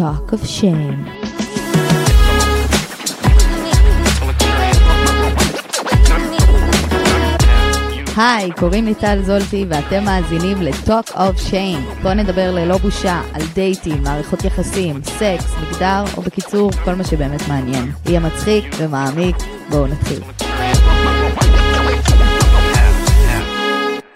Talk of Shame. היי, קוראים לי טל זולטי ואתם מאזינים ל-Talk of Shame. בואו נדבר ללא בושה על דייטים, מערכות יחסים, סקס, מגדר, או בקיצור, כל מה שבאמת מעניין. יהיה מצחיק ומעמיק, בואו נתחיל.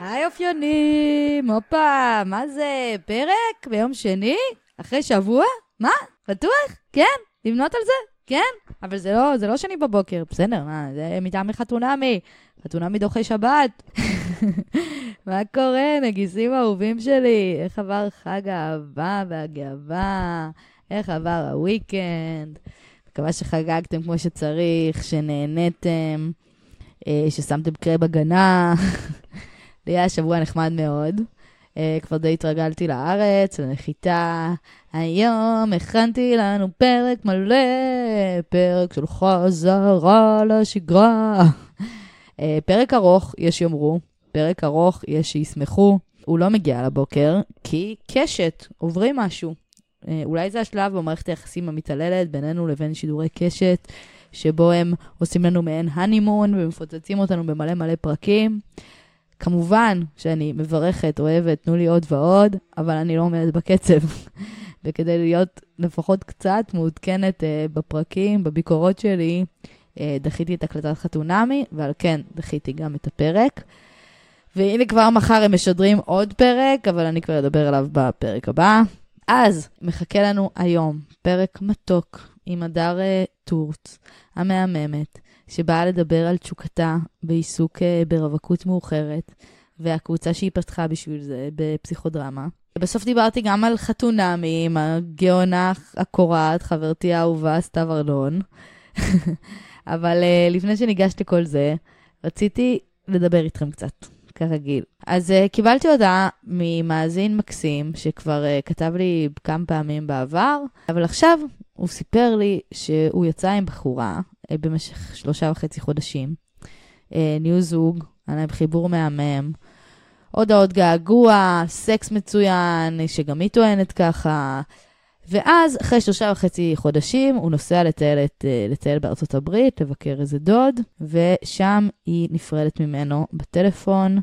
היי אופיונים, הופה, מה זה, פרק ביום שני? אחרי שבוע? מה? בטוח? כן? לבנות על זה? כן? אבל זה לא, זה לא שני בבוקר, בסדר, מה, זה מטעם מחתונמי. חתונמי דוחה שבת. מה קורה, נגיסים אהובים שלי? איך עבר חג האהבה והגאווה? איך עבר הוויקנד? מקווה שחגגתם כמו שצריך, שנהניתם, אה, ששמתם קרב הגנה. לי היה שבוע נחמד מאוד. Uh, כבר די התרגלתי לארץ, לנחיתה. היום הכנתי לנו פרק מלא, פרק של חזרה לשגרה. uh, פרק ארוך, יש יאמרו, פרק ארוך, יש שישמחו. הוא לא מגיע לבוקר, כי קשת, עוברים משהו. Uh, אולי זה השלב במערכת היחסים המתעללת בינינו לבין שידורי קשת, שבו הם עושים לנו מעין הנימון ומפוצצים אותנו במלא מלא פרקים. כמובן שאני מברכת, אוהבת, תנו לי עוד ועוד, אבל אני לא עומדת בקצב. וכדי להיות לפחות קצת מעודכנת uh, בפרקים, בביקורות שלי, uh, דחיתי את הקלטת חתונמי, ועל כן דחיתי גם את הפרק. והנה כבר מחר הם משדרים עוד פרק, אבל אני כבר אדבר עליו בפרק הבא. אז מחכה לנו היום פרק מתוק עם הדר uh, טורט, המהממת, שבאה לדבר על תשוקתה בעיסוק uh, ברווקות מאוחרת, והקבוצה שהיא פתחה בשביל זה בפסיכודרמה. בסוף דיברתי גם על חתונמי עם הגאונה הקורעת, חברתי האהובה סתיו ארלון. אבל uh, לפני שניגשת לכל זה, רציתי לדבר איתכם קצת, כרגיל. אז uh, קיבלתי הודעה ממאזין מקסים, שכבר uh, כתב לי כמה פעמים בעבר, אבל עכשיו הוא סיפר לי שהוא יצא עם בחורה במשך שלושה וחצי חודשים. Uh, נהיו זוג, להם חיבור מהמם. הודעות געגוע, סקס מצוין, שגם היא טוענת ככה. ואז, אחרי שלושה וחצי חודשים, הוא נוסע לטייל, את, לטייל בארצות הברית, לבקר איזה דוד, ושם היא נפרדת ממנו בטלפון,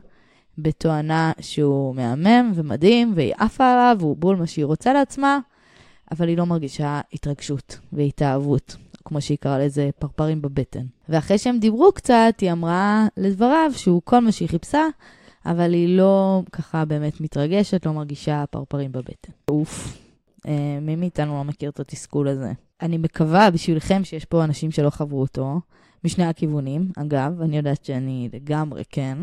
בתואנה שהוא מהמם ומדהים, והיא עפה עליו, והוא בול מה שהיא רוצה לעצמה, אבל היא לא מרגישה התרגשות והתאהבות, כמו שהיא קראה לזה פרפרים בבטן. ואחרי שהם דיברו קצת, היא אמרה לדבריו שהוא כל מה שהיא חיפשה, אבל היא לא ככה באמת מתרגשת, לא מרגישה פרפרים בבטן. אוף. אה, מי מאיתנו לא מכיר את התסכול הזה? אני מקווה בשבילכם שיש פה אנשים שלא חברו אותו, משני הכיוונים. אגב, אני יודעת שאני לגמרי כן.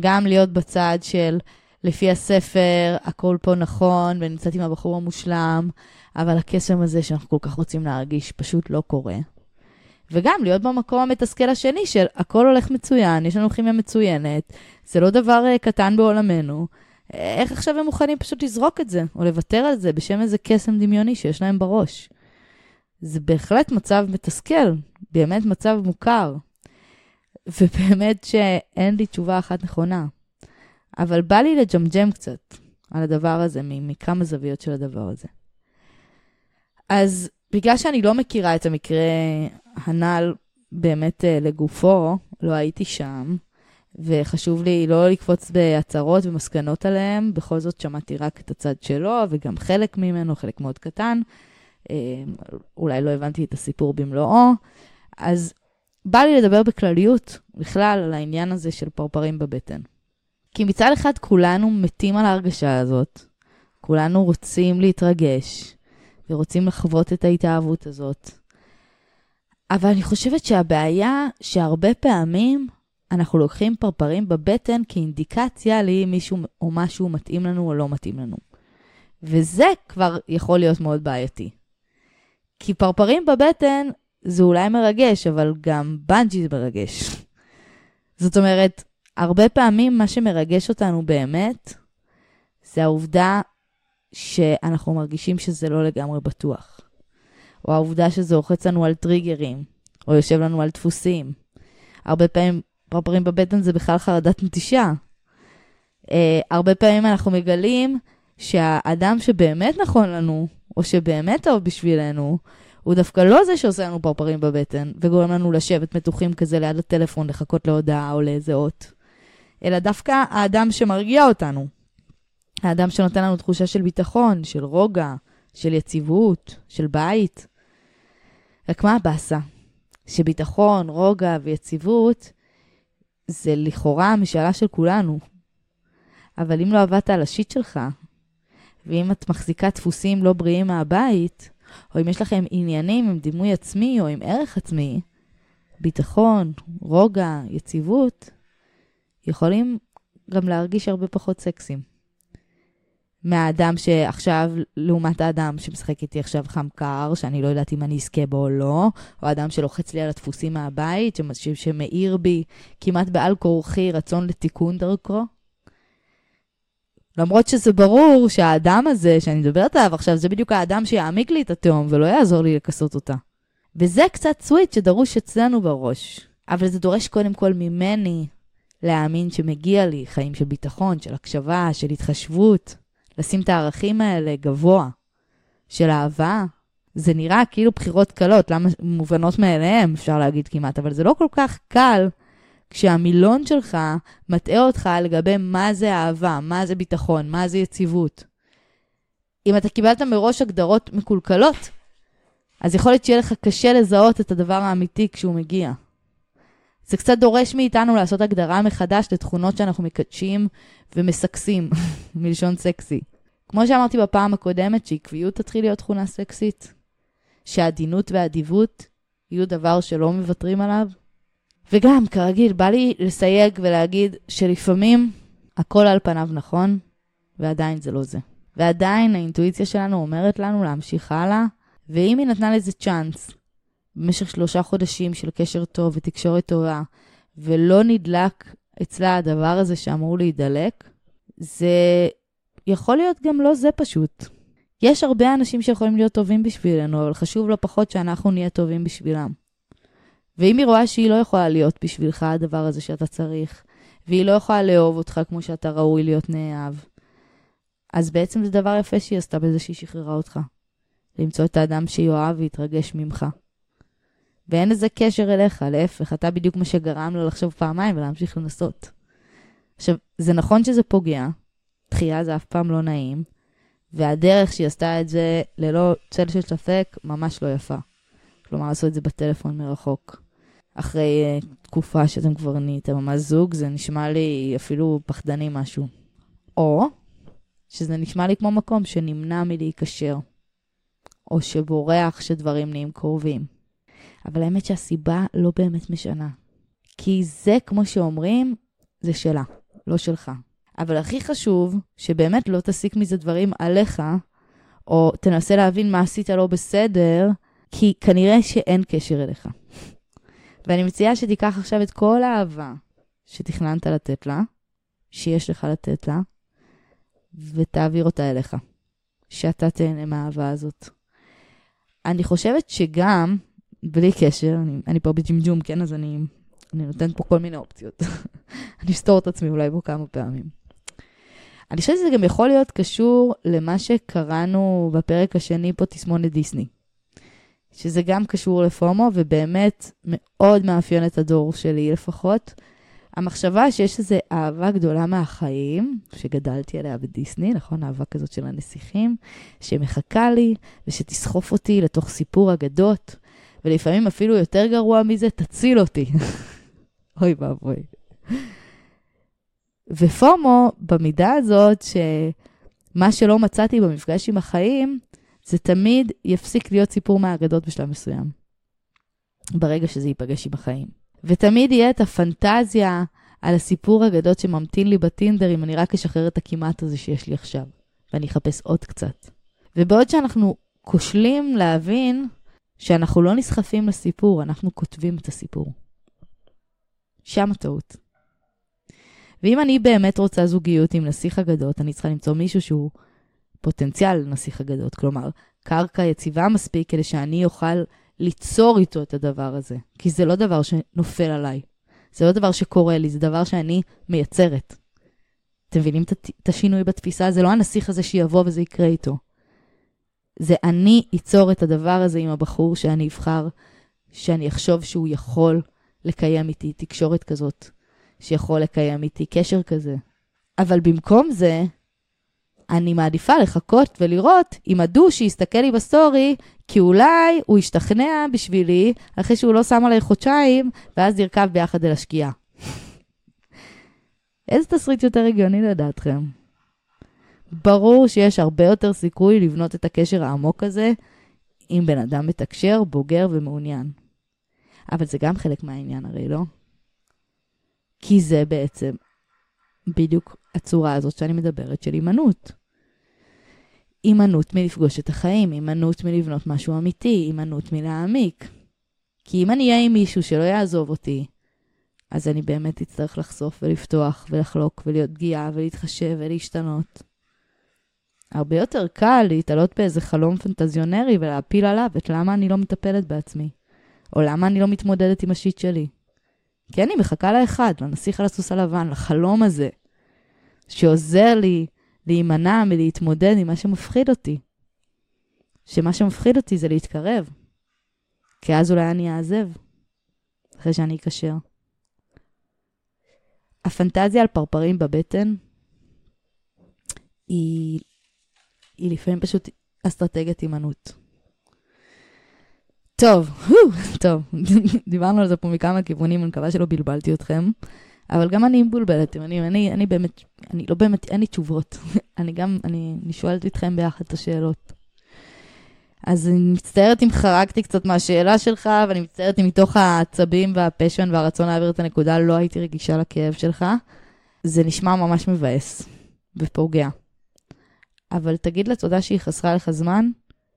גם להיות בצד של לפי הספר, הכל פה נכון, ונמצאת עם הבחור המושלם, אבל הקסם הזה שאנחנו כל כך רוצים להרגיש פשוט לא קורה. וגם להיות במקום המתסכל השני של הכל הולך מצוין, יש לנו כימיה מצוינת, זה לא דבר uh, קטן בעולמנו. איך עכשיו הם מוכנים פשוט לזרוק את זה, או לוותר על זה בשם איזה קסם דמיוני שיש להם בראש? זה בהחלט מצב מתסכל, באמת מצב מוכר. ובאמת שאין לי תשובה אחת נכונה. אבל בא לי לג'מג'ם קצת על הדבר הזה, מכמה זוויות של הדבר הזה. אז בגלל שאני לא מכירה את המקרה הנ"ל באמת uh, לגופו, לא הייתי שם, וחשוב לי לא לקפוץ בהצהרות ומסקנות עליהם, בכל זאת שמעתי רק את הצד שלו, וגם חלק ממנו, חלק מאוד קטן. Uh, אולי לא הבנתי את הסיפור במלואו. אז בא לי לדבר בכלליות בכלל על העניין הזה של פרפרים בבטן. כי מצד אחד כולנו מתים על ההרגשה הזאת, כולנו רוצים להתרגש, ורוצים לחוות את ההתאהבות הזאת. אבל אני חושבת שהבעיה שהרבה פעמים אנחנו לוקחים פרפרים בבטן כאינדיקציה לאם מישהו או משהו מתאים לנו או לא מתאים לנו. וזה כבר יכול להיות מאוד בעייתי. כי פרפרים בבטן זה אולי מרגש, אבל גם בנג'י זה מרגש. זאת אומרת, הרבה פעמים מה שמרגש אותנו באמת, זה העובדה שאנחנו מרגישים שזה לא לגמרי בטוח. או העובדה שזה לוחץ לנו על טריגרים, או יושב לנו על דפוסים. הרבה פעמים פרפרים בבטן זה בכלל חרדת נטישה. Uh, הרבה פעמים אנחנו מגלים שהאדם שבאמת נכון לנו, או שבאמת טוב בשבילנו, הוא דווקא לא זה שעושה לנו פרפרים בבטן, וגורם לנו לשבת מתוחים כזה ליד הטלפון, לחכות להודעה או לאיזה אות, אלא דווקא האדם שמרגיע אותנו. האדם שנותן לנו תחושה של ביטחון, של רוגע, של יציבות, של בית. רק מה הבאסה? שביטחון, רוגע ויציבות זה לכאורה המשאלה של כולנו. אבל אם לא עבדת על השיט שלך, ואם את מחזיקה דפוסים לא בריאים מהבית, או אם יש לכם עניינים עם דימוי עצמי או עם ערך עצמי, ביטחון, רוגע, יציבות, יכולים גם להרגיש הרבה פחות סקסים. מהאדם שעכשיו, לעומת האדם שמשחק איתי עכשיו חם קר, שאני לא יודעת אם אני אזכה בו או לא, או האדם שלוחץ לי על הדפוסים מהבית, שמאיר בי כמעט בעל כורחי רצון לתיקון דרכו. למרות שזה ברור שהאדם הזה שאני מדברת עליו עכשיו, זה בדיוק האדם שיעמיק לי את התהום ולא יעזור לי לכסות אותה. וזה קצת סוויט שדרוש אצלנו בראש. אבל זה דורש קודם כל ממני להאמין שמגיע לי חיים של ביטחון, של הקשבה, של התחשבות. לשים את הערכים האלה גבוה, של אהבה. זה נראה כאילו בחירות קלות, למה מובנות מאליהם, אפשר להגיד כמעט, אבל זה לא כל כך קל כשהמילון שלך מטעה אותך לגבי מה זה אהבה, מה זה ביטחון, מה זה יציבות. אם אתה קיבלת מראש הגדרות מקולקלות, אז יכול להיות שיהיה לך קשה לזהות את הדבר האמיתי כשהוא מגיע. זה קצת דורש מאיתנו לעשות הגדרה מחדש לתכונות שאנחנו מקדשים ומסקסים, מלשון סקסי. כמו שאמרתי בפעם הקודמת, שעקביות תתחיל להיות תכונה סקסית, שעדינות ואדיבות יהיו דבר שלא מוותרים עליו. וגם, כרגיל, בא לי לסייג ולהגיד שלפעמים הכל על פניו נכון, ועדיין זה לא זה. ועדיין האינטואיציה שלנו אומרת לנו להמשיך הלאה, ואם היא נתנה לזה צ'אנס במשך שלושה חודשים של קשר טוב ותקשורת טובה, ולא נדלק אצלה הדבר הזה שאמור להידלק, זה יכול להיות גם לא זה פשוט. יש הרבה אנשים שיכולים להיות טובים בשבילנו, אבל חשוב לא פחות שאנחנו נהיה טובים בשבילם. ואם היא רואה שהיא לא יכולה להיות בשבילך הדבר הזה שאתה צריך, והיא לא יכולה לאהוב אותך כמו שאתה ראוי להיות נאהב, אז בעצם זה דבר יפה שהיא עשתה בזה שהיא שחררה אותך. למצוא את האדם שיאהב ויתרגש ממך. ואין לזה קשר אליך, להפך, אתה בדיוק מה שגרם לה לחשוב פעמיים ולהמשיך לנסות. עכשיו, זה נכון שזה פוגע, דחייה זה אף פעם לא נעים, והדרך שהיא עשתה את זה ללא צל של ספק ממש לא יפה. כלומר, לעשות את זה בטלפון מרחוק. אחרי uh, תקופה שאתם כבר נהייתם ממש זוג, זה נשמע לי אפילו פחדני משהו. או שזה נשמע לי כמו מקום שנמנע מלהיקשר, או שבורח שדברים נהיים קרובים. אבל האמת שהסיבה לא באמת משנה. כי זה, כמו שאומרים, זה שלה, לא שלך. אבל הכי חשוב, שבאמת לא תסיק מזה דברים עליך, או תנסה להבין מה עשית לא בסדר, כי כנראה שאין קשר אליך. ואני מציעה שתיקח עכשיו את כל האהבה שתכננת לתת לה, שיש לך לתת לה, ותעביר אותה אליך. שאתה תהנה מהאהבה הזאת. אני חושבת שגם, בלי קשר, אני, אני פה בג'ימג'ום, כן? אז אני, אני נותנת פה כל מיני אופציות. אני אסתור את עצמי אולי בו כמה פעמים. אני חושבת שזה גם יכול להיות קשור למה שקראנו בפרק השני פה, תסמונת דיסני. שזה גם קשור לפומו, ובאמת מאוד מאפיין את הדור שלי לפחות. המחשבה שיש איזו אהבה גדולה מהחיים, שגדלתי עליה בדיסני, נכון? אהבה כזאת של הנסיכים, שמחכה לי, ושתסחוף אותי לתוך סיפור אגדות, ולפעמים אפילו יותר גרוע מזה, תציל אותי. אוי ואבוי. ופומו, במידה הזאת, שמה שלא מצאתי במפגש עם החיים, זה תמיד יפסיק להיות סיפור מהאגדות בשלב מסוים. ברגע שזה ייפגש עם החיים. ותמיד יהיה את הפנטזיה על הסיפור אגדות שממתין לי בטינדר אם אני רק אשחרר את הכמעט הזה שיש לי עכשיו, ואני אחפש עוד קצת. ובעוד שאנחנו כושלים להבין שאנחנו לא נסחפים לסיפור, אנחנו כותבים את הסיפור. שם הטעות. ואם אני באמת רוצה זוגיות עם נסיך אגדות, אני צריכה למצוא מישהו שהוא פוטנציאל לנסיך אגדות. כלומר, קרקע יציבה מספיק כדי שאני אוכל ליצור איתו את הדבר הזה. כי זה לא דבר שנופל עליי. זה לא דבר שקורה לי, זה דבר שאני מייצרת. אתם מבינים את השינוי בתפיסה? זה לא הנסיך הזה שיבוא וזה יקרה איתו. זה אני אצור את הדבר הזה עם הבחור שאני אבחר, שאני אחשוב שהוא יכול לקיים איתי תקשורת כזאת, שיכול לקיים איתי קשר כזה. אבל במקום זה, אני מעדיפה לחכות ולראות אם הדוש יסתכל לי בסטורי, כי אולי הוא ישתכנע בשבילי אחרי שהוא לא שם עליי חודשיים, ואז נרכב ביחד אל השקיעה. איזה תסריט יותר הגיוני לדעתכם? ברור שיש הרבה יותר סיכוי לבנות את הקשר העמוק הזה עם בן אדם מתקשר, בוגר ומעוניין. אבל זה גם חלק מהעניין הרי, לא? כי זה בעצם בדיוק הצורה הזאת שאני מדברת של הימנעות. הימנעות מלפגוש את החיים, הימנעות מלבנות משהו אמיתי, הימנעות מלהעמיק. כי אם אני אהיה עם מישהו שלא יעזוב אותי, אז אני באמת אצטרך לחשוף ולפתוח ולחלוק ולהיות פגיעה ולהתחשב ולהשתנות. הרבה יותר קל להתעלות באיזה חלום פנטזיונרי ולהפיל עליו את למה אני לא מטפלת בעצמי, או למה אני לא מתמודדת עם השיט שלי. כי אני מחכה לאחד, לנסיך על הסוס הלבן, לחלום הזה, שעוזר לי להימנע מלהתמודד עם מה שמפחיד אותי. שמה שמפחיד אותי זה להתקרב. כי אז אולי אני אעזב, אחרי שאני אקשר. הפנטזיה על פרפרים בבטן היא, היא לפעמים פשוט אסטרטגיית הימנעות. טוב, טוב, דיברנו על זה פה מכמה כיוונים, אני מקווה שלא בלבלתי אתכם. אבל גם אני מבולבלת, אני, אני, אני באמת, אני לא באמת, אין לי תשובות. אני גם, אני, אני שואלת איתכם ביחד את השאלות. אז אני מצטערת אם חרגתי קצת מהשאלה שלך, ואני מצטערת אם מתוך העצבים והפשן והרצון להעביר את הנקודה לא הייתי רגישה לכאב שלך. זה נשמע ממש מבאס ופוגע. אבל תגיד לה תודה שהיא חסרה לך זמן,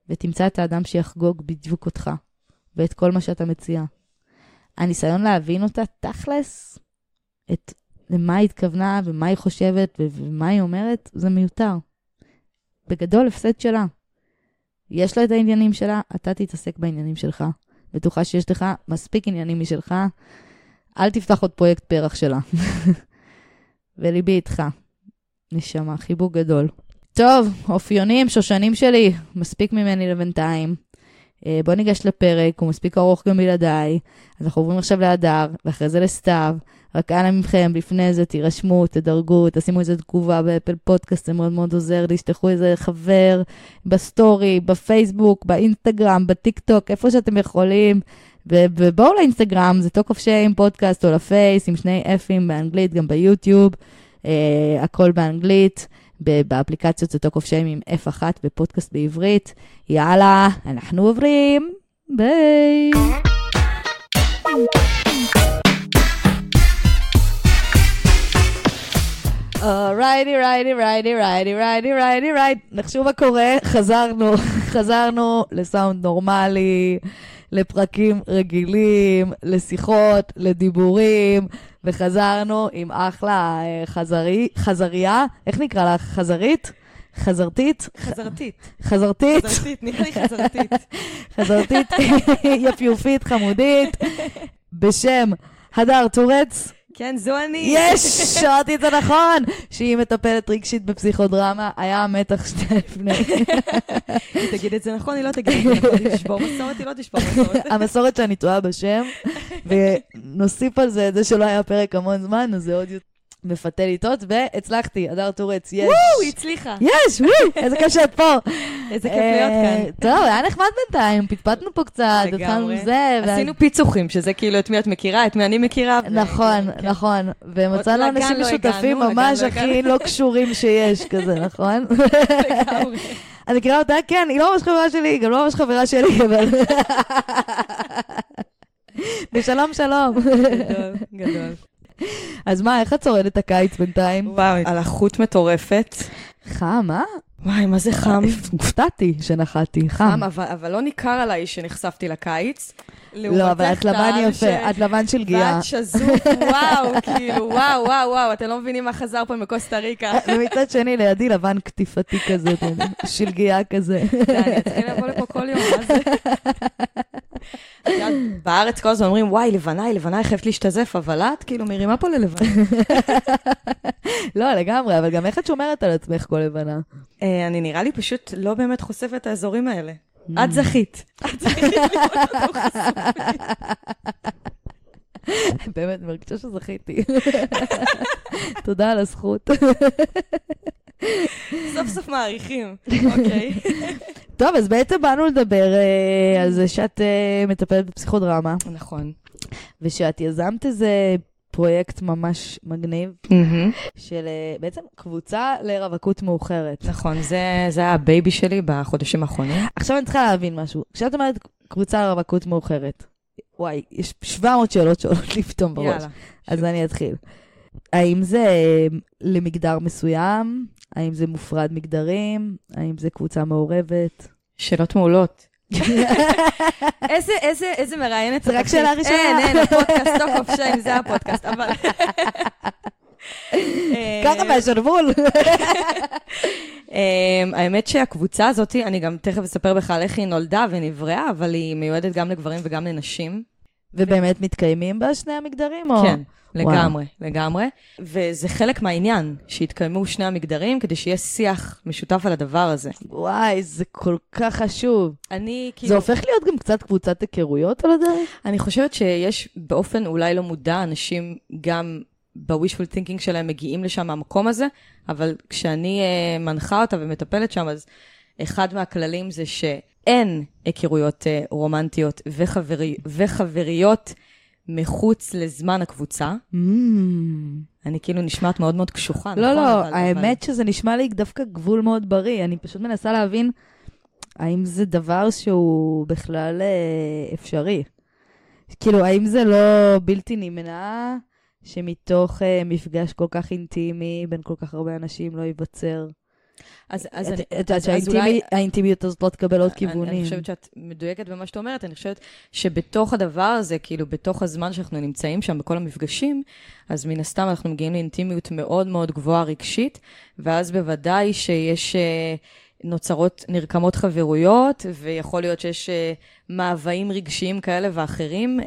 ותמצא את האדם שיחגוג בדיוק אותך, ואת כל מה שאתה מציע. הניסיון להבין אותה, תכלס, את למה היא התכוונה ומה היא חושבת ומה היא אומרת, זה מיותר. בגדול, הפסד שלה. יש לה את העניינים שלה, אתה תתעסק בעניינים שלך. בטוחה שיש לך מספיק עניינים משלך, אל תפתח עוד פרויקט פרח שלה. וליבי איתך. נשמה, חיבוק גדול. טוב, אופיונים, שושנים שלי, מספיק ממני לבינתיים. אה, בואו ניגש לפרק, הוא מספיק ארוך גם בלעדיי. אז אנחנו עוברים עכשיו להדר, ואחרי זה לסתיו. רק אנא מכם, לפני זה תירשמו, תדרגו, תשימו איזה תגובה ב Apple Podcast, זה מאוד מאוד עוזר לי, שתשלחו איזה חבר בסטורי, בפייסבוק, באינסטגרם, בטיק טוק, איפה שאתם יכולים. ובואו לאינסטגרם, זה Talk Off Shame פודקאסט או לפייס, עם שני אפים באנגלית, גם ביוטיוב, אה, הכל באנגלית. באפליקציות זה Talk Of Shame עם F אחד ופודקאסט בעברית. יאללה, אנחנו עוברים. ביי. ready, ready, ready, ready, ready, ready, ready. נחשו מה קורה, חזרנו, חזרנו לסאונד נורמלי, לפרקים רגילים, לשיחות, לדיבורים, וחזרנו עם אחלה אה, חזרי, חזריה, איך נקרא לך? חזרית? חזרתית? חזרתית. חזרתית? חזרתית, נראה לי חזרתית. חזרתית, יפיופית, חמודית, בשם הדר טורץ. כן, זו אני. יש, שמעתי את זה נכון, שהיא מטפלת רגשית בפסיכודרמה, היה מתח שנייה לפני. היא תגיד את זה נכון, היא לא תגיד את זה נכון, היא תשבור מסורת, היא לא תשבור מסורת. המסורת שאני טועה בשם, ונוסיף על זה את זה שלא היה פרק המון זמן, אז זה עוד יותר... מפתה לטעות, והצלחתי, הדר טורץ, יש. וואו, היא הצליחה. יש, וואו, איזה כיף שאת פה. איזה כיף להיות אה, כאן. טוב, היה נחמד בינתיים, פטפטנו פה קצת, התחלנו. זה. עשינו פיצוחים, שזה כאילו את מי את מכירה, את מי אני מכירה. נכון, כן. נכון. ומצאנו אנשים לא משותפים ממש הכי לא קשורים שיש, כזה, נכון? לגמרי. אני מכירה אותה, כן, היא לא ממש חברה שלי, היא גם לא ממש חברה שלי, אבל... ושלום, שלום. גדול, גדול. אז מה, איך את שורדת הקיץ בינתיים? וואו, הלחות מטורפת. חם, אה? וואי, מה זה חם? הופתעתי שנחתי, חם. חם, אבל, אבל לא ניכר עליי שנחשפתי לקיץ. לא, אבל את לבן יפה, את לבן של גיאה. ואת שזוף, וואו, כאילו, וואו, וואו, וואו, אתם לא מבינים מה חזר פה מקוסטה ריקה. ומצד שני, לידי לבן קטיפתי כזה, יודע, שלגיה כזה. די, אני אתחיל לבוא לפה כל יום, מה זה? בארץ כל הזמן אומרים, וואי, לבנה היא לבנה, היא חייבת להשתזף, אבל את כאילו מרימה פה ללבנה. לא, לגמרי, אבל גם איך את שומרת על עצמך כל לבנה? אה, אני נראה לי פשוט לא באמת חושפת את האזורים האלה. את זכית. את זכית לראות אותו חשוף. באמת, מרגישה שזכיתי. תודה על הזכות. סוף סוף מעריכים, אוקיי. טוב, אז בעצם באנו לדבר אה, על זה שאת אה, מטפלת בפסיכודרמה, נכון. ושאת יזמת איזה פרויקט ממש מגניב, של אה, בעצם קבוצה לרווקות מאוחרת. נכון, זה זה היה ה baby שלי בחודשים האחרונים. עכשיו אני צריכה להבין משהו. כשאת אומרת קבוצה לרווקות מאוחרת, וואי, יש 700 שאלות שעולות לי פתאום בראש. יאללה. אז אני אתחיל. האם זה אה, למגדר מסוים? האם זה מופרד מגדרים? האם זה קבוצה מעורבת? שאלות מעולות. איזה, איזה, איזה מראיינת. זה רק שאלה. ראשונה. אין, אין, הפודקאסט, Talk Of Shame, זה הפודקאסט, אבל... ככה מהשרוול. אמ, האמת שהקבוצה הזאת, אני גם תכף אספר בכלל איך היא נולדה ונבראה, אבל היא מיועדת גם לגברים וגם לנשים. ובאמת מתקיימים בה שני המגדרים? או... לגמרי, לגמרי. וזה חלק מהעניין, שיתקיימו שני המגדרים כדי שיהיה שיח משותף על הדבר הזה. וואי, זה כל כך חשוב. אני כאילו... זה הופך להיות גם קצת קבוצת היכרויות על הדרך? אני חושבת שיש באופן אולי לא מודע, אנשים גם ב-wishful thinking שלהם מגיעים לשם מהמקום הזה, אבל כשאני uh, מנחה אותה ומטפלת שם, אז אחד מהכללים זה שאין היכרויות uh, רומנטיות וחברי, וחבריות מחוץ לזמן הקבוצה. Mm. אני כאילו נשמעת מאוד מאוד קשוחה, לא, נכון? לא, אבל- האמת שזה נשמע לי דווקא גבול מאוד בריא. אני פשוט מנסה להבין האם זה דבר שהוא בכלל אה, אפשרי. כאילו, האם זה לא בלתי נמנע שמתוך אה, מפגש כל כך אינטימי בין כל כך הרבה אנשים לא ייווצר? אז, אז את אני... יודעת אז- אז אולי- שהאינטימיות הזאת לא תקבל עוד אני- כיוונים. אני חושבת שאת מדויקת במה שאת אומרת, אני חושבת שבתוך הדבר הזה, כאילו, בתוך הזמן שאנחנו נמצאים שם, בכל המפגשים, אז מן הסתם אנחנו מגיעים לאינטימיות מאוד מאוד גבוהה רגשית, ואז בוודאי שיש... אה, נוצרות, נרקמות חברויות, ויכול להיות שיש אה, מאוויים רגשיים כאלה ואחרים, אה,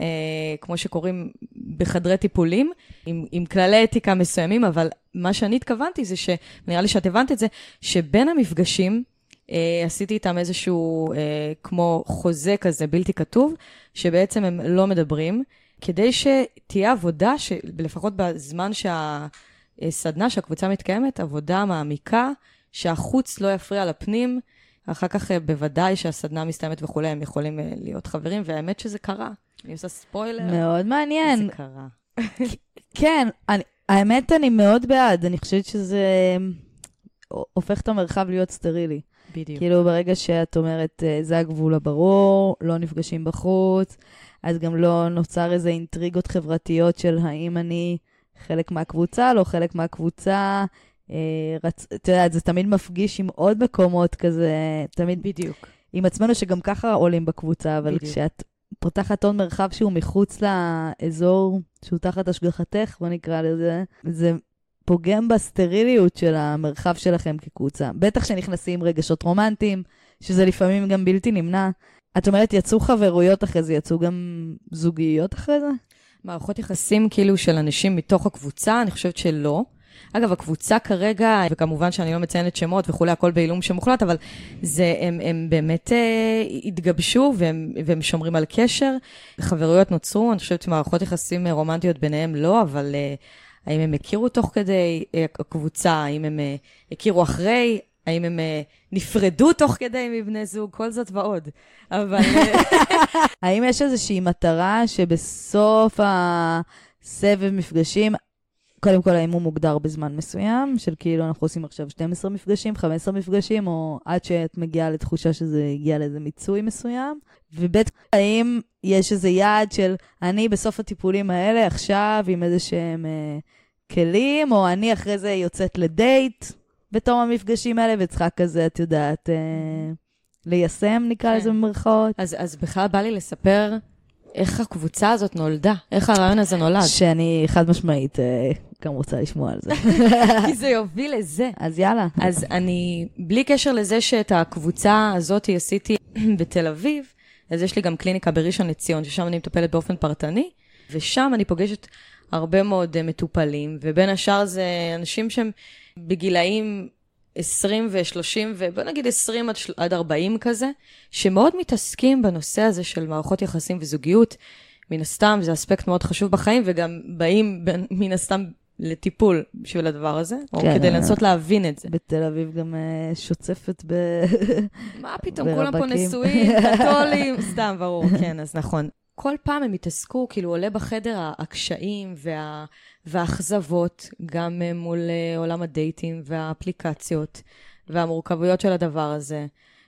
כמו שקורים בחדרי טיפולים, עם, עם כללי אתיקה מסוימים, אבל מה שאני התכוונתי זה ש... נראה לי שאת הבנת את זה, שבין המפגשים, אה, עשיתי איתם איזשהו, אה, כמו חוזה כזה בלתי כתוב, שבעצם הם לא מדברים, כדי שתהיה עבודה, שלפחות בזמן שהסדנה, שהקבוצה מתקיימת, עבודה מעמיקה, שהחוץ לא יפריע לפנים. אחר כך אה, בוודאי שהסדנה מסתיימת וכולי, הם יכולים אה, להיות חברים, והאמת שזה קרה. אני עושה ספוילר. מאוד מעניין. זה קרה. כן, אני, האמת, אני מאוד בעד. אני חושבת שזה הופך את המרחב להיות סטרילי. בדיוק. כאילו, ברגע שאת אומרת, אה, זה הגבול הברור, לא נפגשים בחוץ, אז גם לא נוצר איזה אינטריגות חברתיות של האם אני חלק מהקבוצה, לא חלק מהקבוצה. אה, רצ... את יודעת, זה תמיד מפגיש עם עוד מקומות כזה, תמיד בדיוק. עם עצמנו שגם ככה עולים בקבוצה, אבל בדיוק. כשאת פותחת עוד מרחב שהוא מחוץ לאזור שהוא תחת השגחתך, בוא נקרא לזה, זה פוגם בסטריליות של המרחב שלכם כקבוצה. בטח שנכנסים רגשות רומנטיים, שזה לפעמים גם בלתי נמנע. את אומרת, יצאו חברויות אחרי זה, יצאו גם זוגיות אחרי זה? מערכות יחסים כאילו של אנשים מתוך הקבוצה, אני חושבת שלא. אגב, הקבוצה כרגע, וכמובן שאני לא מציינת שמות וכולי, הכל בעילום שמוחלט, אבל זה, הם, הם באמת אה, התגבשו והם, והם שומרים על קשר. חברויות נוצרו, אני חושבת שמערכות יחסים אה, רומנטיות ביניהם לא, אבל אה, האם הם הכירו תוך כדי הקבוצה, האם הם הכירו אחרי, האם הם נפרדו תוך כדי מבני זוג, כל זאת ועוד. אבל... האם יש איזושהי מטרה שבסוף הסבב מפגשים, קודם כל, האם הוא מוגדר בזמן מסוים, של כאילו אנחנו עושים עכשיו 12 מפגשים, 15 מפגשים, או עד שאת מגיעה לתחושה שזה הגיע לאיזה מיצוי מסוים? וב' האם יש איזה יעד של אני בסוף הטיפולים האלה עכשיו עם איזה שהם אה, כלים, או אני אחרי זה יוצאת לדייט בתום המפגשים האלה, וצריכה כזה, את יודעת, אה, ליישם, נקרא כן. לזה במרכאות? אז, אז בכלל בא לי לספר איך הקבוצה הזאת נולדה, איך הרעיון הזה נולד. שאני חד משמעית אה, גם רוצה לשמוע על זה. כי זה יוביל לזה. אז יאללה. אז אני, בלי קשר לזה שאת הקבוצה הזאת עשיתי בתל אביב, אז יש לי גם קליניקה בראשון לציון, ששם אני מטפלת באופן פרטני, ושם אני פוגשת הרבה מאוד מטופלים, ובין השאר זה אנשים שהם בגילאים 20 ו-30, ובוא נגיד 20 עד 40 כזה, שמאוד מתעסקים בנושא הזה של מערכות יחסים וזוגיות. מן הסתם, זה אספקט מאוד חשוב בחיים, וגם באים מן הסתם לטיפול בשביל הדבר הזה, או כן, כדי לנסות להבין את זה. בתל אביב גם uh, שוצפת ב... מה פתאום, כולם פה נשואים, קתולים, סתם, ברור, כן, אז נכון. כל פעם הם התעסקו, כאילו עולה בחדר הקשיים וה... והאכזבות, גם אה, מול אה, עולם הדייטים והאפליקציות, והמורכבויות של הדבר הזה,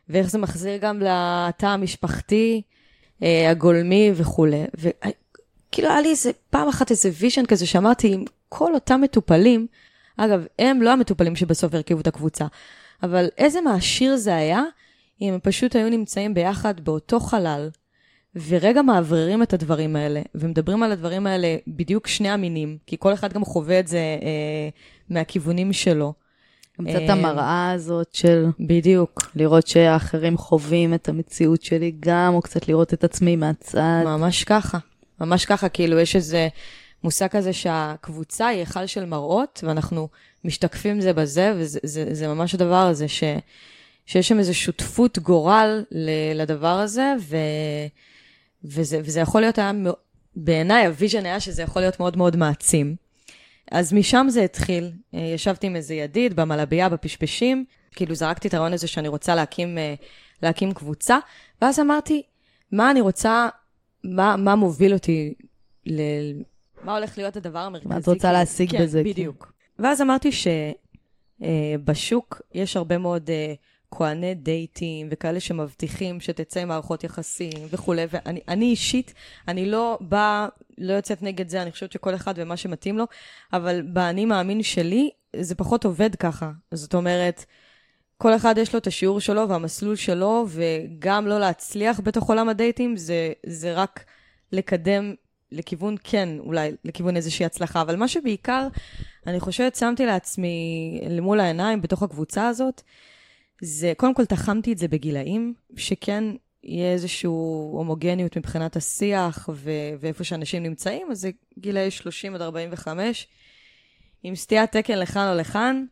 ואיך זה מחזיר גם לתא המשפחתי, הגולמי וכולי. וכאילו היה לי איזה, פעם אחת איזה vision כזה שאמרתי, כל אותם מטופלים, אגב, הם לא המטופלים שבסוף הרכיבו את הקבוצה, אבל איזה מעשיר זה היה אם הם פשוט היו נמצאים ביחד באותו חלל, ורגע מאווררים את הדברים האלה, ומדברים על הדברים האלה בדיוק שני המינים, כי כל אחד גם חווה את זה אה, מהכיוונים שלו. גם קצת אה, המראה הזאת של... בדיוק. לראות שהאחרים חווים את המציאות שלי גם, או קצת לראות את עצמי מהצד. ממש ככה. ממש ככה, כאילו, יש איזה מושג כזה שהקבוצה היא היכל של מראות, ואנחנו משתקפים זה בזה, וזה זה, זה ממש הדבר הזה, ש, שיש שם איזו שותפות גורל לדבר הזה, ו, וזה, וזה יכול להיות, היה, בעיניי ה vision היה שזה יכול להיות מאוד מאוד מעצים. אז משם זה התחיל. אה, ישבתי עם איזה ידיד במלבייה, בפשפשים, כאילו זרקתי את הרעיון הזה שאני רוצה להקים, אה, להקים קבוצה, ואז אמרתי, מה אני רוצה, מה, מה מוביל אותי ל... מה הולך להיות הדבר המרכזי? מה את רוצה להשיג כן, בזה? כן, בדיוק. ואז אמרתי שבשוק אה, יש הרבה מאוד אה, כהני דייטים וכאלה שמבטיחים שתצא מערכות יחסים וכולי, ואני אישית, אני לא באה, לא יוצאת נגד זה, אני חושבת שכל אחד ומה שמתאים לו, אבל באני מאמין שלי, זה פחות עובד ככה. זאת אומרת, כל אחד יש לו את השיעור שלו והמסלול שלו, וגם לא להצליח בתוך עולם הדייטים, זה, זה רק לקדם לכיוון, כן, אולי לכיוון איזושהי הצלחה, אבל מה שבעיקר, אני חושבת, שמתי לעצמי למול העיניים בתוך הקבוצה הזאת, זה, קודם כל תחמתי את זה בגילאים, שכן יהיה איזושהי הומוגניות מבחינת השיח ו- ואיפה שאנשים נמצאים, אז זה גילאי 30 עד 45, עם סטיית תקן לכאן או לכאן.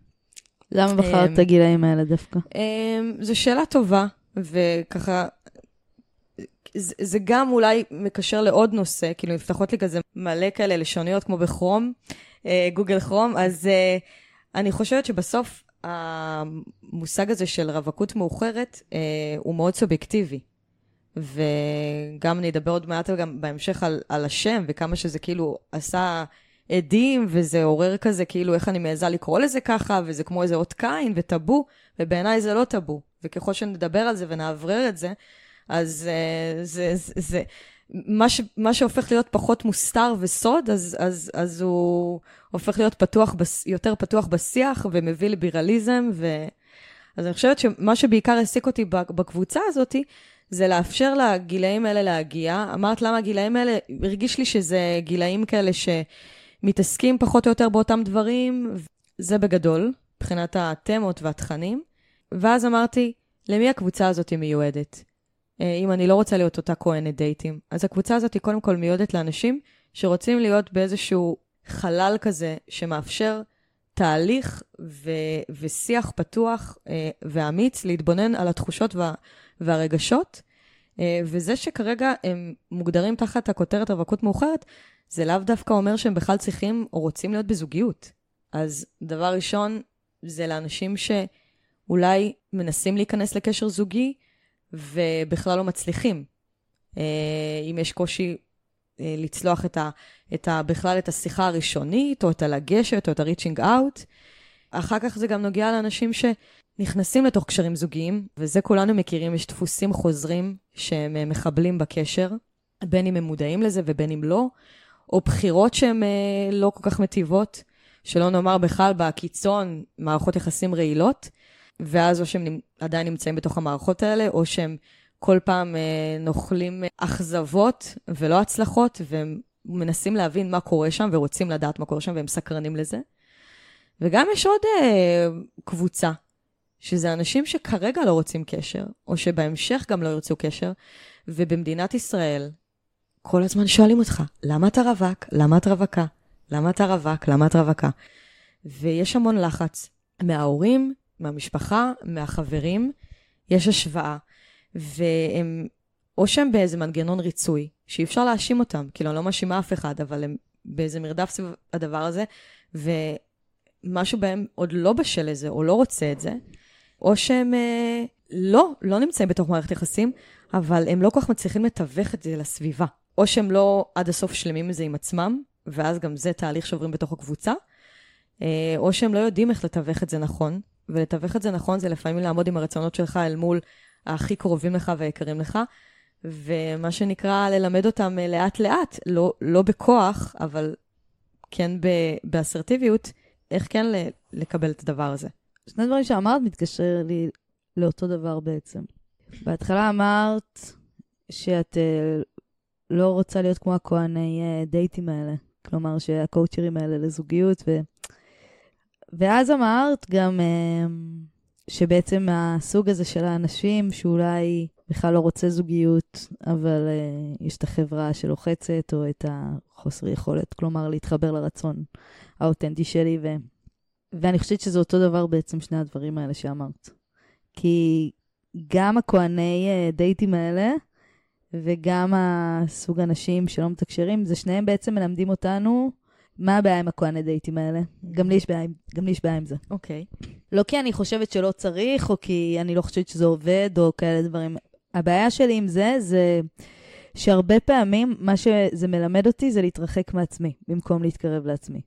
למה בחרת את הגילאים האלה דווקא? אמ, זו שאלה טובה, וככה, זה, זה גם אולי מקשר לעוד נושא, כאילו נפתחות לי כזה מלא כאלה לשוניות כמו בכרום, אה, גוגל כרום, אז אה, אני חושבת שבסוף המושג הזה של רווקות מאוחרת אה, הוא מאוד סובייקטיבי. וגם אני אדבר עוד מעט גם בהמשך על, על השם, וכמה שזה כאילו עשה עדים, וזה עורר כזה, כאילו איך אני מעיזה לקרוא לזה ככה, וזה כמו איזה אות קין וטאבו, ובעיניי זה לא טאבו. וככל שנדבר על זה ונאוורר את זה, אז uh, זה, זה, זה מה, ש, מה שהופך להיות פחות מוסתר וסוד, אז, אז, אז הוא הופך להיות פתוח, יותר פתוח בשיח ומביא לבירליזם. ו... אז אני חושבת שמה שבעיקר העסיק אותי בקבוצה הזאת, זה לאפשר לגילאים האלה להגיע. אמרת למה הגילאים האלה, הרגיש לי שזה גילאים כאלה שמתעסקים פחות או יותר באותם דברים, זה בגדול, מבחינת התמות והתכנים. ואז אמרתי, למי הקבוצה הזאת מיועדת? אה, אם אני לא רוצה להיות אותה כהנת דייטים. אז הקבוצה הזאת היא קודם כל מיועדת לאנשים שרוצים להיות באיזשהו חלל כזה שמאפשר תהליך ו- ושיח פתוח אה, ואמיץ להתבונן על התחושות וה- והרגשות. אה, וזה שכרגע הם מוגדרים תחת הכותרת רווקות מאוחרת, זה לאו דווקא אומר שהם בכלל צריכים או רוצים להיות בזוגיות. אז דבר ראשון, זה לאנשים שאולי מנסים להיכנס לקשר זוגי, ובכלל לא מצליחים. אה, אם יש קושי אה, לצלוח את ה, את ה, בכלל את השיחה הראשונית, או את הלגשת, או את ה-reaching out. אחר כך זה גם נוגע לאנשים שנכנסים לתוך קשרים זוגיים, וזה כולנו מכירים, יש דפוסים חוזרים שהם אה, מחבלים בקשר, בין אם הם מודעים לזה ובין אם לא, או בחירות שהן לא כל כך מטיבות, שלא נאמר בכלל בקיצון מערכות יחסים רעילות. ואז או שהם עדיין נמצאים בתוך המערכות האלה, או שהם כל פעם אה, נוכלים אכזבות ולא הצלחות, והם מנסים להבין מה קורה שם ורוצים לדעת מה קורה שם, והם סקרנים לזה. וגם יש עוד אה, קבוצה שזה אנשים שכרגע לא רוצים קשר, או שבהמשך גם לא ירצו קשר, ובמדינת ישראל, כל הזמן שואלים אותך, למה אתה רווק? למה את רווקה? למה אתה רווק? למה את רווקה? ויש המון לחץ מההורים, מהמשפחה, מהחברים, יש השוואה. והם, או שהם באיזה מנגנון ריצוי, שאי אפשר להאשים אותם, כאילו, אני לא מאשימה אף אחד, אבל הם באיזה מרדף סביב הדבר הזה, ומשהו בהם עוד לא בשל לזה, או לא רוצה את זה, או שהם אה, לא, לא נמצאים בתוך מערכת יחסים, אבל הם לא כל כך מצליחים לתווך את זה לסביבה. או שהם לא עד הסוף שלמים עם זה עם עצמם, ואז גם זה תהליך שעוברים בתוך הקבוצה, אה, או שהם לא יודעים איך לתווך את זה נכון, ולתווך את זה נכון זה לפעמים לעמוד עם הרצונות שלך אל מול הכי קרובים לך ויקרים לך, ומה שנקרא ללמד אותם אה, לאט-לאט, לא, לא בכוח, אבל כן באסרטיביות, איך כן לקבל את הדבר הזה. שני דברים שאמרת מתקשר לי לאותו דבר בעצם. בהתחלה אמרת שאת uh, לא רוצה להיות כמו הכהני uh, דייטים האלה. כלומר, שהקואוצ'רים האלה לזוגיות, ו... ואז אמרת גם uh, שבעצם הסוג הזה של האנשים שאולי בכלל לא רוצה זוגיות, אבל uh, יש את החברה שלוחצת, או את החוסר יכולת, כלומר, להתחבר לרצון האותנטי שלי, ו... ואני חושבת שזה אותו דבר בעצם, שני הדברים האלה שאמרת. כי גם הכהני uh, דייטים האלה, וגם הסוג אנשים שלא מתקשרים, זה שניהם בעצם מלמדים אותנו מה הבעיה עם הכהני דייטים האלה. גם לי יש בעיה, גם לי יש בעיה עם זה. אוקיי. Okay. לא כי אני חושבת שלא צריך, או כי אני לא חושבת שזה עובד, או כאלה דברים. הבעיה שלי עם זה, זה שהרבה פעמים מה שזה מלמד אותי זה להתרחק מעצמי, במקום להתקרב לעצמי.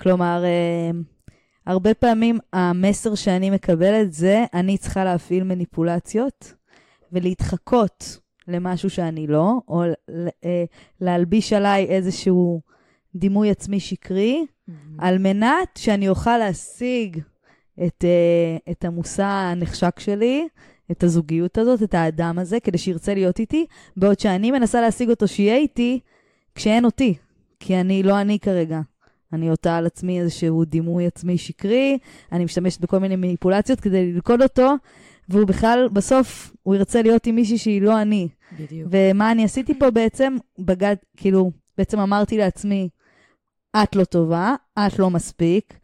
כלומר, אה, הרבה פעמים המסר שאני מקבלת זה, אני צריכה להפעיל מניפולציות ולהתחקות למשהו שאני לא, או אה, להלביש עליי איזשהו דימוי עצמי שקרי, mm-hmm. על מנת שאני אוכל להשיג את, אה, את המושא הנחשק שלי, את הזוגיות הזאת, את האדם הזה, כדי שירצה להיות איתי, בעוד שאני מנסה להשיג אותו שיהיה איתי כשאין אותי, כי אני לא אני כרגע. אני עוטה על עצמי איזשהו דימוי עצמי שקרי, אני משתמשת בכל מיני מניפולציות כדי ללכוד אותו, והוא בכלל, בסוף, הוא ירצה להיות עם מישהי שהיא לא אני. בדיוק. ומה אני עשיתי פה בעצם, בגד, כאילו, בעצם אמרתי לעצמי, את לא טובה, את לא מספיק,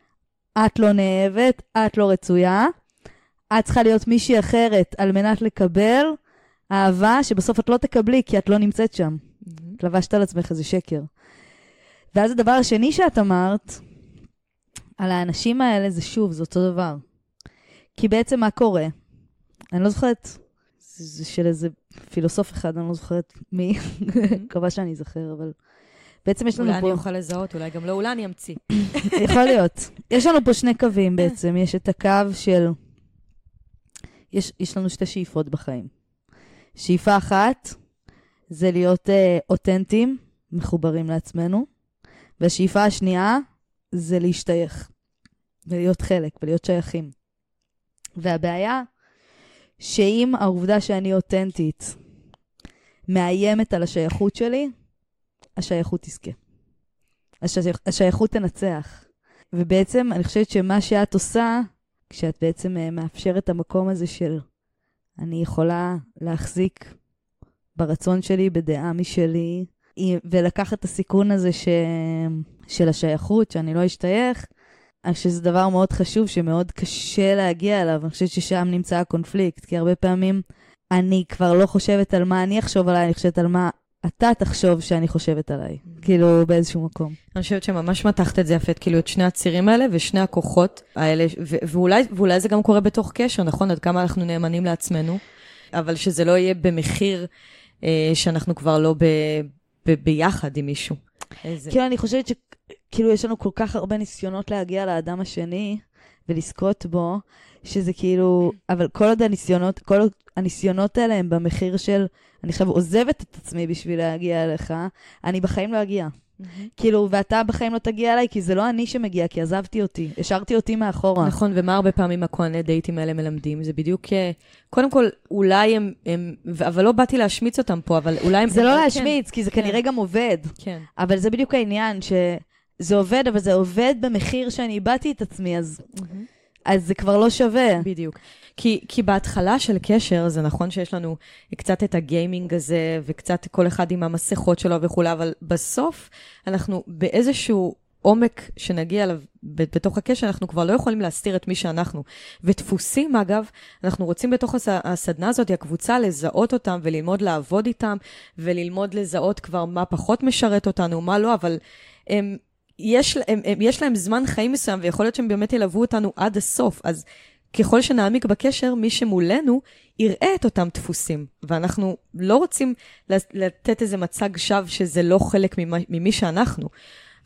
את לא נאהבת, את לא רצויה, את צריכה להיות מישהי אחרת על מנת לקבל אהבה שבסוף את לא תקבלי כי את לא נמצאת שם. Mm-hmm. לבשת על עצמך איזה שקר. ואז הדבר השני שאת אמרת, על האנשים האלה, זה שוב, זה אותו דבר. כי בעצם מה קורה? אני לא זוכרת, זה של איזה פילוסוף אחד, אני לא זוכרת מי, מקווה שאני אזכר, אבל בעצם יש לנו אולי פה... אולי אני אוכל לזהות, אולי גם לא, אולי אני אמציא. יכול להיות. יש לנו פה שני קווים בעצם, יש את הקו של... יש, יש לנו שתי שאיפות בחיים. שאיפה אחת זה להיות uh, אותנטיים, מחוברים לעצמנו, והשאיפה השנייה זה להשתייך, ולהיות חלק, ולהיות שייכים. והבעיה, שאם העובדה שאני אותנטית מאיימת על השייכות שלי, השייכות תזכה. השייכ... השייכות תנצח. ובעצם אני חושבת שמה שאת עושה, כשאת בעצם אה, מאפשרת את המקום הזה של אני יכולה להחזיק ברצון שלי, בדעה משלי, ולקחת את הסיכון הזה ש... של השייכות, שאני לא אשתייך, אני חושבת שזה דבר מאוד חשוב, שמאוד קשה להגיע אליו. אני חושבת ששם נמצא הקונפליקט, כי הרבה פעמים אני כבר לא חושבת על מה אני אחשוב עליי, אני חושבת על מה אתה תחשוב שאני חושבת עליי, כאילו באיזשהו מקום. אני חושבת שממש מתחת את זה יפה, כאילו את שני הצירים האלה ושני הכוחות האלה, ואולי, ואולי זה גם קורה בתוך קשר, נכון? עד כמה אנחנו נאמנים לעצמנו, אבל שזה לא יהיה במחיר אה, שאנחנו כבר לא ב, ב, ביחד עם מישהו. איזה... כאילו, אני חושבת שכאילו יש לנו כל כך הרבה ניסיונות להגיע לאדם השני ולזכות בו, שזה כאילו, אבל כל עוד הניסיונות, כל עוד הניסיונות האלה הם במחיר של, אני עכשיו עוזבת את עצמי בשביל להגיע אליך, אני בחיים לא אגיע. כאילו, ואתה בחיים לא תגיע אליי, כי זה לא אני שמגיע, כי עזבתי אותי, השארתי אותי מאחורה. נכון, ומה הרבה פעמים הכהני דייטים האלה מלמדים? זה בדיוק, אה, קודם כל, אולי הם, הם אבל לא באתי להשמיץ אותם פה, אבל אולי הם... זה לא להשמיץ, כן, כי זה כן. כנראה גם עובד. כן. אבל זה בדיוק העניין, שזה עובד, אבל זה עובד במחיר שאני איבדתי את עצמי, אז... אז זה כבר לא שווה. בדיוק. כי, כי בהתחלה של קשר, זה נכון שיש לנו קצת את הגיימינג הזה, וקצת כל אחד עם המסכות שלו וכולי, אבל בסוף אנחנו באיזשהו עומק שנגיע אליו בתוך הקשר, אנחנו כבר לא יכולים להסתיר את מי שאנחנו. ודפוסים, אגב, אנחנו רוצים בתוך הס... הסדנה הזאת, הקבוצה, לזהות אותם וללמוד לעבוד איתם, וללמוד לזהות כבר מה פחות משרת אותנו, מה לא, אבל הם, יש, הם, הם, יש להם זמן חיים מסוים, ויכול להיות שהם באמת ילוו אותנו עד הסוף. אז ככל שנעמיק בקשר, מי שמולנו יראה את אותם דפוסים. ואנחנו לא רוצים לתת איזה מצג שווא שזה לא חלק ממי שאנחנו.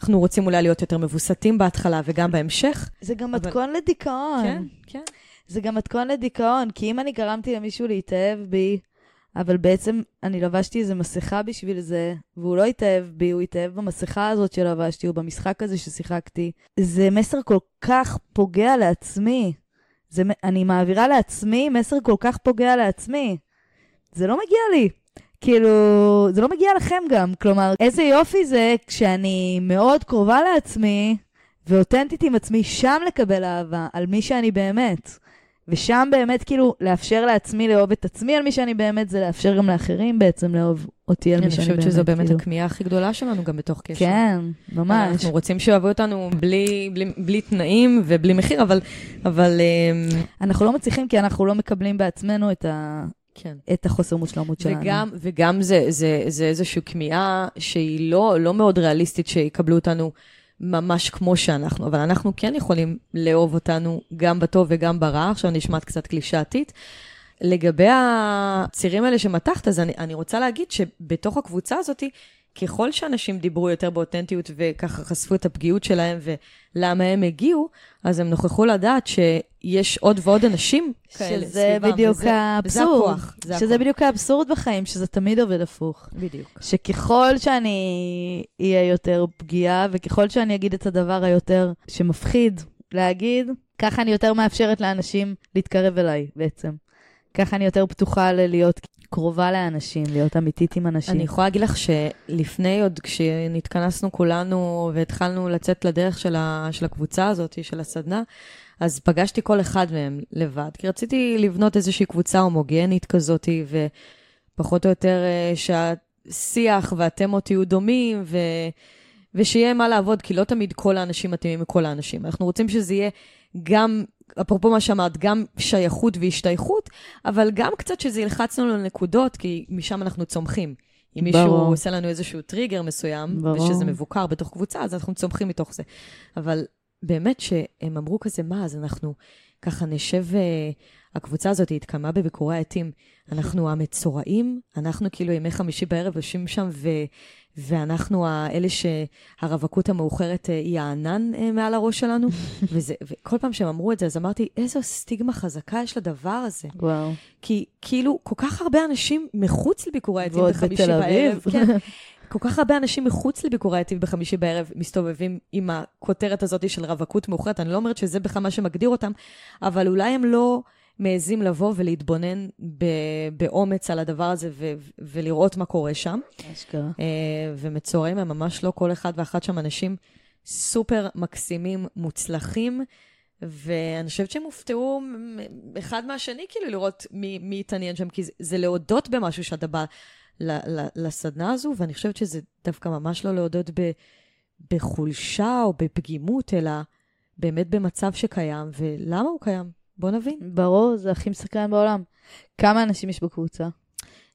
אנחנו רוצים אולי להיות יותר מבוסתים בהתחלה וגם בהמשך. זה גם אבל... מתכון לדיכאון. כן, כן. זה גם מתכון לדיכאון, כי אם אני גרמתי למישהו להתאהב בי, אבל בעצם אני לבשתי איזה מסכה בשביל זה, והוא לא התאהב בי, הוא התאהב במסכה הזאת שלבשתי, או במשחק הזה ששיחקתי. זה מסר כל כך פוגע לעצמי. זה, אני מעבירה לעצמי מסר כל כך פוגע לעצמי. זה לא מגיע לי. כאילו, זה לא מגיע לכם גם. כלומר, איזה יופי זה כשאני מאוד קרובה לעצמי ואותנטית עם עצמי, שם לקבל אהבה, על מי שאני באמת. ושם באמת, כאילו, לאפשר לעצמי לאהוב את עצמי על מי שאני באמת, זה לאפשר גם לאחרים בעצם לאהוב אותי על מי שאני באמת. אני חושבת שזו באמת כאילו. הכמיהה הכי גדולה שלנו גם בתוך קשר. כן, ממש. אנחנו רוצים שאוהבו אותנו בלי, בלי, בלי תנאים ובלי מחיר, אבל... אבל אמ, אנחנו לא מצליחים כי אנחנו לא מקבלים בעצמנו את ה... כן. את החוסר מושלמות שלנו. וגם, וגם זה, זה, זה איזושהי כמיהה שהיא לא, לא מאוד ריאליסטית שיקבלו אותנו ממש כמו שאנחנו, אבל אנחנו כן יכולים לאהוב אותנו גם בטוב וגם ברע. עכשיו נשמעת קצת קלישאתית. לגבי הצירים האלה שמתחת, אז אני, אני רוצה להגיד שבתוך הקבוצה הזאת, ככל שאנשים דיברו יותר באותנטיות וככה חשפו את הפגיעות שלהם ולמה הם הגיעו, אז הם נוכחו לדעת שיש עוד ועוד אנשים כאלה שזה סביבם. בדיוק וזה, האבסורד. וזה הכוח. זה שזה הכוח. בדיוק האבסורד בחיים, שזה תמיד עובד הפוך. בדיוק. שככל שאני אהיה יותר פגיעה, וככל שאני אגיד את הדבר היותר שמפחיד להגיד, ככה אני יותר מאפשרת לאנשים להתקרב אליי בעצם. ככה אני יותר פתוחה להיות קרובה לאנשים, להיות אמיתית עם אנשים. אני יכולה להגיד לך שלפני עוד, כשנתכנסנו כולנו והתחלנו לצאת לדרך של, ה, של הקבוצה הזאת, של הסדנה, אז פגשתי כל אחד מהם לבד, כי רציתי לבנות איזושהי קבוצה הומוגנית כזאת, ופחות או יותר אה, שהשיח והתמות יהיו דומים, ו... ושיהיה מה לעבוד, כי לא תמיד כל האנשים מתאימים מכל האנשים. אנחנו רוצים שזה יהיה גם אפרופו מה שאמרת, גם שייכות והשתייכות, אבל גם קצת שזה ילחץ לנו לנקודות, כי משם אנחנו צומחים. אם מישהו ברור. עושה לנו איזשהו טריגר מסוים, ברור. ושזה מבוקר בתוך קבוצה, אז אנחנו צומחים מתוך זה. אבל באמת שהם אמרו כזה, מה, אז אנחנו ככה נשב, uh, הקבוצה הזאת התקיימה בביקורי העטים. אנחנו המצורעים, אנחנו כאילו ימי חמישי בערב יושבים שם, ו... ואנחנו האלה שהרווקות המאוחרת אה, היא הענן אה, מעל הראש שלנו. וזה, וכל פעם שהם אמרו את זה, אז אמרתי, איזו סטיגמה חזקה יש לדבר הזה. וואו. כי כאילו, כל כך הרבה אנשים מחוץ לביקורי העטים בחמישי בערב. כן, כל כך הרבה אנשים מחוץ לביקורי העטים בחמישי בערב מסתובבים עם הכותרת הזאת של רווקות מאוחרת. אני לא אומרת שזה בכלל מה שמגדיר אותם, אבל אולי הם לא... מעזים לבוא ולהתבונן באומץ על הדבר הזה ו- ולראות מה קורה שם. אשכרה. Uh, ומצורעים הם ממש לא כל אחד ואחת שם אנשים סופר מקסימים, מוצלחים, ואני חושבת שהם הופתעו אחד מהשני, כאילו, לראות מי, מי התעניין שם, כי זה, זה להודות במשהו שאתה בא ל- ל- לסדנה הזו, ואני חושבת שזה דווקא ממש לא להודות ב- בחולשה או בפגימות, אלא באמת במצב שקיים, ולמה הוא קיים. בוא נבין. ברור, זה הכי מסקרן בעולם. כמה אנשים יש בקבוצה?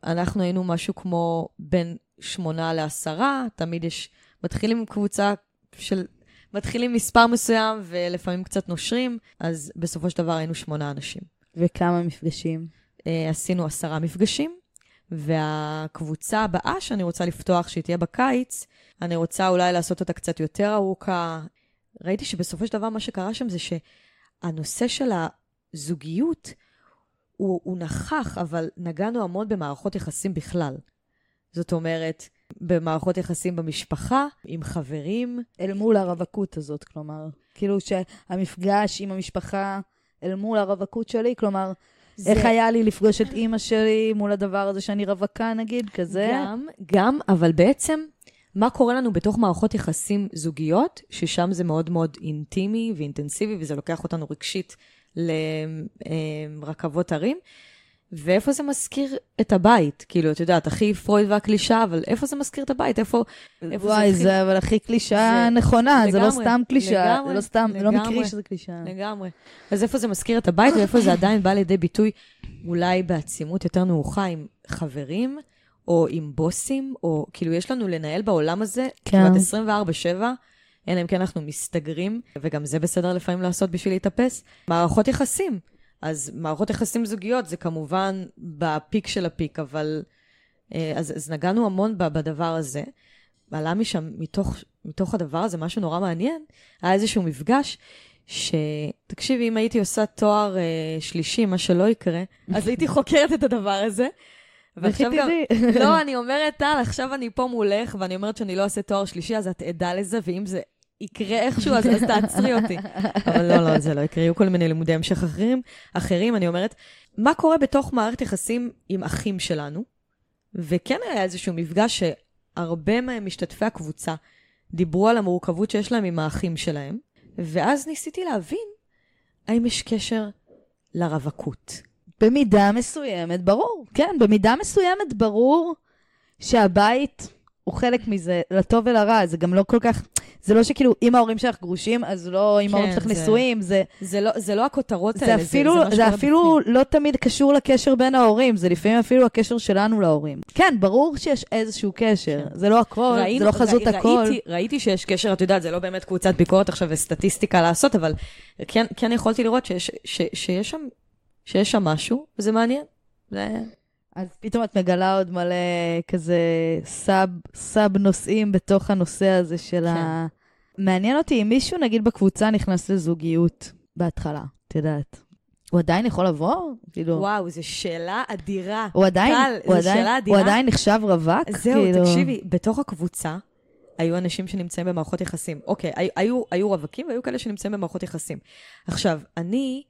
אנחנו היינו משהו כמו בין שמונה לעשרה, תמיד יש, מתחילים עם קבוצה של, מתחילים מספר מסוים ולפעמים קצת נושרים, אז בסופו של דבר היינו שמונה אנשים. וכמה מפגשים? Uh, עשינו עשרה מפגשים, והקבוצה הבאה שאני רוצה לפתוח, שהיא תהיה בקיץ, אני רוצה אולי לעשות אותה קצת יותר ארוכה. ראיתי שבסופו של דבר מה שקרה שם זה שהנושא של זוגיות הוא, הוא נכח, אבל נגענו המון במערכות יחסים בכלל. זאת אומרת, במערכות יחסים במשפחה, עם חברים. אל מול הרווקות הזאת, כלומר. כאילו שהמפגש עם המשפחה אל מול הרווקות שלי, כלומר, זה... איך היה לי לפגוש את אימא שלי מול הדבר הזה שאני רווקה, נגיד, כזה? גם, גם, אבל בעצם מה קורה לנו בתוך מערכות יחסים זוגיות, ששם זה מאוד מאוד אינטימי ואינטנסיבי, וזה לוקח אותנו רגשית לרכבות הרים. ואיפה זה מזכיר את הבית? כאילו, את יודעת, הכי פרויד והקלישה, אבל איפה זה מזכיר את הבית? איפה, איפה וואי, זה... זה אבל הכי קלישה זה- נכונה, זה לא לגמרי, סתם לגמרי, זה לא סתם, לא לגמרי. מקרי שזה קלישה. לגמרי. אז איפה זה מזכיר את הבית, ואיפה זה עדיין בא לידי ביטוי, אולי בעצימות יותר נמוכה עם חברים, או עם בוסים, או כאילו, יש לנו לנהל בעולם הזה כן. כמעט 24-7, אלא אם כן אנחנו מסתגרים, וגם זה בסדר לפעמים לעשות בשביל להתאפס. מערכות יחסים. אז מערכות יחסים זוגיות זה כמובן בפיק של הפיק, אבל... אה, אז, אז נגענו המון בדבר הזה. עלה משם, מתוך, מתוך הדבר הזה, משהו נורא מעניין, היה איזשהו מפגש, שתקשיבי, אם הייתי עושה תואר אה, שלישי, מה שלא יקרה, אז הייתי חוקרת את הדבר הזה. ועכשיו גם... לא, אני אומרת, טל, עכשיו אני פה מולך, ואני אומרת שאני לא אעשה תואר שלישי, אז את עדה לזה, ואם זה יקרה איכשהו, אז, אז תעצרי אותי. אבל לא, לא, זה לא יקרה, יהיו כל מיני לימודי המשך אחרים. אחרים, אני אומרת, מה קורה בתוך מערכת יחסים עם אחים שלנו? וכן היה איזשהו מפגש שהרבה ממשתתפי הקבוצה דיברו על המורכבות שיש להם עם האחים שלהם, ואז ניסיתי להבין האם יש קשר לרווקות. במידה מסוימת, ברור. כן, במידה מסוימת ברור שהבית הוא חלק מזה, לטוב ולרע. זה גם לא כל כך, זה לא שכאילו, אם ההורים שלך גרושים, אז לא, אם כן, ההורים שלך זה- נשואים, זה... זה לא, זה לא הכותרות זה האלה, אפילו, זה, מה זה שקורה אפילו לא תמיד קשור לקשר בין ההורים, זה לפעמים אפילו הקשר שלנו להורים. כן, ברור שיש איזשהו קשר, כן. זה לא הכל, זה לא חזות הכל. ראיתי, ראיתי שיש קשר, את יודעת, זה לא באמת קבוצת ביקורת עכשיו וסטטיסטיקה לעשות, אבל כן, כן יכולתי לראות שיש, ש, שיש, שם, שיש שם משהו, וזה מעניין. זה... אז פתאום את מגלה עוד מלא כזה סאב, סאב נושאים בתוך הנושא הזה של כן. ה... מעניין אותי אם מישהו, נגיד, בקבוצה נכנס לזוגיות בהתחלה, את יודעת. הוא עדיין יכול לבוא? כאילו, וואו, זו שאלה אדירה. הוא עדיין, טל, הוא, עדיין, שאלה הוא אדירה. עדיין נחשב רווק? זהו, כאילו... תקשיבי, בתוך הקבוצה היו אנשים שנמצאים במערכות יחסים. אוקיי, היו, היו, היו רווקים והיו כאלה שנמצאים במערכות יחסים. עכשיו, אני,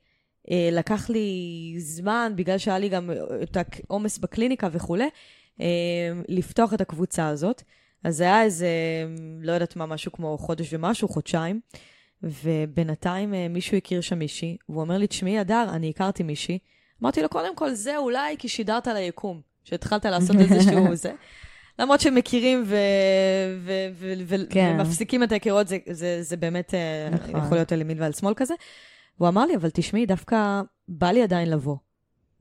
אה, לקח לי זמן, בגלל שהיה לי גם אה, את העומס בקליניקה וכולי, אה, לפתוח את הקבוצה הזאת. אז זה היה איזה, לא יודעת מה, משהו כמו חודש ומשהו, חודשיים. ובינתיים אה, מישהו הכיר שם מישהי, והוא אומר לי, תשמעי, הדר, אני הכרתי מישהי. אמרתי לו, קודם כל, זה אולי כי שידרת ליקום, שהתחלת לעשות איזשהו זה. למרות שמכירים ו- ו- ו- ו- כן. ומפסיקים את ההיכרויות, זה, זה, זה באמת אה, נכון. יכול להיות על ימין ועל שמאל כזה. והוא אמר לי, אבל תשמעי, דווקא בא לי עדיין לבוא.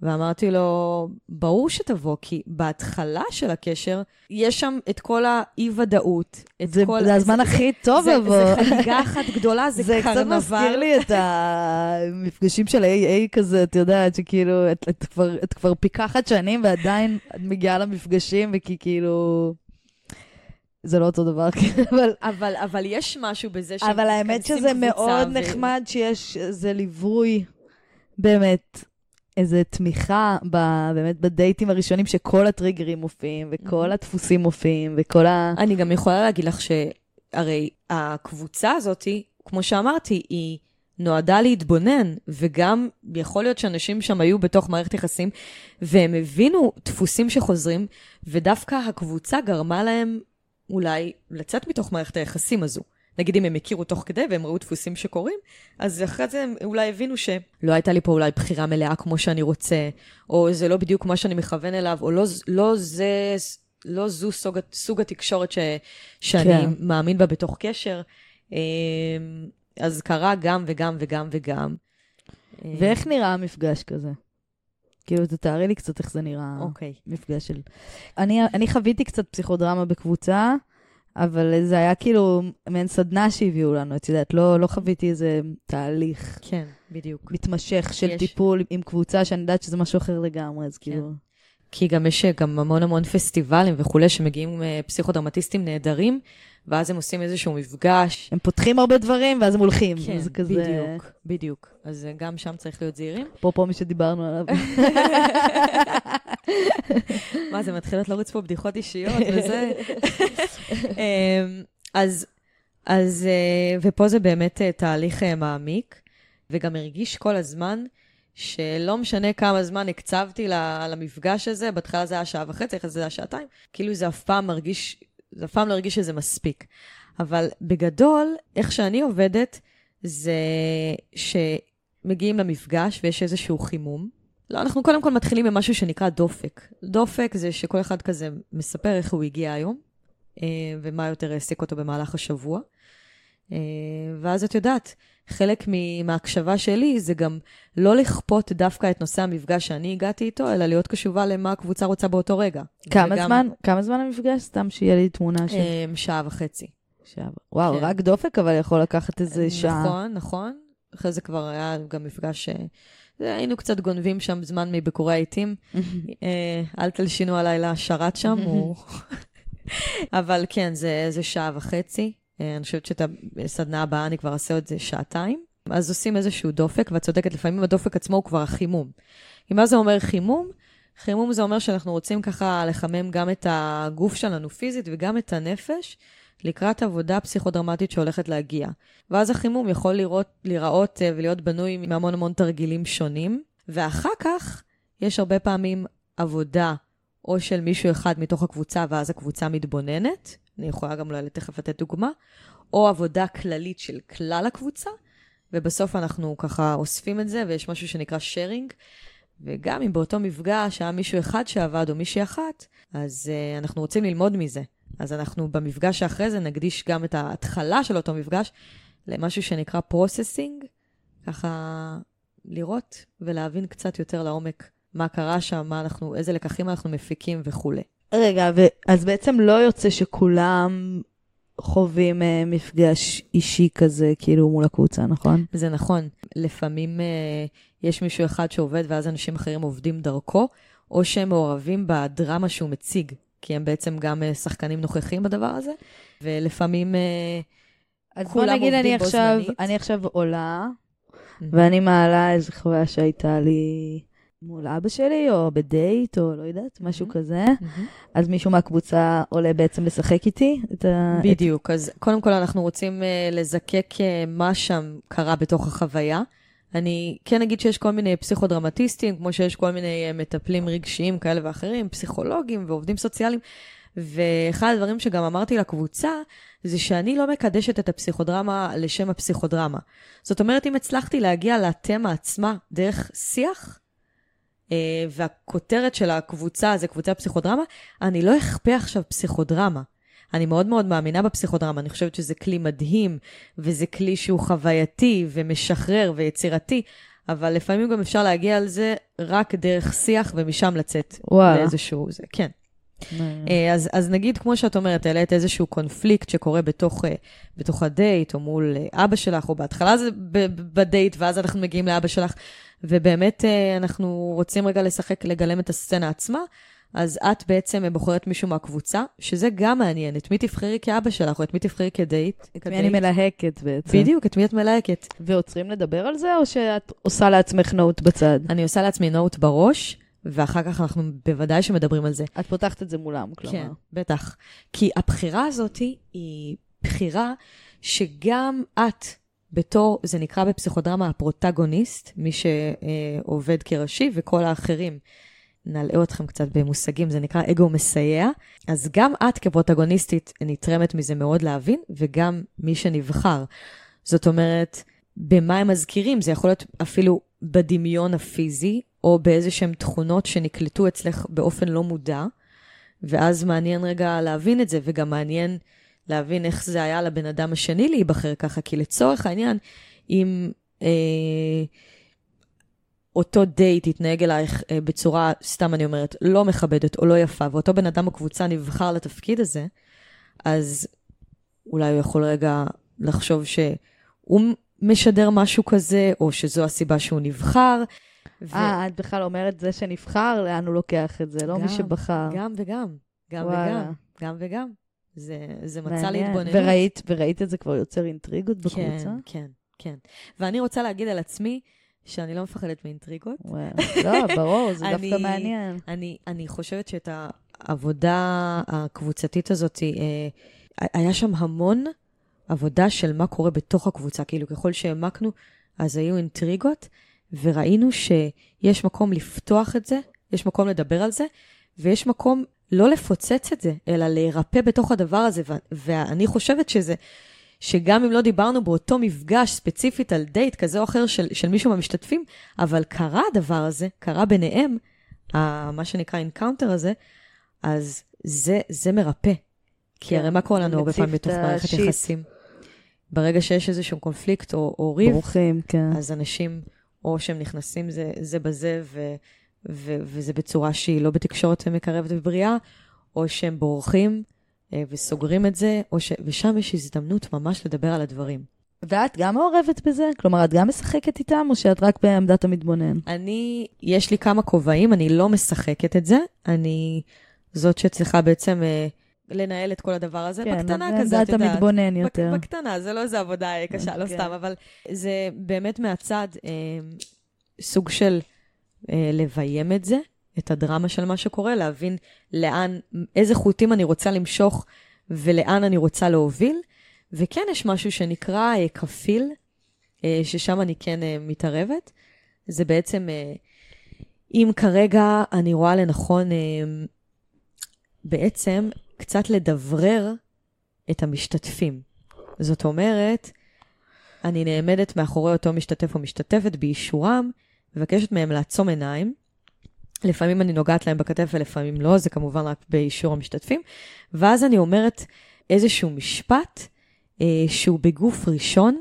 ואמרתי לו, ברור שתבוא, כי בהתחלה של הקשר, יש שם את כל האי-ודאות. את זה, כל... זה הזמן הכי טוב זה, לבוא. זה חגיגה אחת גדולה, זה, זה קרנבל. קצת מזכיר לי את המפגשים של AA כזה, את יודעת, שכאילו, את, את, כבר, את כבר פיקחת שנים ועדיין את מגיעה למפגשים, וכי כאילו... זה לא אותו דבר, אבל... אבל, אבל יש משהו בזה שהם אבל האמת שזה מאוד ו- נחמד שיש איזה ליווי, באמת, איזה תמיכה ב, באמת בדייטים הראשונים, שכל הטריגרים מופיעים, וכל הדפוסים מופיעים, וכל ה... אני גם יכולה להגיד לך שהרי הקבוצה הזאת, כמו שאמרתי, היא נועדה להתבונן, וגם יכול להיות שאנשים שם היו בתוך מערכת יחסים, והם הבינו דפוסים שחוזרים, ודווקא הקבוצה גרמה להם אולי לצאת מתוך מערכת היחסים הזו. נגיד אם הם הכירו תוך כדי והם ראו דפוסים שקורים, אז אחרי זה הם אולי הבינו שלא הייתה לי פה אולי בחירה מלאה כמו שאני רוצה, או זה לא בדיוק מה שאני מכוון אליו, או לא, לא זה, לא זו סוג, סוג התקשורת ש, שאני כן. מאמין בה בתוך קשר. אמ, אז קרה גם וגם וגם וגם. ואיך נראה המפגש כזה? כאילו, תתארי לי קצת איך זה נראה, אוקיי. מפגש של... אני, אני חוויתי קצת פסיכודרמה בקבוצה, אבל זה היה כאילו מעין סדנה שהביאו לנו, את יודעת, לא, לא חוויתי איזה תהליך כן, בדיוק. מתמשך של יש. טיפול עם קבוצה, שאני יודעת שזה משהו אחר לגמרי, אז כאילו... כי גם יש גם המון המון פסטיבלים וכולי, שמגיעים אה, פסיכודרמטיסטים נהדרים, ואז הם עושים איזשהו מפגש. הם פותחים הרבה דברים, ואז הם הולכים. כן, זה כזה... בדיוק, בדיוק. אז אה, גם שם צריך להיות זהירים. אפרופו מי שדיברנו עליו. מה, זה מתחיל להיות לרוץ פה בדיחות אישיות וזה. אמ, אז, אז, אה, ופה זה באמת אה, תהליך מעמיק, וגם הרגיש כל הזמן שלא משנה כמה זמן הקצבתי למפגש הזה, בהתחלה זה היה שעה וחצי, אחרי זה היה שעתיים, כאילו זה אף פעם מרגיש זה אף פעם לא הרגיש שזה מספיק. אבל בגדול, איך שאני עובדת, זה שמגיעים למפגש ויש איזשהו חימום. לא, אנחנו קודם כל מתחילים במשהו שנקרא דופק. דופק זה שכל אחד כזה מספר איך הוא הגיע היום, אה, ומה יותר העסיק אותו במהלך השבוע. אה, ואז את יודעת, חלק מההקשבה שלי זה גם לא לכפות דווקא את נושא המפגש שאני הגעתי איתו, אלא להיות קשובה למה הקבוצה רוצה באותו רגע. כמה וגם, זמן? כמה זמן המפגש? סתם שיהיה לי תמונה של... אה, שעה וחצי. שעה. וואו, כן. רק דופק, אבל יכול לקחת איזה שעה. נכון, נכון. אחרי זה כבר היה גם מפגש... אה, זה, היינו קצת גונבים שם זמן מביקורי העיתים. אה, אל תלשינו עליי לשרת שם, הוא... אבל כן, זה, זה שעה וחצי. אה, אני חושבת שאת הסדנה הבאה אני כבר אעשה זה שעתיים. אז עושים איזשהו דופק, ואת צודקת, לפעמים הדופק עצמו הוא כבר החימום. כי מה זה אומר חימום? חימום זה אומר שאנחנו רוצים ככה לחמם גם את הגוף שלנו פיזית וגם את הנפש לקראת עבודה פסיכודרמטית שהולכת להגיע. ואז החימום יכול לראות, להיראות אה, ולהיות בנוי מהמון המון תרגילים שונים. ואחר כך יש הרבה פעמים עבודה או של מישהו אחד מתוך הקבוצה, ואז הקבוצה מתבוננת, אני יכולה גם אולי תכף לתת דוגמה, או עבודה כללית של כלל הקבוצה, ובסוף אנחנו ככה אוספים את זה, ויש משהו שנקרא sharing, וגם אם באותו מפגש היה מישהו אחד שעבד או מישהי אחת, אז uh, אנחנו רוצים ללמוד מזה. אז אנחנו במפגש שאחרי זה נקדיש גם את ההתחלה של אותו מפגש למשהו שנקרא processing, ככה לראות ולהבין קצת יותר לעומק מה קרה שם, מה אנחנו, איזה לקחים אנחנו מפיקים וכולי. רגע, אז בעצם לא יוצא שכולם חווים אה, מפגש אישי כזה, כאילו מול הקבוצה, נכון? זה נכון. לפעמים אה, יש מישהו אחד שעובד ואז אנשים אחרים עובדים דרכו, או שהם מעורבים בדרמה שהוא מציג, כי הם בעצם גם אה, שחקנים נוכחים בדבר הזה, ולפעמים אה, אז בוא כולם נגיד אני עכשיו, זמנית. אני עכשיו עולה, ואני מעלה איזו חוויה שהייתה לי מול אבא שלי, או בדייט, או לא יודעת, משהו Mhm. כזה. מהמם. אז מישהו מהקבוצה עולה בעצם לשחק איתי את ה... בדיוק, אז קודם כל אנחנו רוצים uh, לזקק uh, מה שם קרה בתוך החוויה. אני כן אגיד שיש כל מיני פסיכודרמטיסטים, כמו שיש כל מיני uh, מטפלים רגשיים כאלה ואחרים, פסיכולוגים ועובדים סוציאליים. ואחד הדברים שגם אמרתי לקבוצה, זה שאני לא מקדשת את הפסיכודרמה לשם הפסיכודרמה. זאת אומרת, אם הצלחתי להגיע לתמה עצמה דרך שיח, אה, והכותרת של הקבוצה זה קבוצה פסיכודרמה, אני לא אכפה עכשיו פסיכודרמה. אני מאוד מאוד מאמינה בפסיכודרמה, אני חושבת שזה כלי מדהים, וזה כלי שהוא חווייתי ומשחרר ויצירתי, אבל לפעמים גם אפשר להגיע על זה רק דרך שיח ומשם לצאת וואלה. לאיזשהו... זה, כן. אה, אז, אז נגיד, כמו שאת אומרת, העלית איזשהו קונפליקט שקורה בתוך, אה, בתוך הדייט, או מול אה, אבא שלך, או בהתחלה זה בדייט, ואז אנחנו מגיעים לאבא שלך, ובאמת אנחנו רוצים רגע לשחק, לגלם את הסצנה עצמה, אז את בעצם בוחרת מישהו מהקבוצה, שזה גם מעניין, את מי תבחרי כאבא שלך, או את מי תבחרי כדייט. את מי אני מלהקת בעצם. בדיוק, את מי את מלהקת. ועוצרים לדבר על זה, או שאת עושה לעצמך נוט בצד? אני עושה לעצמי נוט בראש, ואחר כך אנחנו בוודאי שמדברים על זה. את פותחת את זה מולם, כלומר. כן, בטח. כי הבחירה הזאת היא בחירה שגם את, בתור, זה נקרא בפסיכודרמה הפרוטגוניסט, מי שעובד כראשי, וכל האחרים, נלאה אתכם קצת במושגים, זה נקרא אגו מסייע. אז גם את כפרוטגוניסטית נתרמת מזה מאוד להבין, וגם מי שנבחר. זאת אומרת, במה הם מזכירים? זה יכול להיות אפילו בדמיון הפיזי, או באיזה שהן תכונות שנקלטו אצלך באופן לא מודע. ואז מעניין רגע להבין את זה, וגם מעניין להבין איך זה היה לבן אדם השני להיבחר ככה, כי לצורך העניין, אם אה, אותו דייט יתנהג אלייך אה, בצורה, סתם אני אומרת, לא מכבדת או לא יפה, ואותו בן אדם בקבוצה נבחר לתפקיד הזה, אז אולי הוא יכול רגע לחשוב שהוא משדר משהו כזה, או שזו הסיבה שהוא נבחר. אה, את בכלל אומרת זה שנבחר, לאן הוא לוקח את זה, לא מי שבחר. גם וגם, גם וואלה. וגם, גם וגם. זה, זה מצע. להתבוננות. וראית, וראית את זה כבר יוצר אינטריגות בקבוצה? כן, כן, כן. ואני רוצה להגיד על עצמי שאני לא מפחדת מאינטריגות. לא, ברור, זה אני- דווקא מעניין. אני, אני חושבת שאת העבודה הקבוצתית הזאת, אה, היה שם המון עבודה של מה קורה בתוך הקבוצה. כאילו, ככל שהעמקנו, אז היו אינטריגות, וראינו שיש מקום לפתוח את זה, יש מקום לדבר על זה, ויש מקום לא לפוצץ את זה, אלא להירפא בתוך הדבר הזה. ואני חושבת שזה, שגם אם לא דיברנו באותו מפגש ספציפית על דייט כזה או אחר של, של מישהו מהמשתתפים, אבל קרה הדבר הזה, קרה ביניהם, מה שנקרא encounter הזה, אז זה, זה מרפא. כי כן, הרי מה קורה לנו הרבה פעמים בתוך מערכת. יחסים? ברגע שיש איזשהו קונפליקט או, או ריב, ברוכים, כן. אז אנשים, או שהם נכנסים זה, זה בזה, ו, ו, וזה בצורה שהיא לא בתקשורת מקרבת ובריאה, או שהם בורחים אה, וסוגרים את זה, ש, ושם יש הזדמנות ממש לדבר על הדברים. ואת גם מעורבת בזה? כלומר, את גם משחקת איתם, או שאת רק בעמדת המתבונן? אני, יש לי כמה כובעים, אני לא משחקת את זה, אני זאת שצריכה בעצם אה, לנהל את כל הדבר הזה, כן, בקטנה כזה, את יודעת. המתבונן בק- יותר. בקטנה, זה לא איזה עבודה אה, קשה, לא כן. סתם, אבל זה באמת מהצד אה, סוג של אה, לביים את זה, את הדרמה של מה שקורה, להבין לאן, איזה חוטים אני רוצה למשוך ולאן אני רוצה להוביל. וכן, יש משהו שנקרא אה, כפיל, אה, ששם אני כן אה, מתערבת. זה בעצם, אה, אם כרגע אני רואה לנכון אה, בעצם קצת לדברר את המשתתפים. זאת אומרת, אני נעמדת מאחורי אותו משתתף או משתתפת באישורם, מבקשת מהם לעצום עיניים. לפעמים אני נוגעת להם בכתף ולפעמים לא, זה כמובן רק באישור המשתתפים. ואז אני אומרת איזשהו משפט אה, שהוא בגוף ראשון,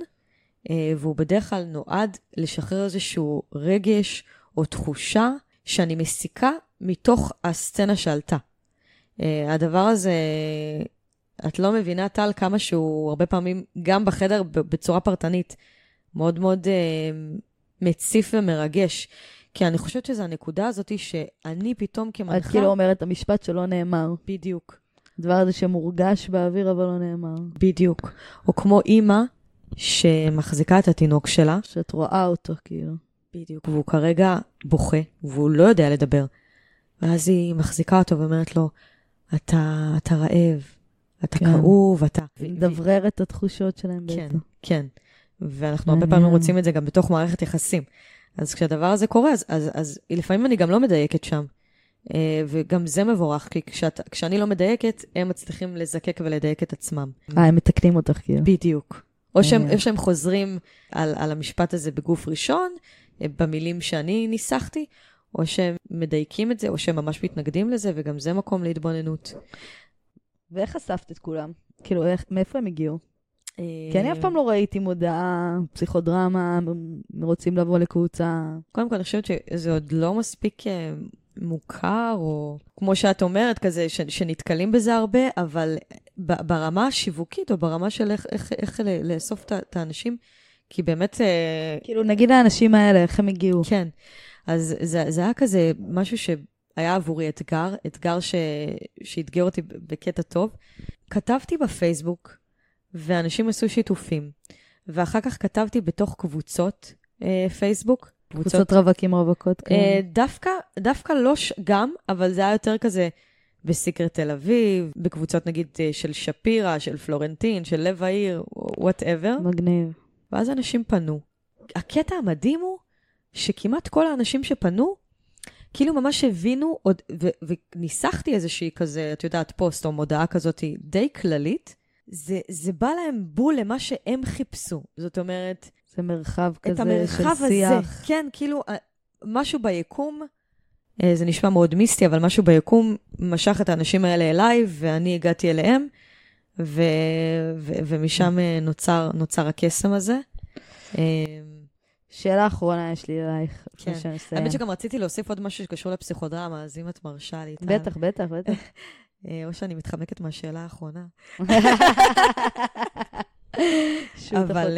אה, והוא בדרך כלל נועד לשחרר איזשהו רגש או תחושה שאני מסיקה מתוך הסצנה שעלתה. אה, הדבר הזה, את לא מבינה, טל, כמה שהוא הרבה פעמים, גם בחדר בצורה פרטנית, מאוד מאוד אה, מציף ומרגש. כי אני חושבת שזו הנקודה הזאת שאני פתאום כמנחה... את כאילו אומרת המשפט שלא נאמר. בדיוק, הדבר הזה שמורגש באוויר אבל לא נאמר. בדיוק. או כמו אימא שמחזיקה את התינוק שלה, שאת רואה אותו, כאילו. בדיוק, והוא כרגע בוכה, והוא לא יודע לדבר. ואז היא מחזיקה אותו ואומרת לו, אתה, אתה רעב, אתה כן. כאוב, אתה... לדברר את התחושות שלהם כן, בעצם. כן. ואנחנו הרבה מעניין. פעמים רוצים את זה גם בתוך מערכת יחסים. אז כשהדבר הזה קורה, אז, אז, אז לפעמים אני גם לא מדייקת שם. אה, וגם זה מבורך, כי כשאת, כשאני לא מדייקת, הם מצליחים לזקק ולדייק את עצמם. אה, הם מתקנים אותך, כאילו. בדיוק. או שהם. או שהם חוזרים על, על המשפט הזה בגוף ראשון, אה, במילים שאני ניסחתי, או שהם מדייקים את זה, או שהם ממש מתנגדים לזה, וגם זה מקום להתבוננות. ואיך חשפת את כולם? כאילו, איך, מאיפה הם הגיעו? אה, כי אני אף פעם לא ראיתי מודעה, פסיכודרמה, רוצים לבוא לקבוצה. קודם כל, אני חושבת שזה עוד לא מספיק אה, מוכר, או כמו שאת אומרת, כזה, ש, שנתקלים בזה הרבה, אבל ב, ברמה השיווקית, או ברמה של איך, איך, איך לאסוף את האנשים, כי באמת, אה, כאילו, נגיד האנשים האלה, איך הם הגיעו? כן. אז זה, זה היה כזה משהו שהיה עבורי אתגר, אתגר ש, שאתגר אותי בקטע טוב. כתבתי בפייסבוק, ואנשים עשו שיתופים, ואחר כך כתבתי בתוך קבוצות אה, פייסבוק. קבוצות רווקים רווקות אה, כאלה. דווקא, דווקא לא ש... גם, אבל זה היה יותר כזה ב Secret תל אביב, בקבוצות נגיד אה, של שפירא, של פלורנטין, של לב העיר, whatever. מגניב. ואז אנשים פנו. הקטע המדהים הוא שכמעט כל האנשים שפנו, כאילו ממש הבינו, עוד, ו- וניסחתי איזושהי כזה, את יודעת, פוסט או מודעה כזאת די כללית, זה, זה בא להם בול למה שהם חיפשו. זאת אומרת, זה מרחב את כזה המרחב של הזה, שיח. כן, כאילו, אה, משהו ביקום, אה, זה נשמע מאוד מיסטי, אבל משהו ביקום משך את האנשים האלה אליי, ואני הגעתי אליהם, ו- ו- ומשם אה, נוצר, נוצר הקסם הזה. שאלה אחרונה יש לי אלייך, לפני כן. שנסיים. האמת שגם רציתי להוסיף עוד משהו שקשור לפסיכודרמה, אז אם את מרשה לי, טל. בטח, בטח, בטח. אה, או שאני מתחמקת מהשאלה האחרונה. אבל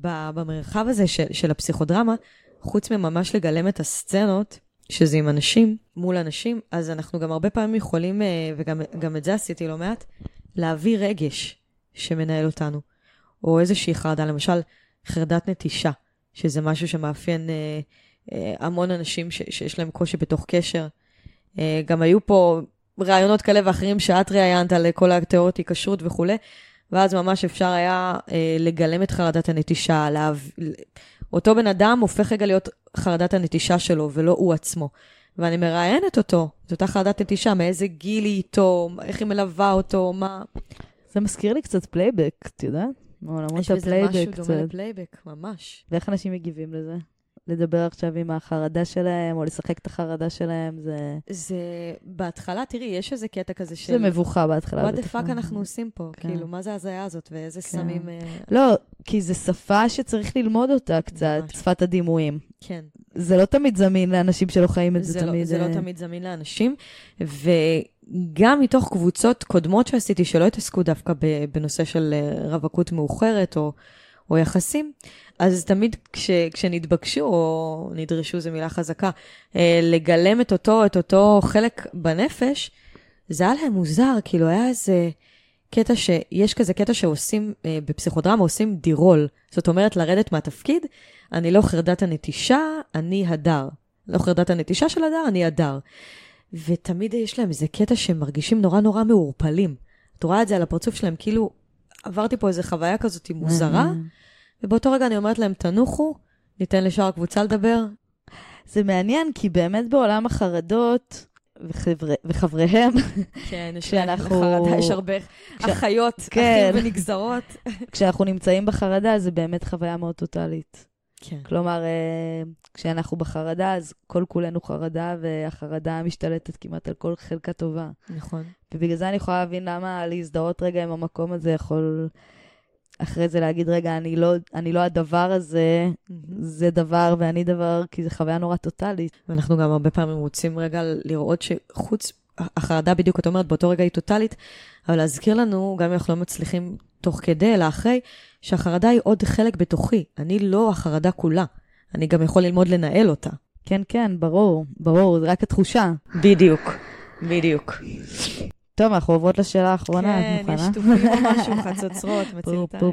ב- במרחב הזה של, של הפסיכודרמה, חוץ מממש לגלם את הסצנות, שזה עם אנשים, מול אנשים, אז אנחנו גם הרבה פעמים יכולים, אה, וגם גם את זה עשיתי לא מעט, להביא רגש שמנהל אותנו, או איזושהי חרדה, למשל, חרדת נטישה, שזה משהו שמאפיין אה, אה, המון אנשים ש, שיש להם קושי בתוך קשר. אה, גם היו פה רעיונות כאלה ואחרים שאת ראיינת על כל התיאוריות היקשרות וכולי, ואז ממש אפשר היה אה, לגלם את חרדת הנטישה, להב... אותו בן אדם הופך רגע להיות חרדת הנטישה שלו, ולא הוא עצמו. ואני מראיינת אותו, את אותה חרדת נטישה, מאיזה גיל היא איתו, איך היא מלווה אותו, מה... זה מזכיר לי קצת playback, את יודעת? מעולמות יש בזה ה playback משהו קצת. דומה ל playback, ממש. ואיך אנשים מגיבים לזה? לדבר עכשיו עם החרדה שלהם, או לשחק את החרדה שלהם, זה, זה, בהתחלה, תראי, יש איזה קטע כזה של... זה מבוכה בהתחלה. what the fuck אנחנו עושים פה? כן. כאילו, מה זה ההזיה הזאת, ואיזה סמים... אה, לא, כי זו שפה שצריך ללמוד אותה קצת, ממש. שפת הדימויים. כן. זה לא תמיד זמין לאנשים שלא חיים את זה, זה, לא, תמיד. זה לא אה, תמיד זמין לאנשים, וגם מתוך קבוצות קודמות שעשיתי, שלא התעסקו דווקא בנושא של אה, רווקות מאוחרת או, או יחסים, אז תמיד כש, כשנתבקשו, או נדרשו, זו מילה חזקה, אה, לגלם את אותו, את אותו חלק בנפש, זה היה להם מוזר, כאילו היה איזה קטע ש... יש כזה קטע שעושים, אה, בפסיכודרמה עושים דירול. זאת אומרת, לרדת מהתפקיד, אני לא חרדת הנטישה, אני הדר. לא חרדת הנטישה של הדר, אני הדר. ותמיד יש להם איזה קטע שהם מרגישים נורא נורא מעורפלים. את רואה את זה על הפרצוף שלהם, כאילו עברתי פה איזה חוויה כזאת מוזרה, ובאותו רגע אני אומרת להם, תנוחו, ניתן לשאר הקבוצה לדבר. זה מעניין, כי באמת בעולם החרדות, וחברי, וחבריהם, כן, יש כשאנחנו- לחרדה, יש הרבה כש- אחיות, כן. אחים ונגזרות. כשאנחנו נמצאים בחרדה, זה באמת חוויה מאוד טוטאלית. כן. כלומר, אה, כשאנחנו בחרדה, אז כל כולנו חרדה, והחרדה משתלטת כמעט על כל חלקה טובה. נכון. ובגלל זה אני יכולה להבין למה להזדהות רגע עם המקום הזה יכול אחרי זה להגיד, רגע, אני לא, אני לא הדבר הזה, זה דבר ואני דבר, כי זו חוויה נורא טוטאלית. ואנחנו גם הרבה פעמים רוצים רגע לראות שחוץ, החרדה בדיוק, את אומרת, באותו רגע היא טוטאלית, אבל להזכיר לנו, גם אם אנחנו לא מצליחים תוך כדי, אלא אחרי, שהחרדה היא עוד חלק בתוכי. אני לא החרדה כולה. אני גם יכול ללמוד לנהל אותה. כן, כן, ברור, ברור, זה רק התחושה. בדיוק. בדיוק. טוב, אנחנו עוברות לשאלה האחרונה, את כן, יש מוכנה? תופים או משהו, חצוצרות, מצילתיים.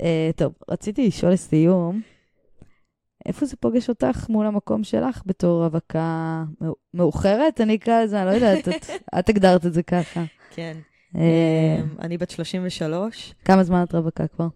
אה, טוב, רציתי לשאול לסיום, איפה זה פוגש אותך מול המקום שלך בתור רווקה מאו- מאוחרת? אני אקרא לזה, אני לא יודעת, את הגדרת את זה ככה. כן. אה, אמ, אני בת 33. כמה זמן את רווקה כבר?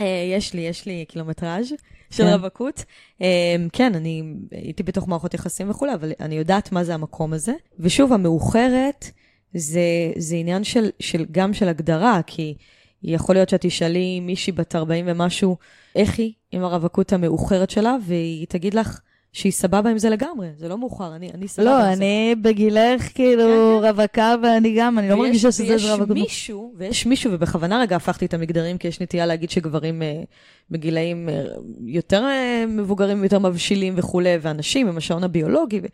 אה, יש לי, יש לי קילומטראז' של כן. רווקות. אה, כן, אני הייתי בתוך מערכות יחסים וכולי, אבל אני יודעת מה זה המקום הזה. ושוב, המאוחרת זה, זה עניין של, של, גם של הגדרה, כי יכול להיות שאת תשאלי מישהי בת 40 ומשהו, איך היא עם הרווקות המאוחרת שלה, והיא תגיד לך שהיא סבבה עם זה לגמרי, זה לא מאוחר, אני, אני סבבה לא, עם זה. אני בגילך כאילו רווקה, ואני גם, אני לא ויש- מרגישה שזה ויש רווקות. מישהו, ויש מישהו, ובכוונה רגע הפכתי את המגדרים, כי יש נטייה להגיד שגברים אה, בגילאים אה, יותר אה, מבוגרים, יותר מבשילים וכולי, ואנשים עם השעון הביולוגי, ו...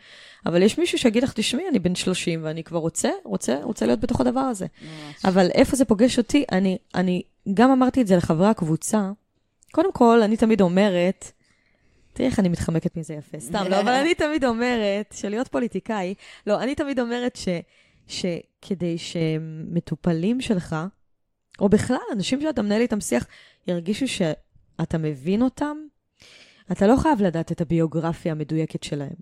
אבל יש מישהו שיגיד לך, תשמעי, אני בן 30 ואני כבר רוצה, רוצה, רוצה להיות בתוך הדבר הזה. אבל איפה זה פוגש אותי? אני, אני גם אמרתי את זה לחברי הקבוצה. קודם כל, אני תמיד אומרת, תראי איך אני מתחמקת מזה יפה, סתם, לא, אבל אני תמיד אומרת, שלהיות פוליטיקאי, לא, אני תמיד אומרת ש, שכדי שמטופלים שלך, או בכלל, אנשים שאתה מנהל איתם שיח, ירגישו שאתה מבין אותם, אתה לא חייב לדעת את הביוגרפיה המדויקת שלהם.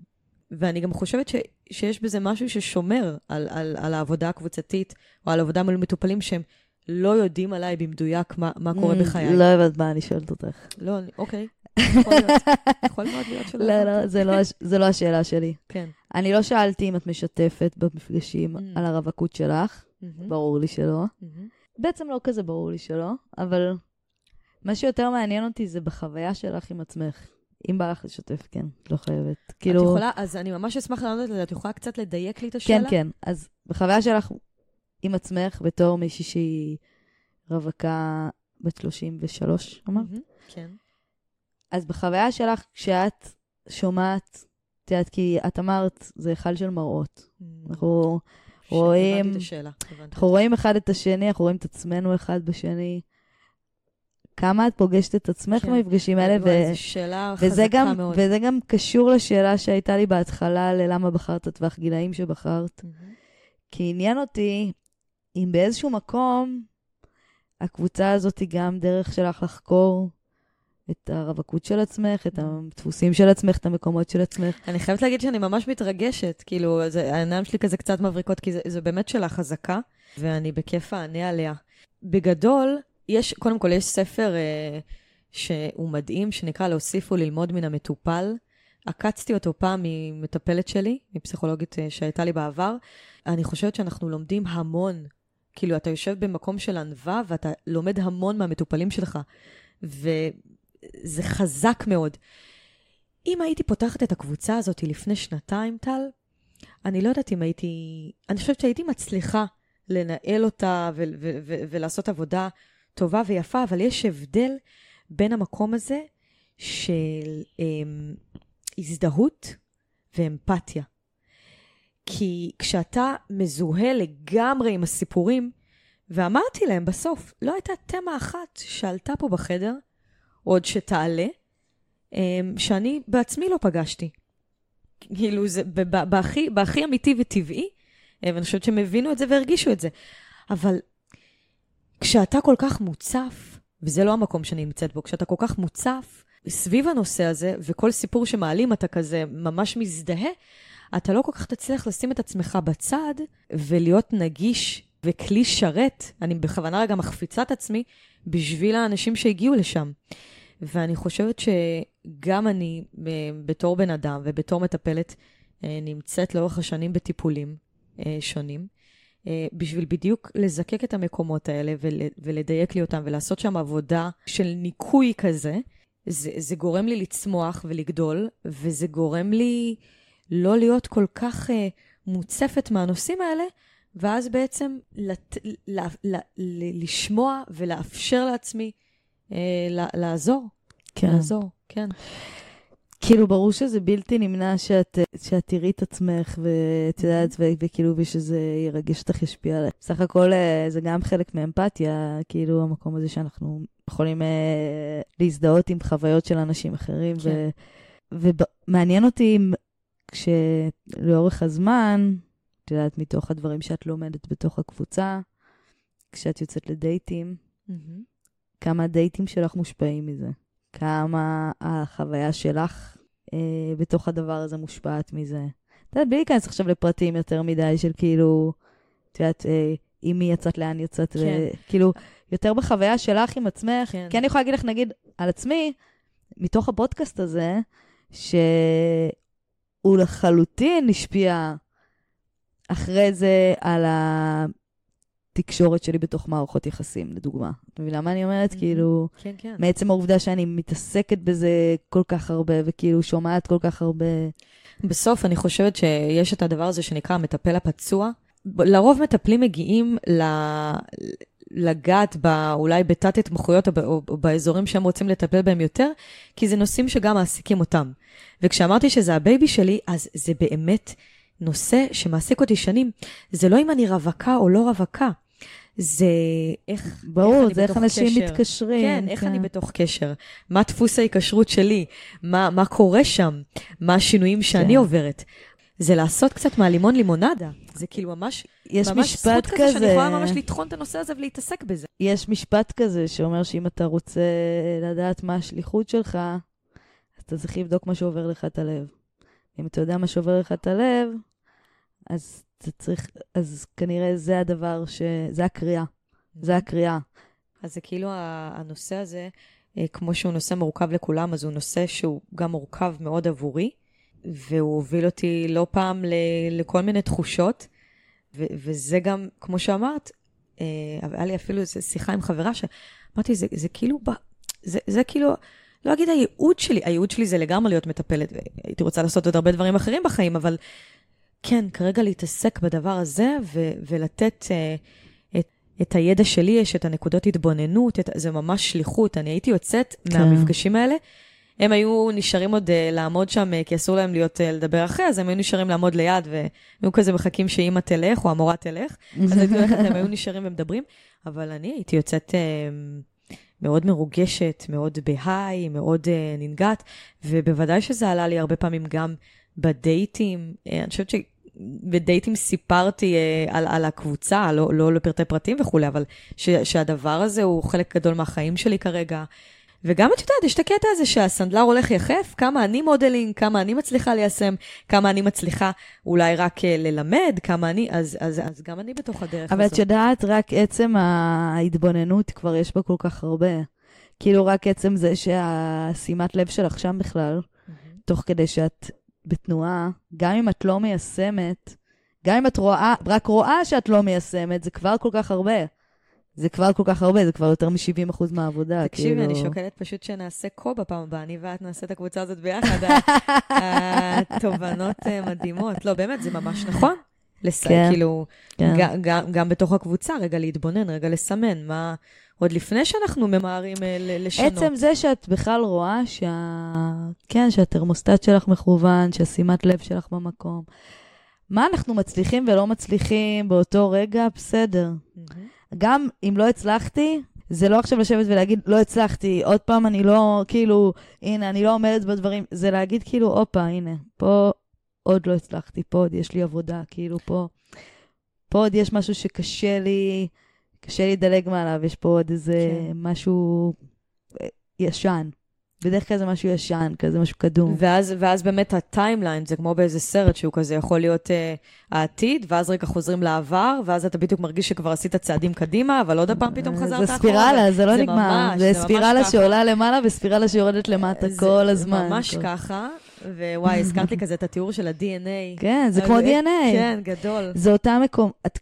ואני גם חושבת ש, שיש בזה משהו ששומר על, על, על העבודה הקבוצתית, או על עבודה מול מטופלים שהם לא יודעים עליי במדויק מה, מה קורה Mm, בחיי. לא הבנת מה אני שואלת אותך. לא, אני- אוקיי. יכול להיות. יכול מאוד להיות שלא. לא. לא, זה לא זה לא השאלה שלי. כן. אני לא שאלתי אם את משתפת במפגשים Mm. על הרווקות שלך, מהמם, ברור לי שלא. מהמם. בעצם לא כזה ברור לי שלא, אבל מה שיותר מעניין אותי זה בחוויה שלך עם עצמך. אם בא לך לשתף, כן, את לא חייבת. את כאילו... יכולה, אז אני ממש אשמח לענות על זה, את יכולה קצת לדייק לי את כן, השאלה? כן. אז בחוויה שלך עם עצמך, בתור מישהי שהיא רווקה בת 33, אמרת? מהמם, כן. אז בחוויה שלך, כשאת שומעת, את יודעת, כי את אמרת, זה היכל של מראות. אנחנו, ש- רואים- את. אנחנו רואים אחד את השני, אנחנו רואים את עצמנו אחד בשני. כמה את פוגשת את עצמך כן. במפגשים האלה, ו... זו שאלה וזה גם, מאוד. וזה גם קשור לשאלה שהייתה לי בהתחלה, ללמה בחרת טווח גילאים שבחרת. מהמם. כי עניין אותי אם באיזשהו מקום הקבוצה הזאת היא גם דרך שלך לחקור את הרווקות של עצמך, את הדפוסים של עצמך, את המקומות של עצמך. אני חייבת להגיד שאני ממש מתרגשת, כאילו, העיניים שלי כזה קצת מבריקות, כי זה באמת שאלה חזקה, ואני בכיף אענה עליה. בגדול, יש, קודם כל, יש ספר אה, שהוא מדהים, שנקרא להוסיף וללמוד מן המטופל, עקצתי אותו פעם ממטפלת שלי, מפסיכולוגית אה, שהייתה לי בעבר. אני חושבת שאנחנו לומדים המון. כאילו, אתה יושב במקום של ענווה ואתה לומד המון מהמטופלים שלך, וזה חזק מאוד. אם הייתי פותחת את הקבוצה הזאת לפני שנתיים, טל, אני לא יודעת אם הייתי... אני חושבת שהייתי מצליחה לנהל אותה ו- ו- ו- ולעשות עבודה טובה ויפה, אבל יש הבדל בין המקום הזה של אמ, הזדהות ואמפתיה. כי כשאתה מזוהה לגמרי עם הסיפורים, ואמרתי להם בסוף, לא הייתה תמה אחת שעלתה פה בחדר, עוד שתעלה, אמ, שאני בעצמי לא פגשתי. כאילו, זה בהכי, בהכי אמיתי וטבעי, ואני חושבת שהם הבינו את זה והרגישו את זה. אבל כשאתה כל כך מוצף, וזה לא המקום שאני נמצאת בו, כשאתה כל כך מוצף סביב הנושא הזה, וכל סיפור שמעלים אתה כזה ממש מזדהה, אתה לא כל כך תצליח לשים את עצמך בצד ולהיות נגיש וכלי שרת, אני בכוונה רגע מחפיצה את עצמי, בשביל האנשים שהגיעו לשם. ואני חושבת שגם אני, בתור בן אדם ובתור מטפלת, אה, נמצאת לאורך השנים בטיפולים אה, שונים, אה, בשביל בדיוק לזקק את המקומות האלה ול, ולדייק לי אותם ולעשות שם עבודה של ניקוי כזה. זה, זה גורם לי לצמוח ולגדול, וזה גורם לי לא להיות כל כך uh, מוצפת מהנושאים האלה, ואז בעצם לת, ל, ל, ל, לשמוע ולאפשר לעצמי uh, לעזור. כן. לעזור, כן. כאילו, ברור שזה בלתי נמנע שאת, שאת תראי את עצמך, ואת יודעת, mm-hmm. וכאילו, ושזה ירגש אותך, ישפיע עליך. בסך הכל אה, זה גם חלק מאמפתיה, כאילו, המקום הזה שאנחנו יכולים אה, להזדהות עם חוויות של אנשים אחרים. כן. ומעניין אותי כשלאורך הזמן, את יודעת, מתוך הדברים שאת לומדת בתוך הקבוצה, כשאת יוצאת לדייטים, mm-hmm. כמה הדייטים שלך מושפעים מזה. כמה החוויה שלך אה, בתוך הדבר הזה מושפעת מזה. את יודעת, בלי להיכנס עכשיו לפרטים יותר מדי של כאילו, את יודעת, אה, עם מי יצאת, לאן יצאת, כן. וכאילו, יותר בחוויה שלך עם עצמך. כן. כי אני יכולה להגיד לך, נגיד, על עצמי, מתוך הפודקאסט הזה, שהוא לחלוטין השפיע אחרי זה על. התקשורת שלי בתוך מערכות יחסים, לדוגמה. את מבינה מה אני אומרת? Mm-hmm. כאילו, כן, כן. מעצם העובדה שאני מתעסקת בזה כל כך הרבה, וכאילו שומעת כל כך הרבה... בסוף אני חושבת שיש את הדבר הזה שנקרא המטפל הפצוע. לרוב מטפלים מגיעים ל... לגעת ב, אולי בתת התמחויות או, ב, או, או באזורים שהם רוצים לטפל בהם יותר, כי זה נושאים שגם מעסיקים אותם. וכשאמרתי שזה ה baby שלי, אז זה באמת נושא שמעסיק אותי שנים. זה לא אם אני רווקה או לא רווקה, זה איך, ברור, איך זה איך אנשים קשר. מתקשרים. כן, איך כן. אני בתוך קשר. מה דפוס ההיקשרות שלי? מה, מה קורה שם? מה השינויים שאני כן. עוברת? זה לעשות קצת מהלימון לימונדה. זה כאילו ממש, יש ממש משפט זכות כזה, שאני יכולה ממש לטחון את הנושא הזה ולהתעסק בזה. יש משפט כזה שאומר שאם אתה רוצה לדעת מה השליחות שלך, אז אתה צריך לבדוק מה שעובר לך את הלב. אם אתה יודע מה שעובר לך את הלב, אז אתה צריך, אז כנראה זה הדבר ש... זה הקריאה. זה הקריאה. אז זה כאילו הנושא הזה, אה, כמו שהוא נושא מורכב לכולם, אז הוא נושא שהוא גם מורכב מאוד עבורי, והוא הוביל אותי לא פעם ל- לכל מיני תחושות, ו- וזה גם, כמו שאמרת, אה, היה לי אפילו איזו שיחה עם חברה שאמרתי, זה, זה כאילו, ב... זה, זה כאילו, לא אגיד הייעוד שלי, הייעוד שלי זה לגמרי להיות מטפלת, הייתי רוצה לעשות עוד הרבה דברים אחרים בחיים, אבל כן, כרגע להתעסק בדבר הזה ו- ולתת את, את הידע שלי, יש את הנקודות התבוננות, את, זה ממש שליחות. אני הייתי יוצאת כן. מהמפגשים האלה. הם היו נשארים עוד uh, לעמוד שם, uh, כי אסור להם להיות, uh, לדבר אחרי, אז הם היו נשארים לעמוד ליד, והיו כזה מחכים שאימא תלך, או המורה תלך, אז הייתי הולכת, הם היו נשארים ומדברים, אבל אני הייתי יוצאת uh, מאוד מרוגשת, מאוד ב high, מאוד uh, ננגעת, ובוודאי שזה עלה לי הרבה פעמים גם בדייטים. Uh, אני חושבת ש... בדייטים סיפרתי אה, על, על הקבוצה, לא, לא לפרטי פרטים וכולי, אבל ש, שהדבר הזה הוא חלק גדול מהחיים שלי כרגע. וגם את יודעת, יש את הקטע הזה שהסנדלר הולך יחף, כמה אני modeling, כמה אני מצליחה ליישם, כמה אני מצליחה אולי רק אה, ללמד, כמה אני, אז, אז, אז גם אני בתוך הדרך אבל הזאת. אבל את יודעת, רק עצם ההתבוננות כבר יש בה כל כך הרבה. כאילו רק עצם זה שהשימת לב שלך שם בכלל, תוך כדי שאת בתנועה, גם אם את לא מיישמת, גם אם את רואה, רק רואה שאת לא מיישמת, זה כבר כל כך הרבה. זה כבר כל כך הרבה, זה כבר יותר מ-70% מהעבודה. תקשיבי, כאילו... אני שוקלת פשוט שנעשה קו בפעם הבאה, אני ואת נעשה את הקבוצה הזאת ביחד. התובנות אה, מדהימות. לא, באמת, זה ממש נכון. לס... כן, כאילו, כן. גם, גם, גם בתוך הקבוצה, רגע להתבונן, רגע לסמן, מה... עוד לפני שאנחנו ממהרים אה, ל- לשנות. עצם זה שאת בכלל רואה שה... כן, שהתרמוסטט שלך מכוון, שהשימת לב שלך במקום. מה אנחנו מצליחים ולא מצליחים באותו רגע, בסדר. מהמם. גם אם לא הצלחתי, זה לא עכשיו לשבת ולהגיד, לא הצלחתי, עוד פעם אני לא, כאילו, הנה, אני לא עומדת בדברים, זה להגיד כאילו, הופה, הנה, פה עוד לא הצלחתי, פה עוד יש לי עבודה, כאילו, פה, פה עוד יש משהו שקשה לי, קשה לי לדלג מעליו, יש פה עוד איזה כן. משהו אה, ישן. בדרך כלל זה משהו ישן, כזה משהו קדום. ואז, ואז באמת הטיימליין, זה כמו באיזה סרט שהוא כזה יכול להיות uh, העתיד, ואז רגע חוזרים לעבר, ואז אתה בדיוק מרגיש שכבר עשית צעדים קדימה, אבל עוד פעם פתאום חזרת אחורה. זה ספירלה, זה לא נגמר. זה ספירלה. שעולה למעלה וספירלה שיורדת למטה כל הזמן. זה ממש כל- ככה, ווואי, הזכרת לי כזה את התיאור של ה-DNA. כן, זה כמו DNA. כן, גדול. זה אותם מקום, את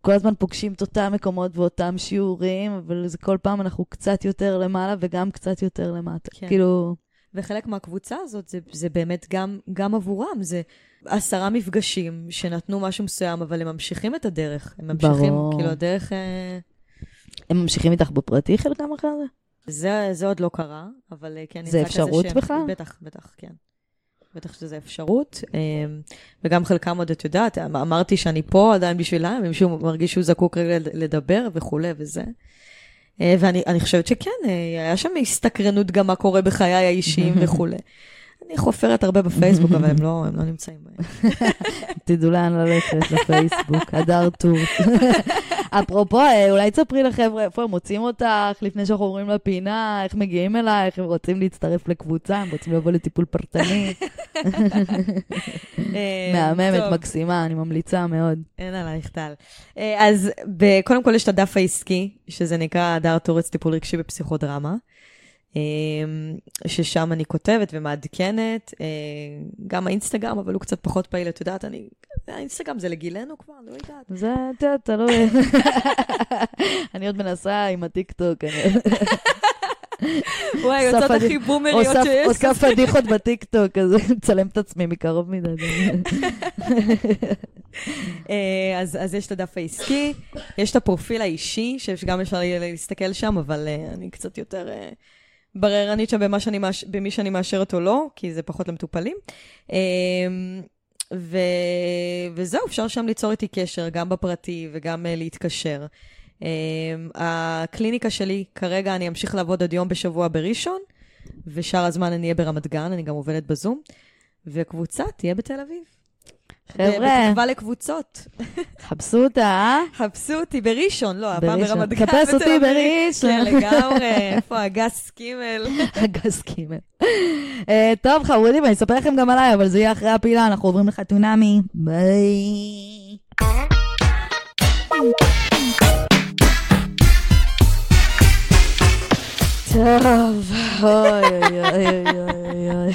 כל הזמן פוגשים את אותם מקומות ואותם שיעורים, אבל זה כל פעם אנחנו קצת יותר למעלה וגם קצת יותר למטה. כן. כאילו, וחלק מהקבוצה הזאת זה, זה באמת גם, גם עבורם, זה עשרה מפגשים שנתנו משהו מסוים, אבל הם ממשיכים את הדרך. הם ממשיכים, ברור. כאילו, הדרך... אה, הם ממשיכים איתך בפרטי חלקם אחרי זה? זה, זה עוד לא קרה, אבל אה, כן, זה אפשרות. בכלל? בטח, בטח, כן. בטח שזה אפשרות. אה, וגם חלקם עוד, את יודעת, אמ- אמרתי שאני פה עדיין בשבילם, אם מישהו מרגיש שהוא זקוק רגע לד- לדבר וכולי וזה. אה, ואני אני חושבת שכן, אה, היה שם הסתקרנות גם מה קורה בחיי האישיים וכולי. אני חופרת הרבה בפייסבוק, אבל הם לא, הם לא נמצאים בהם. תדעו לאן ללכת, לפייסבוק, הדר טור. אפרופו, אה, אולי תספרי לחבר'ה איפה הם מוצאים אותך, לפני שאנחנו עוברים לפינה, איך מגיעים אלייך, הם רוצים להצטרף לקבוצה, הם רוצים לבוא לטיפול פרטני. אה, מהממת. מקסימה, אני ממליצה מאוד. אין עלייך טל. אה, אז קודם כל יש את הדף העסקי, שזה נקרא הדר תורץ טיפול רגשי בפסיכודרמה, ששם אני כותבת ומעדכנת, אה, גם האינסטגרם, אבל הוא קצת פחות פעיל, את יודעת, אני... האינסטגרם זה לגילנו כבר, לא יודעת. זה, את יודעת, תלוי. אני עוד מנסה עם הטיקטוק, וואי, יוצאות הכי בומריות שיש. עושה פדיחות בטיקטוק, אז מצלם את עצמי מקרוב מדי. אה, אז, יש את הדף העסקי, יש את הפרופיל האישי, שגם אפשר להסתכל שם, אבל אה, אני קצת יותר בררנית שם במה שאני מאש... במי שאני מאשרת או לא, כי זה פחות למטופלים. אה, ו... וזהו, אפשר שם ליצור איתי קשר, גם בפרטי וגם אה, להתקשר. אה, הקליניקה שלי, כרגע אני אמשיך לעבוד עד יום בשבוע בראשון, ושאר הזמן אני אהיה ברמת גן, אני גם עובדת בזום, וקבוצה תהיה בתל אביב. חבר'ה, בתקווה לקבוצות. חפשו אותה, אה? חפשו אותי בראשון, לא, הפעם. ברמת גן. חפש אותי. בראשון. כן, לגמרי, איפה הגס קימל? הגז קימל. אה, טוב, חמודים, אני אספר לכם גם עליי, אבל זה יהיה אחרי הפילה, אנחנו עוברים לחתונמי. ביי. טוב, אוי אוי אוי אוי אוי.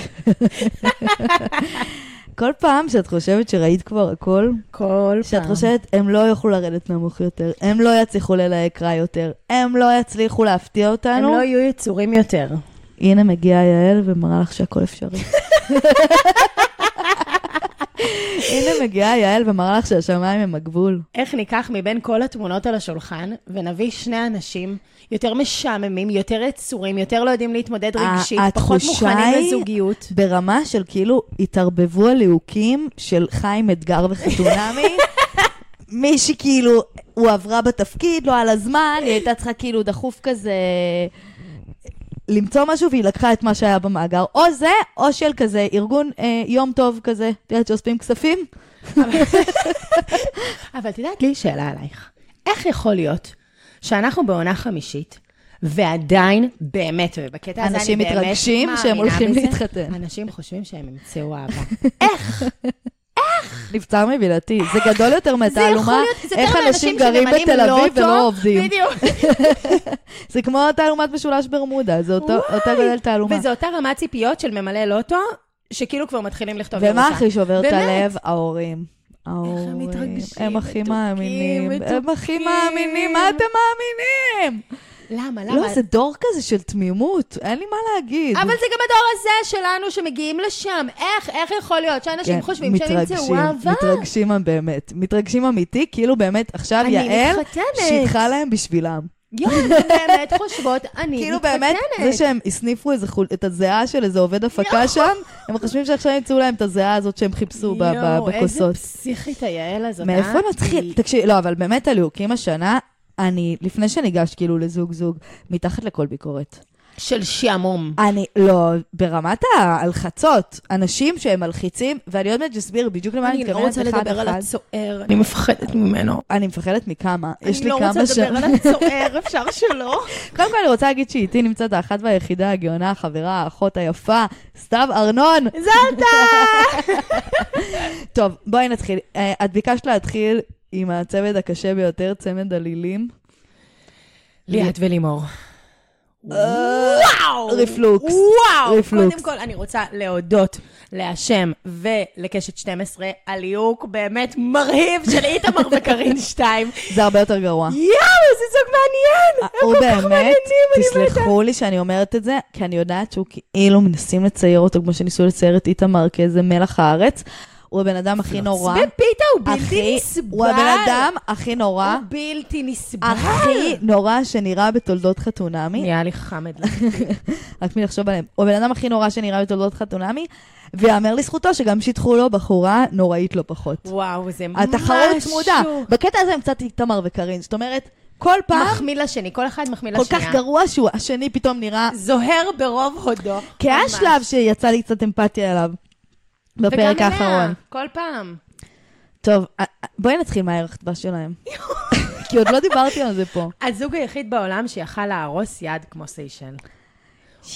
כל פעם שאת חושבת שראית כבר הכל, כל שאת פעם. חושבת, הם לא יוכלו לרדת נמוך יותר, הם לא יצליחו ללהק רע יותר, הם לא יצליחו להפתיע הם אותנו. לא יהיו יצורים יותר. הנה מגיעה יעל ומראה לך שהכל אפשרי. הנה מגיעה יעל ומראה לך שהשמיים הם הגבול. איך ניקח מבין כל התמונות על השולחן ונביא שני אנשים יותר משעממים, יותר יצורים, יותר לא יודעים להתמודד רגשית, פחות התחושה מוכנים היא- לזוגיות. ברמה של כאילו התערבבו הליהוקים של חיים אתגר וחתונמי. מישהי כאילו, הוא עברה בתפקיד, לא על הזמן, היא הייתה צריכה כאילו דחוף כזה למצוא משהו והיא לקחה את מה שהיה במאגר. או זה, או של כזה ארגון אה, יום טוב כזה, את יודעת שאוספים כספים? אבל את יודעת, לי שאלה עלייך. איך יכול להיות שאנחנו בעונה חמישית, ועדיין, באמת, ובקטע הזה אני אנשים באמת מתרגשים שהם מאמינה הולכים בזה, להתחתן. אנשים חושבים שהם ימצאו אהבה. נבצר מבינתי. זה גדול יותר מהתעלומה, איך אנשים גרים בתל אביב ולא עובדים. בדיוק. זה כמו תעלומת משולש ברמודה, זה אותה גודל תעלומה. וזו אותה רמת ציפיות של ממלא לוטו, שכאילו כבר מתחילים לכתוב ומה ירושה. הכי שובר את. הלב? ההורים. ההורים. מתרגשים, הם הכי מאמינים. הם הכי. מאמינים, מה אתם מאמינים? למה, למה? לא, זה דור כזה של תמימות, אין לי מה להגיד. אבל זה גם הדור הזה שלנו שמגיעים לשם. איך, איך יכול להיות שאנשים כן, חושבים שהם ימצאו מתרגשים, אהבה? מתרגשים באמת, מתרגשים אמיתי, כאילו באמת עכשיו יעל. שיתחה להם בשבילם. יואו, הם באמת חושבות, אני כאילו מתחתנת. באמת, זה שהם הסניפו חול- את הזיעה של איזה עובד הפקה שם, הם חושבים שעכשיו ימצאו להם את הזיעה הזאת שהם חיפשו ב- ב- יואו, איזה בכוסות. פסיכית היעל הזאת, מאיפה אה? נתחיל? היא- תקשיב, לא, אבל באמת הליהוקים השנה, אני, לפני שניגש כאילו לזוג-זוג, מתחת לכל ביקורת. של שעמום. אני, לא, ברמת ההלחצות, אנשים שהם מלחיצים, ואני עוד מעט אסביר בדיוק למה אני אני לא מתכוונת רוצה לדבר על. הצוער, אני מפחדת ממנו. אני מפחדת מכמה. יש לי אני כמה לא רוצה ש... לדבר על הצוער, אפשר שלא? קודם כל אני רוצה להגיד שאיתי נמצאת האחת והיחידה, הגאונה, החברה, האחות היפה, סתיו ארנון. זלטה! טוב, בואי נתחיל. אה, את ביקשת להתחיל עם הצמד הקשה ביותר, צמד עלילים. ליאת ולימור. וואו! רפלוקס. וואו! רפלוקס. קודם כל, אני רוצה להודות להשם ולקשת 12 על ליהוק באמת מרהיב של איתמר וקרין 2. זה הרבה יותר גרוע. יואו, איזה זוג מעניין! הם כל כך באמת, מעניינים, אני מתה. תסלחו לי שאני אומרת את זה, כי אני יודעת שהוא כאילו מנסים לצייר אותו כמו שניסו לצייר את איתמר כאיזה מלח הארץ. הוא הבן אדם הכי נורא. בפיתה הוא בלתי נסבל. הוא הבן אדם הכי נורא, הוא בלתי נסבל. הכי נורא שנראה בתולדות חתונמי. נהיה לי חמד. רק מלחשוב עליהם. הוא הבן אדם הכי נורא שנראה בתולדות חתונמי, ויאמר לזכותו שגם שיתחו לו בחורה נוראית לא פחות. וואו, זה משהו. התחרות צמודה. בקטע הזה הם קצת איתמר וקרין, זאת אומרת, כל פעם מחמיא לשני, כל אחד מחמיא כל לשנייה. כך גרוע שהוא השני פתאום נראה... זוהר ברוב הודו. כי היה ממש. שלב שיצא לי קצת אמפתיה אליו. בפרק וגם האחרון. אליה, כל פעם. טוב, בואי נתחיל מהערך דבש שלהם. כי עוד לא דיברתי על זה פה. הזוג היחיד בעולם שיכל להרוס יד כמו סיישל.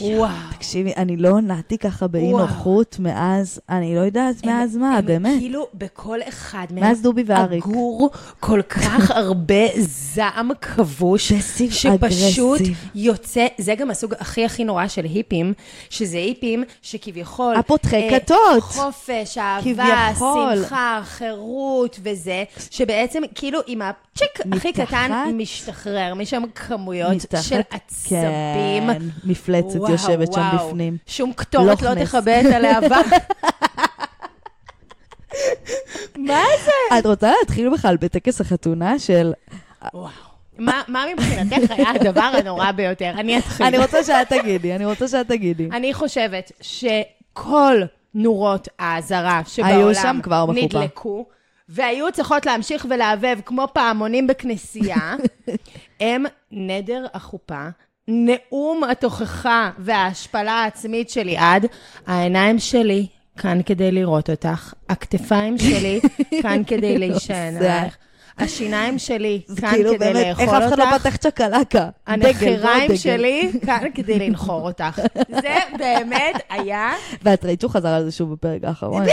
וואו. תקשיבי, אני לא נעתי ככה באי. נוחות מאז, אני לא יודעת מאז הם- מה, הם באמת. כאילו בכל אחד מהם, מאז דובי ואריק. אגור כל כך הרבה זעם כבוש, שפשוט. יוצא, זה גם הסוג הכי הכי נורא של היפים, שזה היפים שכביכול... הפותחי אה, כתות. חופש, אהבה, כביכול. שמחה, חירות וזה, שבעצם כאילו עם הצ'יק הכי. קטן משתחרר משם כמויות מתחת- של עצבים. כן, מפלצת וואו, יושבת שם וואו. בפנים. שום קטורת לא לוכנס. תכבה את הלהבה. מה זה? את רוצה להתחיל בכלל בטקס החתונה של... וואו. מה מבחינתך היה הדבר הנורא ביותר? אני אתחיל. אני רוצה שאת תגידי, אני רוצה שאת תגידי. אני חושבת שכל נורות האזהרה שבעולם שם. נדלקו, והיו צריכות להמשיך ולהבהב כמו פעמונים בכנסייה, הם נדר החופה, נאום התוכחה וההשפלה העצמית שלי עד העיניים שלי. כאן כדי לראות אותך, הכתפיים שלי כאן כדי להישען זה- עלייך, השיניים שלי כאן כאילו כדי באמת, איך לאכול אף אחד לא אותך, פתח צ'קלקה. הנחיריים לא. שלי כאן כדי לנחור אותך. זה באמת היה... ואת ראית שהוא חזר על זה שוב בפרק האחרון.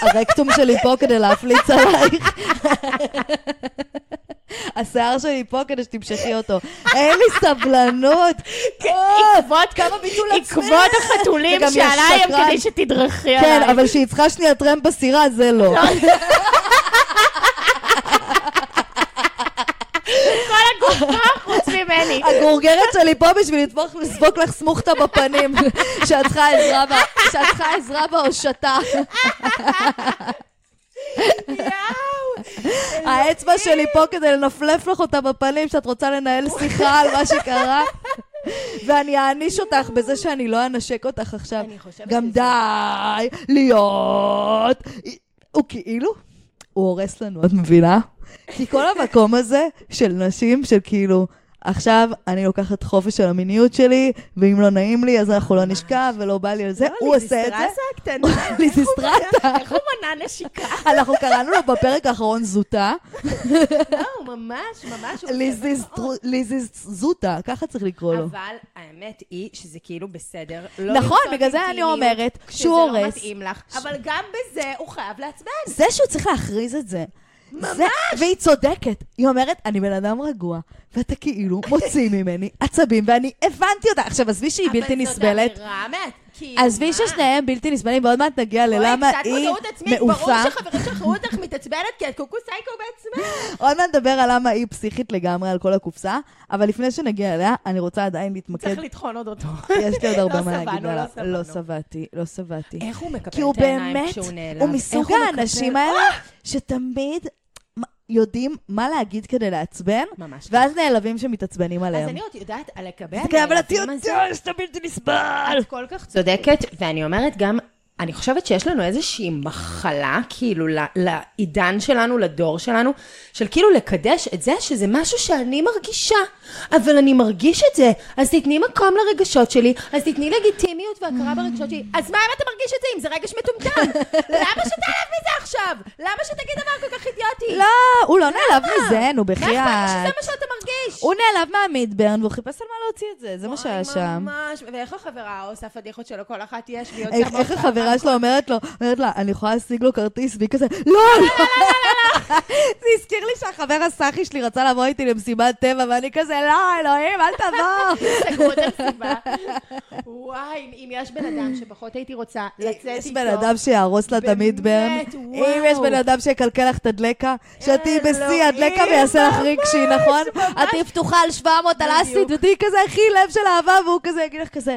הרקטום שלי פה כדי להפליץ עלייך. השיער שלי פה כדי שתמשכי אותו. אין לי סבלנות. עקבות כמה ביטול עצמי. עקבות החתולים וגם יש שעליי הם שקרן. כדי שתדרכי כן, עליי. אבל שהיא צריכה שנייה טרמפ בסירה, זה לא. כל הגופה חוץ ממני. הגורגרת שלי פה בשביל לדפוק- לספוק לך סמוכתה בפנים, שאת צריכה עזרה ב- האצבע שלי פה כדי לנפלף לך אותה בפנים, שאת רוצה לנהל שיחה על מה שקרה. ואני אעניש אותך בזה שאני לא אנשק אותך עכשיו. גם די להיות... הוא כאילו, הוא הורס לנו, את מבינה? כי כל המקום הזה של נשים, של כאילו, עכשיו אני לוקחת חופש של המיניות שלי, ואם לא נעים לי, אז אנחנו לא נשכב, ולא בא לי על זה. הוא עושה את זה. הקטנה. ליזיסטרסה. איך הוא מנע נשיקה? אנחנו קראנו לו בפרק האחרון זוטה. לא, ממש, ממש... הוא ליזיסטר- ליזיסטזוטה, ככה צריך לקרוא לו. אבל האמת היא שזה כאילו בסדר. לא נכון, בגלל זה אני אינטימיות אומרת שהוא לא הורס. מתאים לך, אבל גם בזה הוא חייב לעצבן. זה שהוא צריך להכריז את זה. ממש. והיא צודקת. היא אומרת, אני בן אדם רגוע, ואתה כאילו מוציא ממני עצבים, ואני הבנתי אותה. עכשיו, עזבי שהיא בלתי נסבלת. אבל זאת אמירה, מה- כאילו, עזבי? ששניהם בלתי נסבלים, ועוד מעט נגיע ללמה היא מעופה. ברור שחברים שלך ראו אותך מתעצבנת, כי את קוקו סייקו בעצמה. עוד מעט נדבר על למה היא פסיכית לגמרי על כל הקופסה, אבל לפני שנגיע אליה, אני רוצה עדיין להתמקד. צריך לטחון עוד אותו. יש לי עוד הרבה לא מה להגיד עליו. לא לא. שבעתי, לא שבעתי. איך הוא מקפל כי הוא את העיניים באמת, כשהוא נעלב? הוא איך מסוג מקפל? האנשים האלה שתמיד מ- יודעים מה להגיד כדי לעצבן, ממש. ואז נעלבים שמתעצבנים עליהם. אז אני עוד יודעת על לקבל כן, אבל את. יודעת שאתה בלתי נסבל. את כל כך צודקת, ואני אומרת גם, אני חושבת שיש לנו איזושהי מחלה, כאילו, לעידן שלנו, לדור שלנו, של כאילו לקדש את זה שזה משהו שאני מרגישה, אבל אני מרגיש את זה, אז תתני מקום לרגשות שלי, אז תתני לגיטימיות והכרה ברגשות שלי, אז מה אם אתה מרגיש את זה, אם זה רגש מטומטם? למה שתעלב מזה עכשיו? למה שתגיד דבר כל כך אידיוטי? לא, הוא לא נעלב מזה, נו, מה אכפת שזה בחייאת. מה שאתה מרגיש? הוא נעלב מהמידברן והוא חיפש על מה להוציא את זה, זה מה שהיה שם. ממש, ואיך החברה עושה פדיחות שלו, כל אחת יש, והיא יוצאה איך החברה שלו אומרת לו, אומרת לה, אני יכולה להשיג לו כרטיס, והיא כזה, לא, לא, זה הזכיר לי שהחבר הסאחי שלי רצה לבוא איתי למסיבת טבע, ואני כזה, לא, אלוהים, אל תבוא. סגרו את המסיבה. וואי, אם- אם יש בן אדם שפחות הייתי רוצה לצאת איתו... יש בן אדם שיהרוס לה את המידברן, באמת, אם וואו. יש בן אדם שיקלקל לך את הדלקה, שתהיי בשיא הדלקה ויעשה לך רגשי, נכון? את תהיי פתוחה על 700 על אסיד. ותהיי כזה הכי לב של אהבה, והוא כזה יגיד לך כזה,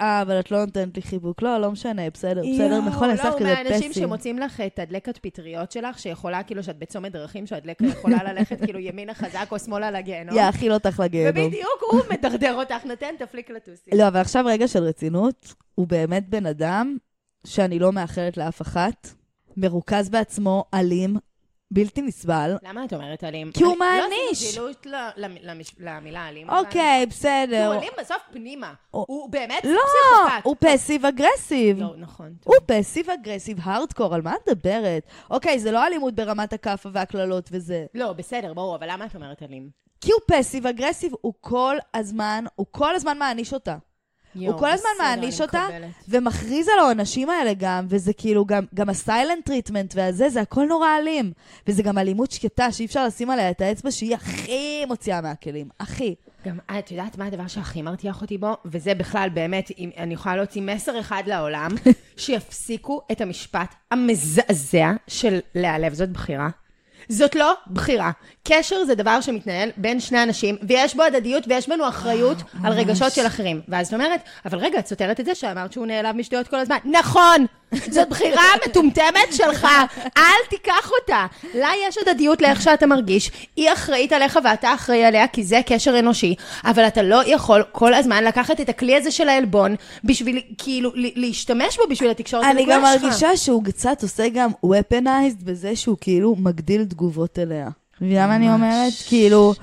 אה, אבל את לא נותנת לי חיבוק. לא, לא משנה, בסדר, בסדר, נכון, אני לא, אעשה לך הוא כזה מהאנשים פסים. שמוצאים לך את הדלקת פטריות שלך, שיכולה, כאילו, שאת בצומת דרכים, שהדלקה יכולה ללכת כאילו ימינה חזק או שמאלה לגיהנום. יאכיל אותך לגיהנום. ובדיוק, הוא מדרדר אותך, נותן תפליק לטוסי. לא, אבל עכשיו רגע של רצינות, הוא באמת בן אדם שאני לא מאחלת לאף אחת, מרוכז בעצמו, אלים, בלתי נסבל. למה את אומרת אלים? כי הוא אני- לא מעניש. עשינו זילות למילה אלים. אוקיי, הוא בסדר. אלים בסוף פנימה. הוא- הוא באמת לא, פסיכופת. הוא פסיב אגרסיב. לא, נכון. הוא פסיב אגרסיב, הארדקור, על מה את מדברת? אוקיי, זה לא אלימות ברמת הכאפה והקללות וזה. לא, בסדר, ברור, אבל למה את אומרת אלים? כי הוא passive aggressive, הוא כל הזמן, הוא כל הזמן מעניש אותה. הוא כל הזמן מעניש אותה, ומכריז על העונשים האלה גם, וזה כאילו גם, גם ה silent treatment והזה, זה הכל נורא אלים. וזה גם אלימות שקטה, שאי אפשר לשים עליה את האצבע שהיא הכי מוציאה מהכלים. הכי. גם את יודעת מה הדבר שהכי מרתיח אותי בו? וזה בכלל, באמת, אם אני יכולה להוציא מסר אחד לעולם, שיפסיקו את המשפט המזעזע של להיעלב. זאת בחירה. זאת לא בחירה. קשר זה דבר שמתנהל בין שני אנשים, ויש בו הדדיות ויש בנו אחריות על רגשות של אחרים. ואז את אומרת, אבל רגע, את סותרת את זה שאמרת שהוא נעלב משטויות כל הזמן. נכון! זאת בחירה מטומטמת שלך, אל תיקח אותה. לה יש הדדיות לאיך שאתה מרגיש, היא אחראית עליך ואתה אחראי עליה, כי זה קשר אנושי, אבל אתה לא יכול כל הזמן לקחת את הכלי הזה של העלבון, בשביל כאילו להשתמש בו בשביל התקשורת אני גם שלך. מרגישה שהוא קצת עושה גם weaponized בזה שהוא כאילו מגדיל תגובות אליה. מבינה מה אני אומרת? כאילו,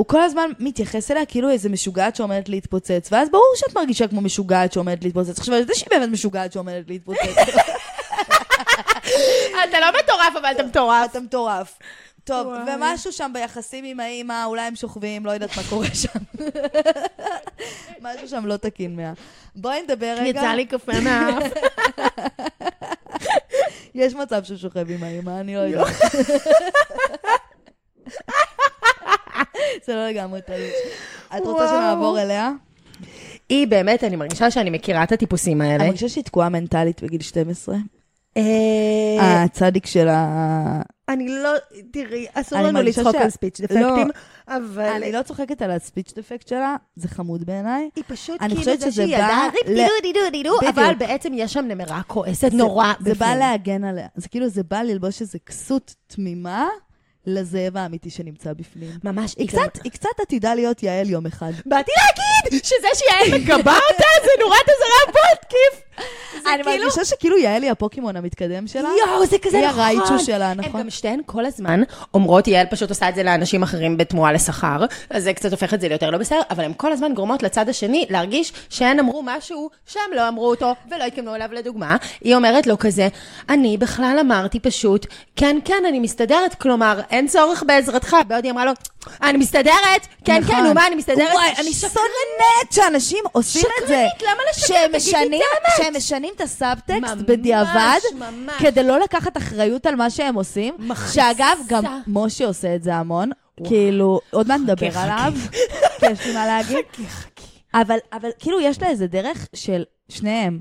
הוא כל הזמן מתייחס אליה כאילו איזה משוגעת שעומדת להתפוצץ, ואז ברור שאת מרגישה כמו משוגעת שעומדת להתפוצץ. עכשיו, אני יודעת שהיא באמת משוגעת שעומדת להתפוצץ. אתה לא מטורף, אבל אתה מטורף. אתה מטורף. טוב, וואי. ומשהו שם ביחסים עם האימא, אולי הם שוכבים, לא יודעת מה קורה שם. משהו שם לא תקין מה. בואי נדבר רגע. יצא לי קפה מהאף. יש מצב שהוא שוכב עם האימא, אני לא יודעת. זה לא לגמרי תלוי. את רוצה. שנעבור אליה? היא באמת, אני מרגישה שאני מכירה את הטיפוסים האלה. אני מרגישה שהיא תקועה מנטלית בגיל 12. אה, הצדיק של ה... אני לא, תראי, אסור לנו לצחוק על ספיץ' דפקטים, לא. אבל אני לא צוחקת על הספיץ' דפקט שלה, זה חמוד בעיניי. היא פשוט כאילו חושבת זה שהיא ל- ריפ דידו דידו דידו. אבל בעצם יש שם נמרה כועסת נורא זה בא. להגן עליה. זה כאילו, זה בא ללבוש איזה כסות תמימה לזאב האמיתי שנמצא בפנים. ממש, היא קצת, היא קצת עתידה להיות יעל יום אחד. באתי להגיד שזה שיעל מגבה אותה זה נורת אזהרה בוטקיף. אני כאילו... מרגישה שכאילו יעל היא הפוקימון המתקדם שלה. יואו, זה כזה היא נכון. הרייצ'ו שלה, הן נכון? גם שתיהן כל הזמן אומרות, יעל פשוט עושה את זה לאנשים אחרים בתמורה לשכר, אז זה קצת הופך את זה ליותר לא בסדר, אבל הן כל הזמן גורמות לצד השני להרגיש שהן אמרו משהו שהם לא אמרו אותו ולא התכוונו אליו לדוגמה. היא אומרת לו כזה, אני בכלל אמרתי פשוט, כן, כן, אני מסתדרת, כלומר, אין צורך בעזרתך, בעוד היא אמרה לו, אני מסתדרת, כן, נכון. כן, נו מה, אני מסתדרת. וואי, אני שונאת שאנשים עושים את זה. שקרנית, למה לשקר? תגידי את האמת. שהם משנים את הסאבטקסט ממש, בדיעבד, ממש. כדי לא לקחת אחריות על מה שהם עושים. מכעיסה. שאגב, גם משה עושה את זה המון. כאילו, עוד מעט נדבר חכי. עליו, כי יש לי מה להגיד. אבל, אבל כאילו, יש לה איזה דרך של שניהם.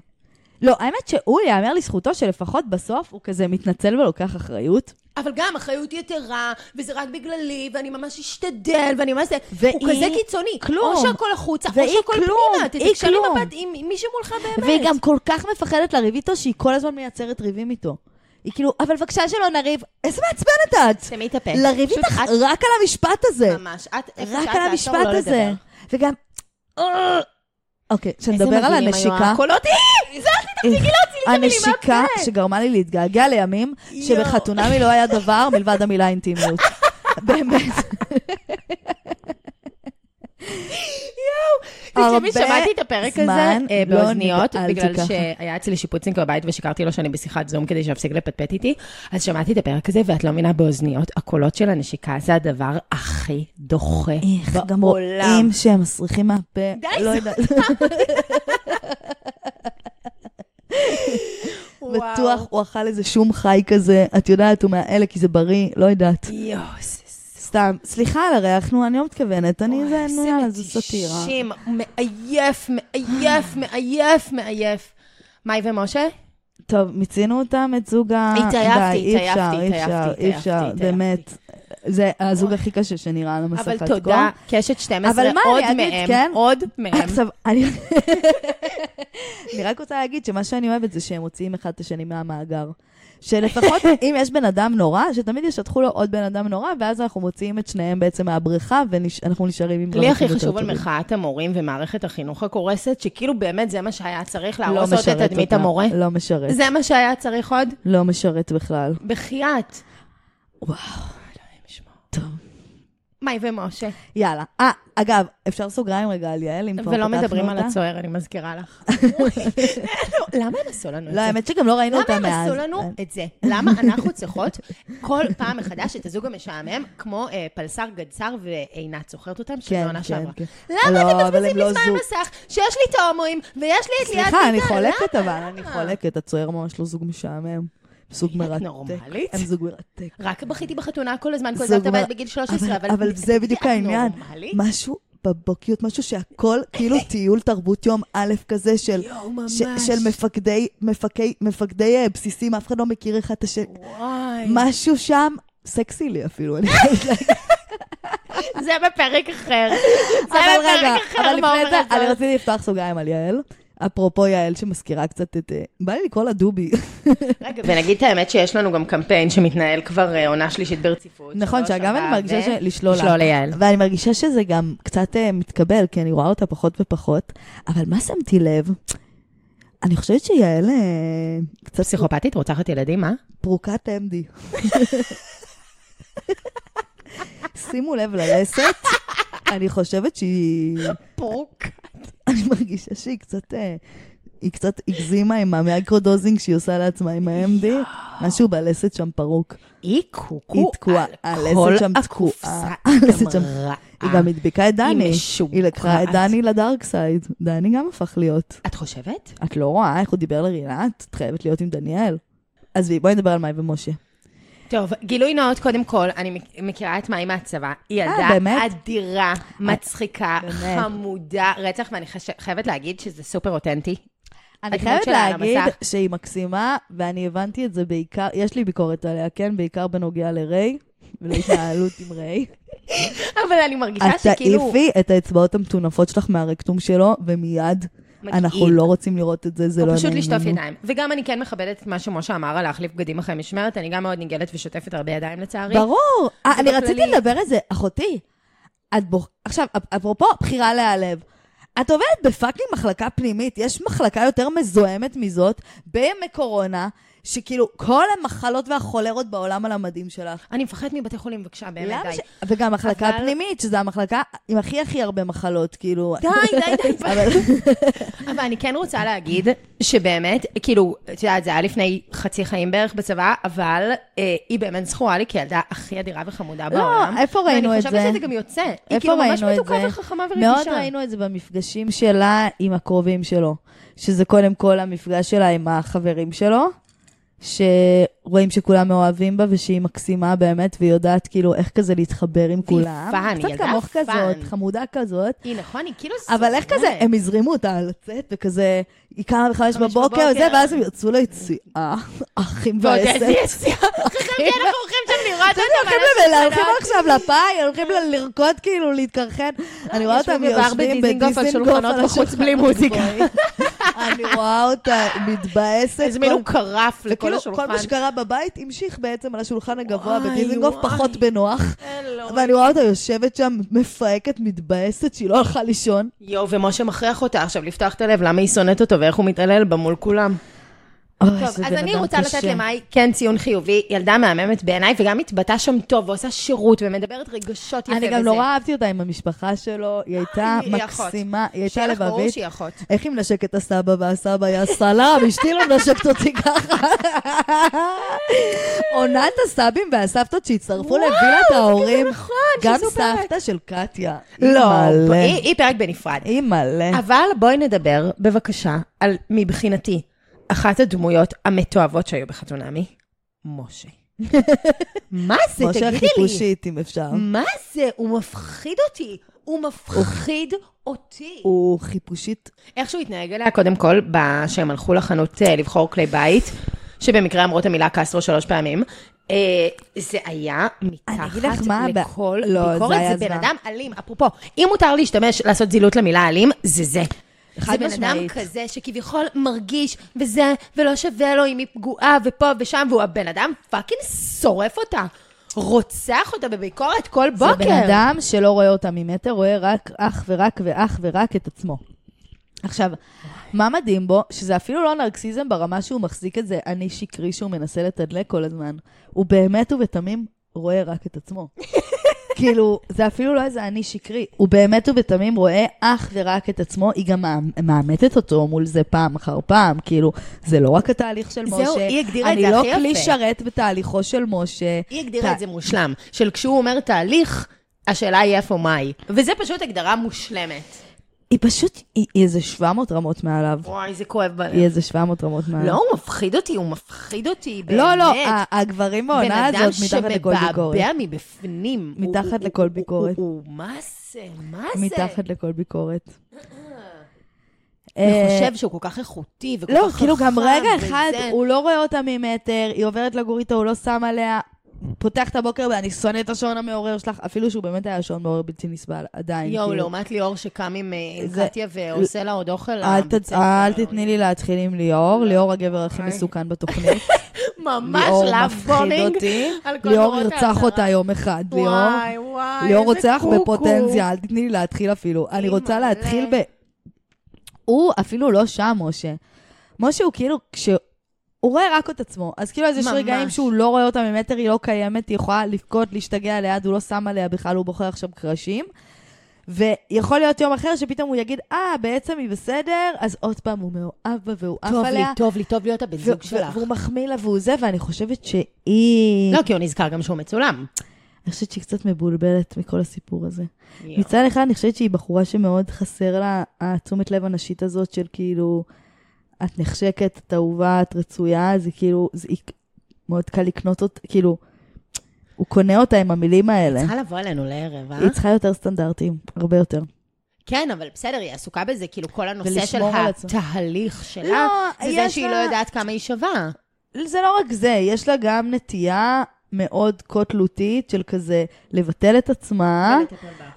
לא, האמת שהוא, יאמר לזכותו שלפחות בסוף הוא כזה מתנצל ולוקח אחריות. אבל גם אחריות יתרה, וזה רק בגללי, ואני ממש אשתדל, ואני ממש זה. הוא כזה קיצוני. כלום. או שהכל החוצה, או שהכל. פנימה. תתקשרי. מבט עם מי שמולך באמת. והיא גם כל כך מפחדת לריב איתו, שהיא כל הזמן מייצרת ריבים איתו. היא כאילו, אבל בבקשה שלא נריב. איזה מעצבנת את! תמי את הפה. לריב איתך רק על המשפט הזה. ממש. את רק על המשפט לא הזה. וגם... אה. אוקיי, איזה כשנדבר על מדהים היו הנשיקה, הקולות. אי! זכי, תפסיקי להוציא לי את המילים הנשיקה מהפה. שגרמה לי להתגעגע לימים. שבחתונמי לא היה דבר מלבד המילה אינטימיות. באמת. תקשיבי, הרבה שמעתי את הפרק הזה אה, לא באוזניות, בגלל. שהיה אצלי שיפוצניק בבית ושיקרתי לו שאני בשיחת זום כדי שיפסיק לפטפט איתי, אז שמעתי את הפרק הזה, ואת לא מבינה, באוזניות, הקולות של הנשיקה זה הדבר הכי דוחה איך, גם בעולם. רואים שהם מסריחים מהפה. די, לא יודעת. בטוח הוא אכל איזה שום חי כזה, את יודעת, הוא מהאלה כי זה בריא, לא יודעת. יואו, סתם, סליחה על הריח, נו, אני לא מתכוונת, אני אוי, זה, נו איזה יאללה, זה סאטירה. מתישים, מעייף, מעייף, מעייף, מעייף. מאי ומשה? טוב, מיצינו אותם, את זוג ה... התעייפתי, התעייפתי, התעייפתי, אי אפשר. באמת. זה הזוג הכי קשה שנראה על המסך אבל עד כה. תודה, קשת 12, אבל מה עוד מהם, כן? עוד מהם. עכשיו, אני... אני רק רוצה להגיד שמה שאני אוהבת זה שהם מוציאים אחד את השני מהמאגר. שלפחות אם יש בן אדם נורא, שתמיד ישטחו לו עוד בן אדם נורא, ואז אנחנו מוציאים את שניהם בעצם מהבריכה, ואנחנו נשארים עם לי הכי חשוב על. מחאת המורים ומערכת החינוך הקורסת, שכאילו באמת זה מה שהיה צריך לא להרוס עוד את תדמית. המורה. לא משרת. זה מה שהיה צריך עוד? לא משרת בכלל. בחייאת. וואו. טוב. מאי ומשה. יאללה. אה, אגב, אפשר סוגריים רגע על יעל, אם כבר ולא פתחנו מדברים על אותה? הצוער, אני מזכירה לך. למה הם עשו לנו את לא, זה? האמת שגם לא ראינו למה אותה הם מאז. עשו לנו את זה? למה אנחנו צריכות כל פעם מחדש את הזוג המשעמם, כמו אה, פלסר גדסר ועינת, זוכרת אותם? של כן, העונה כן, שעברה. כן. למה לא, אתם אבל מבזבזים הם לי לא זמן. מסך? שיש לי את ההומואים, ויש לי את ליאת סליחה, אני חולקת למה? אבל, אני חולקת. הצוער ממש לא זוג משעמם. את מרתק. נורמלית? הם זוג מרתק. רק בכיתי בחתונה כל הזמן, כל זוג זאת הבית בגיל 13, אבל- אבל... זה בדיוק את העניין. משהו בבוקיות, משהו שהכל כאילו טיול תרבות יום א' כזה של... יואו, ממש. ש- של מפקדי, מפקדי, מפקדי אה, בסיסים, אף אחד לא מכיר אחד את השני. וואי. משהו שם סקסי לי אפילו, אני חייבת להגיד. זה בפרק אחר. זה בפרק אחר אבל לפני בעומר זה. אני רציתי לפתוח סוגריים על יעל. אפרופו יעל שמזכירה קצת את... אה, בא לי לקרוא לה דובי. רגע, ונגיד את האמת שיש לנו גם קמפיין שמתנהל כבר אה, עונה שלישית ברציפות. נכון, שאגב אני מרגישה ו- של... לשלול לה. לשלול ליעל. ואני מרגישה שזה גם קצת אה, מתקבל, כי אני רואה אותה פחות ופחות. אבל מה שמתי לב? אני חושבת שיעל אה, קצת פסיכופתית, רוצחת ילדים, מה? פרוקת MD. שימו לב ללסת, אני חושבת שהיא... פרוק. אני מרגישה שהיא קצת... אה, היא קצת הגזימה עם ה microdosing שהיא עושה לעצמה עם ה-MD, משהו בלסת שם פרוק. היא קוקו היא תקועה, על הלסת כל שם תקועה. הקופסה. הלסת שם- רעה. היא גם הדביקה את דני. משוגעת. היא לקחה את דני ל dark side. דני גם הפך להיות. את חושבת? את לא רואה איך הוא דיבר לרינת? את חייבת להיות עם דניאל. עזבי, בואי נדבר על מאי ומשה. טוב, גילוי נאות קודם כל, אני מכ- מכירה את מאי מהצבא. היא אה, ילדה? אדירה, מצחיקה, באמת. חמודה, רצח, ואני חש- חייבת להגיד שזה סופר אותנטי. אני חייבת להגיד. שהיא מקסימה, ואני הבנתי את זה בעיקר, יש לי ביקורת עליה, כן? בעיקר בנוגע לריי, ולהתנהלות עם ריי. אבל אני מרגישה את שכאילו... תעיפי את האצבעות המטונפות שלך מהרקטום שלו, ומיד אנחנו מגעיל. לא רוצים לראות את זה, זה לא או פשוט לשטוף. ידיים. וגם אני כן מכבדת את מה שמשה אמר על להחליף בגדים אחרי משמרת, אני גם מאוד ניגלת ושוטפת הרבה ידיים לצערי. ברור. אה, אני רציתי לדבר על זה. אחותי, את בוח... עכשיו, אפ- אפרופו בחירה להיעלב. את עובדת בפאקינג מחלקה פנימית, יש מחלקה יותר מזוהמת מזאת, בימי קורונה, שכאילו כל המחלות והחולרות בעולם על המדים שלך. אני מפחדת מבתי חולים, בבקשה, באמת, די. ש... וגם מחלקה אבל- פנימית, שזו המחלקה עם הכי הכי הרבה מחלות, כאילו... די, די, די. אבל... אבל אני כן רוצה להגיד שבאמת, כאילו, את יודעת, זה היה לפני חצי חיים בערך בצבא, אבל אה, היא באמת זכורה לי כילדה הכי אדירה וחמודה בעולם. לא, איפה ראינו את ואני זה? חושבת שזה גם יוצא. היא איפה כאילו ממש ראינו את מתוקה זה? וחכמה ורגישה. מאוד ראינו את זה במפגשים שלה עם הקרובים שלו. שזה קודם כל המפגש שלה עם החברים שלו, ש... שרואים שכולם מאוהבים בה ושהיא מקסימה באמת, והיא יודעת כאילו איך כזה להתחבר עם כולם. פאן, היא קצת ילדה כמוך fun. כזאת, חמודה כזאת. היא נכון, היא כאילו... אבל איך כזה. הם הזרימו אותה לצאת, וכזה, היא קמה בחמש חמש בבוקר. וזה, ואז הם יצאו ליציאה. הכי ועוד מבאסת. איזה יציאה. חשבתי, אנחנו הולכים שם לראות אותם. הולכים. עכשיו לפאי, הולכים לרקוד כאילו, להתקרחן. אני רואה אותם יושבים בדיזינגוף על השולחנות. אני רואה אותה מתבאסת. הזמינו קרף לכל השולחן. כל מה שקרה בבית המשיך בעצם על השולחן הגבוה בדיזינגוף. פחות בנוח. ואני רואה אותה יושבת שם, מפהקת, מתבאסת, שהיא לא הלכה לישון. יואו, ומשה מכריח אותה עכשיו לפתוח את הלב, למה היא שונאת אותו ואיך הוא מתעלל בה מול כולם. אוי, טוב, אז אני רוצה קשה. לתת למאי כן ציון חיובי, ילדה מהממת בעיניי, וגם התבטאה שם טוב, ועושה שירות, ומדברת רגשות יפה אני וזה. גם נורא אהבתי אותה עם המשפחה שלו, היא הייתה. מקסימה, היא הייתה שיהיה לך ברור לבבית. שהיא אחות. איך היא מנשקת את הסבא והסבא, יא סלאם, אשתי לא מנשקת אותי ככה. עונת הסבים והסבתות שהצטרפו לווילת ההורים, נכון, גם. סבתא של קטיה. לא, היא פרק בנפרד. היא מלא. אבל בואי נדבר, בבקשה, על, מבחינתי, אחת הדמויות המתועבות שהיו בחתונמי, משה. מה זה, משה תגידי לי? חיפושית, אם אפשר. מה זה? הוא מפחיד אותי. הוא מפחיד אותי. הוא חיפושית. איך שהוא התנהג אליה, קודם כל, ב- שהם הלכו לחנות אה, לבחור כלי בית, שבמקרה אמרו את המילה קסטרו שלוש פעמים, אה, זה היה מתחת לכל לא, ביקורת. היה זה בן. אדם אלים. אפרופו, אם מותר להשתמש, לעשות זילות למילה אלים, זה זה. חד זה בן אדם משמעית. כזה שכביכול מרגיש וזה, ולא שווה לו אם היא פגועה ופה ושם, והוא הבן אדם fucking שורף אותה. רוצח אותה בביקורת כל בוקר. זה בן אדם שלא רואה אותה ממטר, רואה רק אך ורק ואך ורק את עצמו. עכשיו, מה מדהים בו? שזה אפילו לא נרקסיזם ברמה שהוא מחזיק את זה אני שקרי שהוא מנסה לתדלק כל הזמן. הוא באמת ובתמים רואה רק את עצמו. כאילו, זה אפילו לא איזה אני שקרי. הוא באמת ובתמים רואה אך ורק את עצמו, היא גם מאמ- מאמתת אותו מול זה פעם אחר פעם. כאילו, זה לא רק התהליך של זהו, משה. היא הגדירה את זה אני הכי לא כלי יפה. שרת בתהליכו של משה. היא הגדירה את זה מושלם, של כשהוא אומר תהליך, השאלה היא איפה מאי. וזה פשוט הגדרה מושלמת. היא פשוט, היא, היא איזה 700 רמות מעליו. וואי, זה כואב בלב. היא איזה 700 רמות מעליו. לא, הוא מפחיד אותי, הוא מפחיד אותי, באמת. לא, לא, הגברים בן בעונה אדם הזאת מתחת לכל ביקורת. שמבעבע מבפנים. מתחת לכל ביקורת. הוא- מה זה? מה זה? מתחת לכל ביקורת. אני אה, חושב שהוא כל כך איכותי וכל לא, כך חכם. כאילו גם רגע אחד. הוא לא רואה אותה ממטר, היא עוברת לגור איתו, הוא לא שם עליה, פותח את הבוקר ואני שונא את השעון המעורר שלך, אפילו שהוא באמת היה שעון מעורר בלתי נסבל, עדיין. יואו, כאילו. לעומת ליאור שקם עם אה, קטיה ועושה לה עוד אוכל אל תתני לי להתחיל עם ליאור, ליאור הגבר הכי. מסוכן בתוכנית. ממש ליאור לאב מפחיד. אותי. ליאור ירצח. אותה יום אחד, ליאור. וואי, וואי, ליאור רוצח. בפוטנציה, אל תתני לי להתחיל אפילו. אני רוצה. להתחיל ב... הוא אפילו לא שם, משה. משה הוא כאילו, כש... הוא רואה רק את עצמו. אז כאילו, אז יש. רגעים שהוא לא רואה אותה ממטר, היא לא קיימת, היא יכולה לבכות, להשתגע ליד, הוא לא שם עליה בכלל, הוא בוחר עכשיו קרשים. ויכול להיות יום אחר שפתאום הוא יגיד, אה, בעצם היא בסדר, אז עוד פעם הוא מאוהב בה והוא עף טוב לי, עליה. טוב לי, טוב להיות הבן זוג שלך. והוא מחמיא לה והוא זה, ואני חושבת שהיא... לא, כי הוא נזכר גם שהוא מצולם. אני חושבת שהיא קצת מבולבלת מכל הסיפור הזה. מצד אחד, אני חושבת שהיא בחורה שמאוד חסר לה התשומת לב הנשית הזאת של כאילו, את נחשקת, את אהובה, את רצויה, זה כאילו, זה היא- מאוד קל לקנות אותה, כאילו, הוא קונה אותה עם המילים האלה. צריכה לבוא אלינו לערב, אה? היא צריכה יותר סטנדרטים, הרבה יותר. כן, אבל בסדר, היא עסוקה בזה, כאילו כל הנושא של. התהליך שלה, לא, זה זה שהיא לה- לא יודעת כמה היא שווה. זה לא רק זה, יש לה גם נטייה מאוד כה-תלותית של כזה לבטל את עצמה.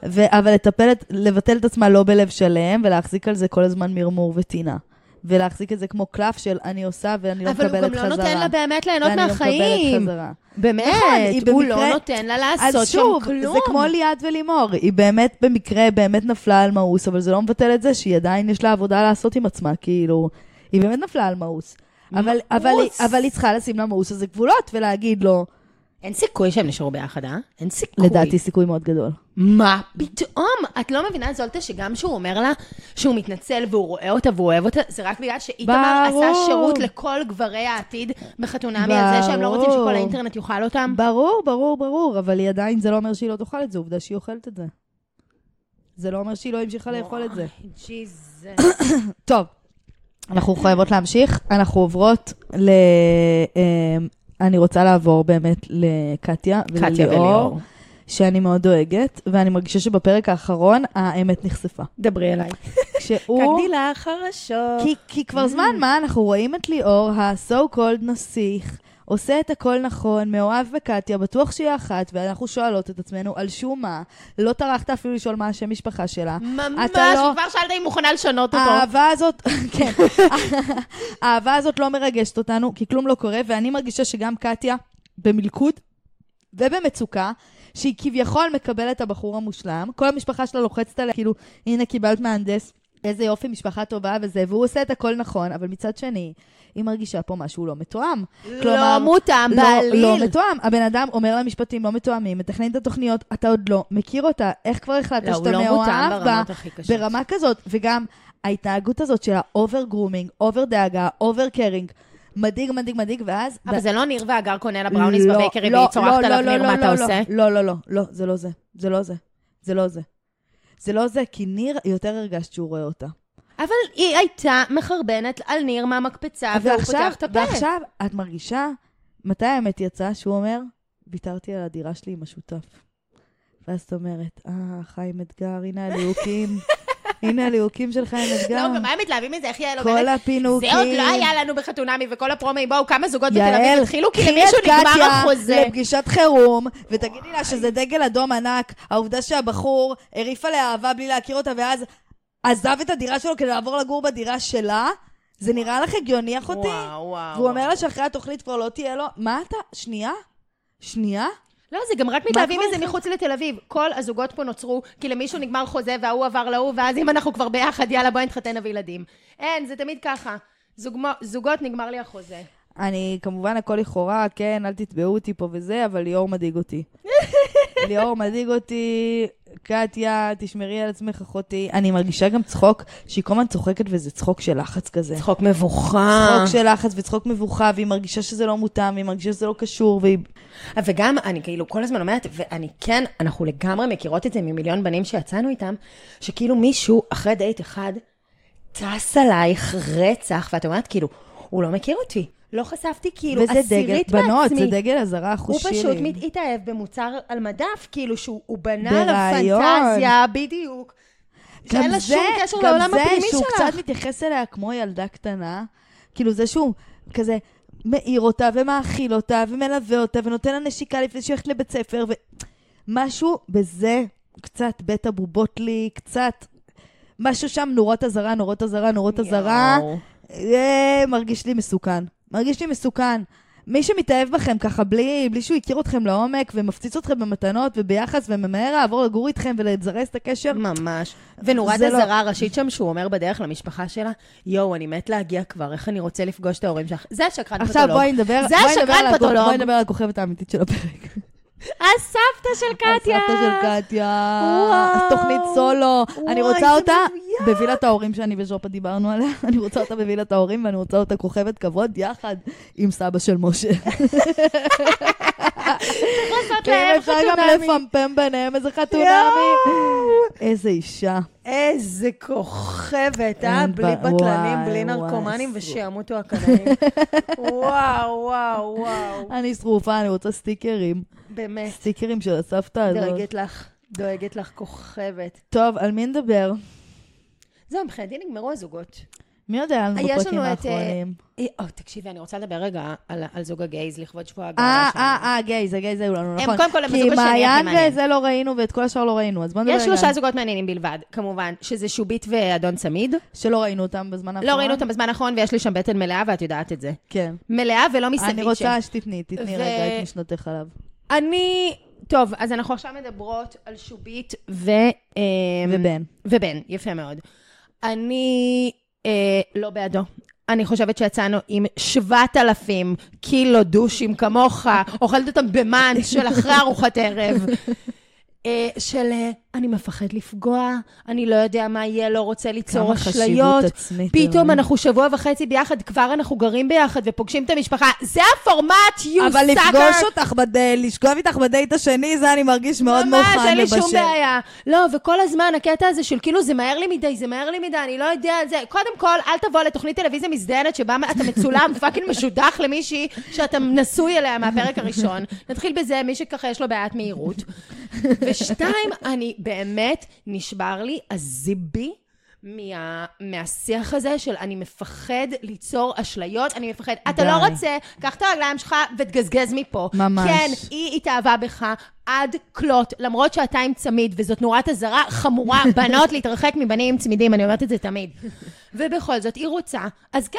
ו- אבל לטפל, את- לבטל את עצמה לא בלב שלם, ולהחזיק על זה כל הזמן מרמור וטינה. ולהחזיק את זה כמו קלף של אני עושה ואני לא אבל מקבלת הוא חזרה. גם לא נותן לה באמת ליהנות ואני לא מהחיים. מקבלת חזרה. באמת, נכון, הוא במקרה- לא נותן לה לעשות אז שם שוב, כלום. זה כמו ליעד ולימור. היא באמת במקרה, באמת נפלה על מאוס, אבל זה לא מבטל את זה שהיא עדיין יש לה עבודה לעשות עם עצמה, כאילו, היא באמת נפלה על מאוס. אבל, אבל, מאוס. אבל היא צריכה לשים למאוס הזה גבולות ולהגיד לו, אין סיכוי שהם נשארו ביחד, אה? אין סיכוי. לדעתי סיכוי מאוד גדול. מה פתאום? את לא מבינה, זולטה, שגם שהוא אומר לה שהוא מתנצל והוא רואה אותה והוא אוהב אותה, זה רק בגלל שאיתמר ברור. עשה שירות לכל גברי העתיד בחתונמי על זה שהם לא רוצים. שכל האינטרנט יאכל אותם. ברור, ברור, ברור, אבל היא עדיין, זה לא אומר שהיא לא תאכל את זה, עובדה שהיא אוכלת את זה. זה לא אומר שהיא לא המשיכה לאכול את זה. ג'יזוס. טוב, אנחנו חייבות להמשיך. אנחנו עוברות ל... אני רוצה לעבור באמת לקטיה קטיה ולליאור. שאני מאוד דואגת, ואני מרגישה שבפרק האחרון האמת נחשפה. דברי אליי. כשהוא... קדילה חרשות. כי, כי כבר זמן מה אנחנו רואים את ליאור, ה-so called נסיך, עושה את הכל נכון, מאוהב בקטיה, בטוח שהיא אחת, ואנחנו שואלות את עצמנו על שום מה. לא טרחת אפילו לשאול מה השם משפחה שלה. ממש, אתה לא- כבר שאלת אם מוכנה לשנות אותו. האהבה הזאת, כן, האהבה הזאת לא מרגשת אותנו, כי כלום לא קורה, ואני מרגישה שגם קטיה במלכוד ובמצוקה, שהיא כביכול מקבלת את הבחור המושלם, כל המשפחה שלה לוחצת עליה, כאילו, הנה קיבלת מהנדס, איזה יופי, משפחה טובה וזה, והוא עושה את הכל נכון, אבל מצד שני, היא מרגישה פה משהו לא מתואם. לא מותאם לא, בעליל. לא מתואם. הבן אדם אומר לה משפטים לא מתואמים, מתכנן את התוכניות, אתה עוד לא מכיר אותה, איך כבר החלטת לא, שאתה לא מאוהב בה? ברמה כזאת, וגם ההתנהגות הזאת של ה over grooming, over דאגה, over caring, מדאיג, מדאיג, מדאיג, ואז... אבל זה לא ניר והגר קונה לה בראוניס לא, בבייקרי לא, והיא צורחת לא, עליו, לא, ניר, לא, מה לא, אתה לא, עושה? לא, לא, לא, לא, זה לא זה. זה לא זה. זה לא זה. זה לא זה, כי ניר יותר הרגשת שהוא רואה אותה. אבל היא הייתה מחרבנת על ניר מהמקפצה, והוא ועכשיו, פותח את הפה. ועכשיו, את מרגישה, מתי האמת יצאה שהוא אומר, ויתרתי על הדירה שלי עם השותף. ואז את אומרת, אה, חיים אתגר, הנה הליהוקים. הנה הליהוקים של חיים אתגר. לא, ומה הם מתלהבים מזה? איך יעל כל אומרת? הפינוקים. זה עוד לא היה לנו בחתונמי, וכל הפרומואים, בואו, כמה זוגות בתל יעל, אביב התחילו, כי למישהו נגמר קטיה החוזה. לפגישת חירום, ותגידי לה שזה דגל אדום ענק, העובדה שהבחור הרעיף עליה אהבה בלי להכיר אותה, ואז עזב את הדירה שלו כדי לעבור לגור בדירה שלה, זה נראה לך הגיוני, אחותי? וואו, וואו. והוא אומר לה שאחרי התוכנית כבר לא תהיה לו, מה אתה? שנייה? שנייה? לא, זה גם רק מתלהבים מזה זה? מחוץ לתל אביב. כל הזוגות פה נוצרו, כי למישהו נגמר חוזה וההוא עבר להוא, ואז אם אנחנו כבר ביחד, יאללה, בואי נתחתן נביא ילדים. אין, זה תמיד ככה. זוגמו- זוגות, נגמר לי החוזה. אני, כמובן, הכל לכאורה, כן, אל תתבעו אותי פה וזה, אבל ליאור מדאיג אותי. ליאור מדאיג אותי, קטיה, תשמרי על עצמך, אחותי. אני מרגישה גם צחוק, שהיא כל הזמן צוחקת וזה צחוק של לחץ כזה. צחוק מבוכה. צחוק של לחץ וצחוק מבוכה, והיא מרגישה שזה לא מותאם, והיא מרגישה שזה לא קשור, והיא... וגם, אני כאילו כל הזמן אומרת, ואני כן, אנחנו לגמרי מכירות את זה ממיליון בנים שיצאנו איתם, שכאילו מישהו, אחרי דייט אחד, טס עלייך רצח, ואת אומרת, כאילו, הוא לא מכיר אותי. לא חשפתי כאילו וזה דגל, עשירית בנות, מעצמי. זה דגל אזהרה הוא החושי פשוט לי. התאהב במוצר על מדף, כאילו שהוא הוא בנה ברעיון. עליו פנטזיה, בדיוק. שאין לה שום קשר לעולם הפנימי גם זה שהוא שלך. קצת מתייחס אליה כמו ילדה קטנה, כאילו זה שהוא כזה מעיר אותה ומאכיל אותה ומלווה אותה ונותן לה נשיקה לפני שהיא הולכת לבית ספר, ומשהו בזה קצת בית הבובות לי, קצת... משהו שם, נורות אזהרה, נורות אזהרה, נורות אזהרה. אה, מרגיש לי מסוכן. מרגיש לי מסוכן. מי שמתאהב בכם ככה בלי, בלי שהוא הכיר אתכם לעומק ומפציץ אתכם במתנות וביחס וממהר לעבור לגור איתכם ולזרז את הקשר, ממש. ונורת זה לא- אזהרה הראשית שם, שהוא אומר בדרך למשפחה שלה, יואו, אני מת להגיע כבר, איך אני רוצה לפגוש את ההורים שלך. זה השקרן פתולוג. עכשיו בואי נדבר, בואי נדבר על. בואי נדבר על הכוכבת האמיתית של הפרק. הסבתא של קטיה. הסבתא של קטיה, וואו. תוכנית סולו. אני רוצה אותה מדויק. בווילת ההורים שאני וז'ופה דיברנו עליה. אני רוצה אותה בווילת ההורים ואני רוצה אותה כוכבת כבוד יחד עם סבא של משה. לעשות ואם להם אפשר גם חתונמי. לפמפם ביניהם איזה חתונמי. איזה אישה. איזה כוכבת, אה? בלי בטלנים, בלי נרקומנים. ושימותו הקנאים. וואו, וואו, וואו. אני שרופה, אני רוצה סטיקרים. באמת. סטיקרים של הסבתא הזאת. דואגת לך, דואגת לך כוכבת. טוב, על מי נדבר? זהו, מבחינתי נגמרו הזוגות. מי יודע לנו יש בפרקים אה, האחרונים? אה, או, תקשיבי, אני רוצה לדבר רגע על, על זוג הגייז לכבוד שבוע אה, שלנו. אה, אה, גיי, זה גיי, זה היו לנו, נכון. קודם כל, הם כי הזוג השני הכי מעיין מעניין. וזה לא ראינו, ואת כל השאר לא ראינו, אז בוא נדבר יש רגע. שלושה זוגות מעניינים בלבד, כמובן, שזה שובית ואדון צמיד. שלא ראינו אותם בזמן האחרון. לא ראינו אותם בזמן האחרון, ויש לי שם בטן מלאה, ואת יודעת את זה. כן. מלאה ולא מסביב. אני רוצה שתתני, תתני רגע את משנתך עליו. אני... טוב, אז אנחנו עכשיו מדברות על שובית ו... אמ, ובן. ובן, יפה מאוד. אני אה, לא בעדו. אני חושבת שיצאנו עם 7,000 קילו דושים כמוך, אוכלת אותם במאנץ' של אחרי ארוחת ערב. אה, של אה, אני מפחד לפגוע, אני לא יודע מה יהיה, לא רוצה ליצור כמה חשיבות אשליות. עצמית. פתאום אלוהים. אנחנו שבוע וחצי ביחד, כבר אנחנו גרים ביחד ופוגשים את המשפחה. זה הפורמט, you אבל sucker! לפגוש אותך בדייט, לשכב איתך בדייט השני, זה אני מרגיש מאוד ממש, מוכן אין לי שום לבשל. בעיה. לא, וכל הזמן הקטע הזה של כאילו זה מהר לי מדי, זה מהר לי מדי, אני לא יודע, זה... קודם כל, אל תבוא לתוכנית טלוויזיה מזדיינת שבה אתה מצולם, פאקינג משודח למישהי שאתה נשוי אליה מהפרק הראשון. נתחיל בזה, מי שככה יש לו בעיית מהירות. ושתיים, אני באמת, נשבר לי הזיבי. מה, מהשיח הזה של אני מפחד ליצור אשליות, אני מפחד. אתה די. לא רוצה, קח את הרגליים שלך ותגזגז מפה. ממש. כן, היא התאהבה בך עד כלות, למרות שאתה עם צמיד, וזאת נורת אזהרה חמורה, בנות להתרחק מבנים עם צמידים, אני אומרת את זה תמיד. ובכל זאת, היא רוצה, אז כן,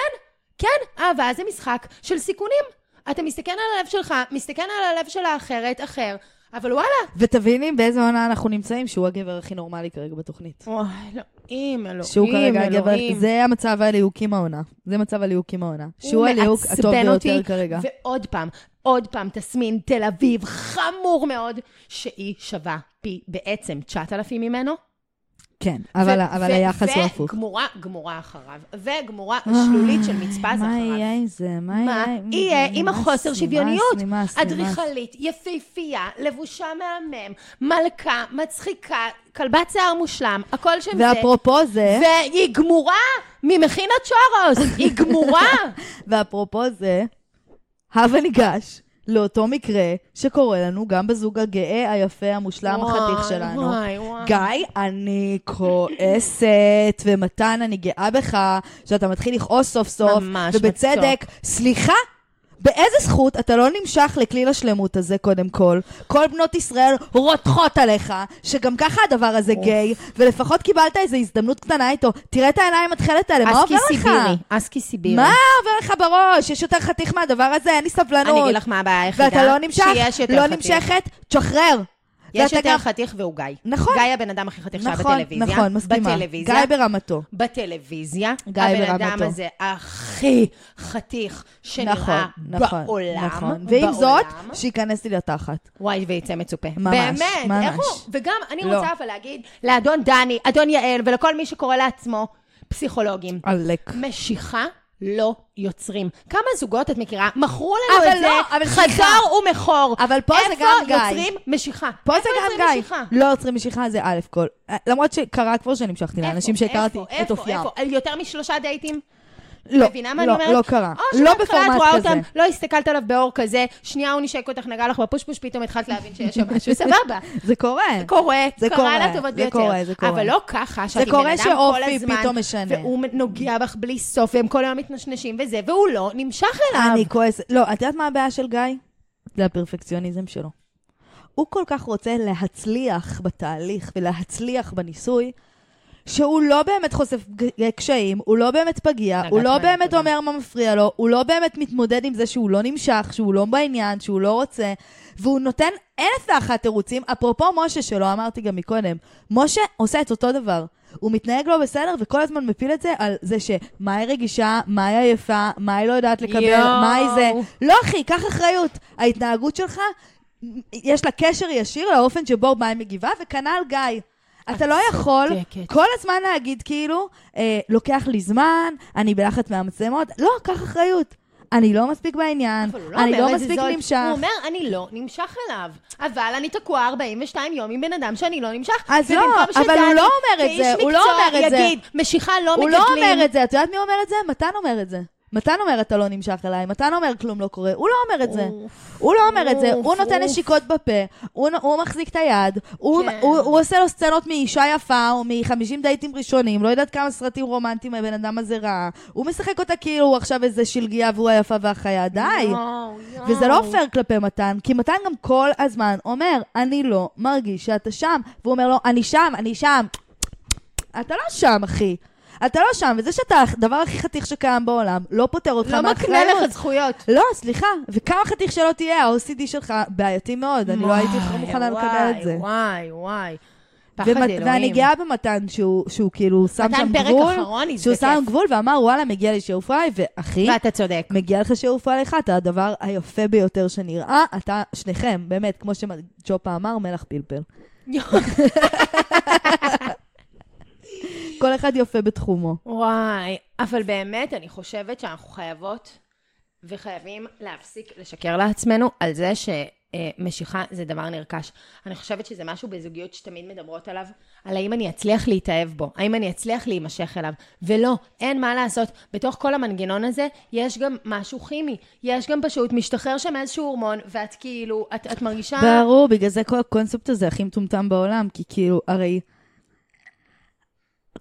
כן, אהבה זה משחק של סיכונים. אתה מסתכל על הלב שלך, מסתכל על הלב של האחרת, אחר, אבל וואלה. ותביני באיזה עונה אנחנו נמצאים, שהוא הגבר הכי נורמלי כרגע בתוכנית. וואי, אלוהים, אלוהים, שהוא כרגע הגבר, אלוהים. זה המצב הליהוקים העונה. זה מצב הליהוקים העונה. שהוא הליהוק הטוב ביותר כרגע. ועוד פעם, עוד פעם, תסמין תל אביב, חמור מאוד, שהיא שווה פי בעצם 9,000 ממנו. כן, אבל ו- אבל ו- היחס הוא הפוך. וגמורה, גמורה אחריו. וגמורה שלולית של מצפז מה אחריו. יהיה עם זה? מה מה יהיה זה? יהיה עם החוסר שוויוניות? נמאס, נמאס. אדריכלית, יפהפייה, לבושה מהמם, מלכה, מצחיקה, כלבת שיער מושלם, הכל שם זה. ואפרופו זה, והיא גמורה ממכינת שורוס, היא גמורה. ואפרופו זה, הבה ניגש לאותו מקרה שקורה לנו גם בזוג הגאה, היפה, המושלם, החתיך שלנו. וואי, וואי. גיא, אני כועסת, ומתן, אני גאה בך, שאתה מתחיל לכעוס סוף סוף, ממש ובצדק, סליחה, באיזה זכות אתה לא נמשך לכליל השלמות הזה, קודם כל? כל בנות ישראל רותחות עליך, שגם ככה הדבר הזה גיי, ולפחות קיבלת איזו הזדמנות קטנה איתו. תראה את העיניים התכלת האלה, מה עובר אסקי לך? סיבירי, אסקי סיבירי. מה עובר לך בראש? יש יותר חתיך מהדבר הזה? אין לי סבלנות. אני אגיד לך מה הבעיה היחידה. ואתה לא נמשך? שיש יותר לא חתיך. נמשכת? תשחרר. יש יותר גם- חתיך והוא גיא. נכון. גיא הבן אדם הכי חתיך שהיה נכון, בטלוויזיה. נכון, מסכימה. בטלוויזיה. גיא ברמתו. בטלוויזיה. גיא הבן ברמתו. אדם הזה הכי חתיך שנראה נכון, נכון, בעולם. נכון. ועם זאת, בעולם. שייכנס לי לתחת. וואי, ויצא מצופה. ממש, באמת, ממש. איך הוא? וגם אני לא. רוצה אבל להגיד לאדון דני, אדון יעל, ולכל מי שקורא לעצמו פסיכולוגים. עלק. משיכה לא יוצרים. כמה זוגות את מכירה? מכרו לנו אבל את זה, לא, אבל סליחה. חזור ומכור. אבל פה זה גם גיא. איפה יוצרים משיכה? פה איפה זה גם יוצרים גיא. לא יוצרים משיכה זה א' כל. אה, למרות שקרה כבר שנמשכתי לאנשים איפה, שהכרתי איפה, את איפה, אופיים. איפה? יותר משלושה דייטים? לא, מבינה מה לא, אני אומרת? לא קרה. או לא בפורמט רואה כזה. אותם, לא הסתכלת עליו באור כזה, שנייה הוא נשק אותך, נגע לך בפושפוש, פתאום התחלת להבין שיש שם משהו, סבבה. זה קורה. קורה, זה קרה לטובות זה ביותר. קורה, זה קורה. אבל לא ככה, שאת עם בן אדם כל שאופי הזמן, פתאום משנה. והוא נוגע בך בלי סוף, והם כל היום מתנשנשים וזה, והוא לא נמשך אליו. אני כועסת. לא, את יודעת מה הבעיה של גיא? זה הפרפקציוניזם שלו. הוא כל כך רוצה להצליח בתהליך ולהצליח בניסוי, שהוא לא באמת חושף קשיים, הוא לא באמת פגיע, הוא לא באמת בנקודה. אומר מה מפריע לו, הוא לא באמת מתמודד עם זה שהוא לא נמשך, שהוא לא בעניין, שהוא לא רוצה, והוא נותן אלף ואחת תירוצים. אפרופו משה שלו, אמרתי גם מקודם, משה עושה את אותו דבר. הוא מתנהג לא בסדר, וכל הזמן מפיל את זה על זה שמה היא רגישה, מה היא עייפה, מה היא לא יודעת לקבל, יואו. מה היא זה. לא, אחי, קח אחריות. ההתנהגות שלך, יש לה קשר ישיר לאופן שבו מה היא מגיבה, וכנ"ל גיא. אתה לא יכול. כל הזמן להגיד כאילו, אה, לוקח לי זמן, אני בלחץ מהמצלמות. לא, קח אחריות. אני לא מספיק בעניין, הוא לא אני לא מספיק זול. נמשך. הוא אומר, אני לא נמשך אליו. אבל אני תקוע 42 יום עם בן אדם שאני לא נמשך. אז לא, אבל הוא לא אומר את זה, הוא לא אומר את זה. מקצוע יגיד, משיכה לא הוא מגדלים. לא אומר את זה, את יודעת מי אומר את זה? מתן אומר את זה. מתן אומר, אתה לא נמשך אליי, מתן אומר, כלום לא קורה. הוא לא אומר את זה. הוא לא אומר את זה, הוא נותן. נשיקות בפה, הוא, מחזיק את היד, הוא, כן. הוא, עושה לו סצנות מאישה יפה, או מ-50 דייטים ראשונים, לא יודעת כמה סרטים רומנטיים הבן אדם הזה ראה. הוא משחק אותה כאילו הוא עכשיו איזה שלגיה והוא היפה והחיה, די. וזה לא פייר כלפי מתן, כי מתן גם כל הזמן אומר, אני לא מרגיש שאתה שם. והוא אומר לו, אני שם, אני שם. אתה לא שם, אחי. אתה לא שם, וזה שאתה הדבר הכי חתיך שקיים בעולם, לא פותר אותך לא מקנה מהאחריות. לך זכויות. לא, סליחה, וכמה חתיך שלא תהיה, ה-OCD שלך בעייתי מאוד, אני לא הייתי מוכנה לקבל את זה. וואי, וואי. פחד ומת- אלוהים. ואני גאה במתן שהוא, שהוא כאילו שם מתן שם פרק גבול, אחרון, שהוא זה שם. גבול ואמר, וואלה, מגיע לי שיעור פריי, ואחי, ואתה צודק. מגיע לך שיעור פריי לך, אתה הדבר היפה ביותר שנראה, אתה, שניכם, באמת, כמו שג'ופה אמר, מלח פלפל. כל אחד יפה בתחומו. וואי, אבל באמת, אני חושבת שאנחנו חייבות וחייבים להפסיק לשקר לעצמנו על זה שמשיכה זה דבר נרכש. אני חושבת שזה משהו בזוגיות שתמיד מדברות עליו, על האם אני אצליח להתאהב בו, האם אני אצליח להימשך אליו. ולא, אין מה לעשות. בתוך כל המנגנון הזה, יש גם משהו כימי. יש גם פשוט, משתחרר שם איזשהו הורמון, ואת כאילו, את, את מרגישה... ברור, בגלל זה כל הקונספט הזה הכי מטומטם בעולם, כי כאילו, הרי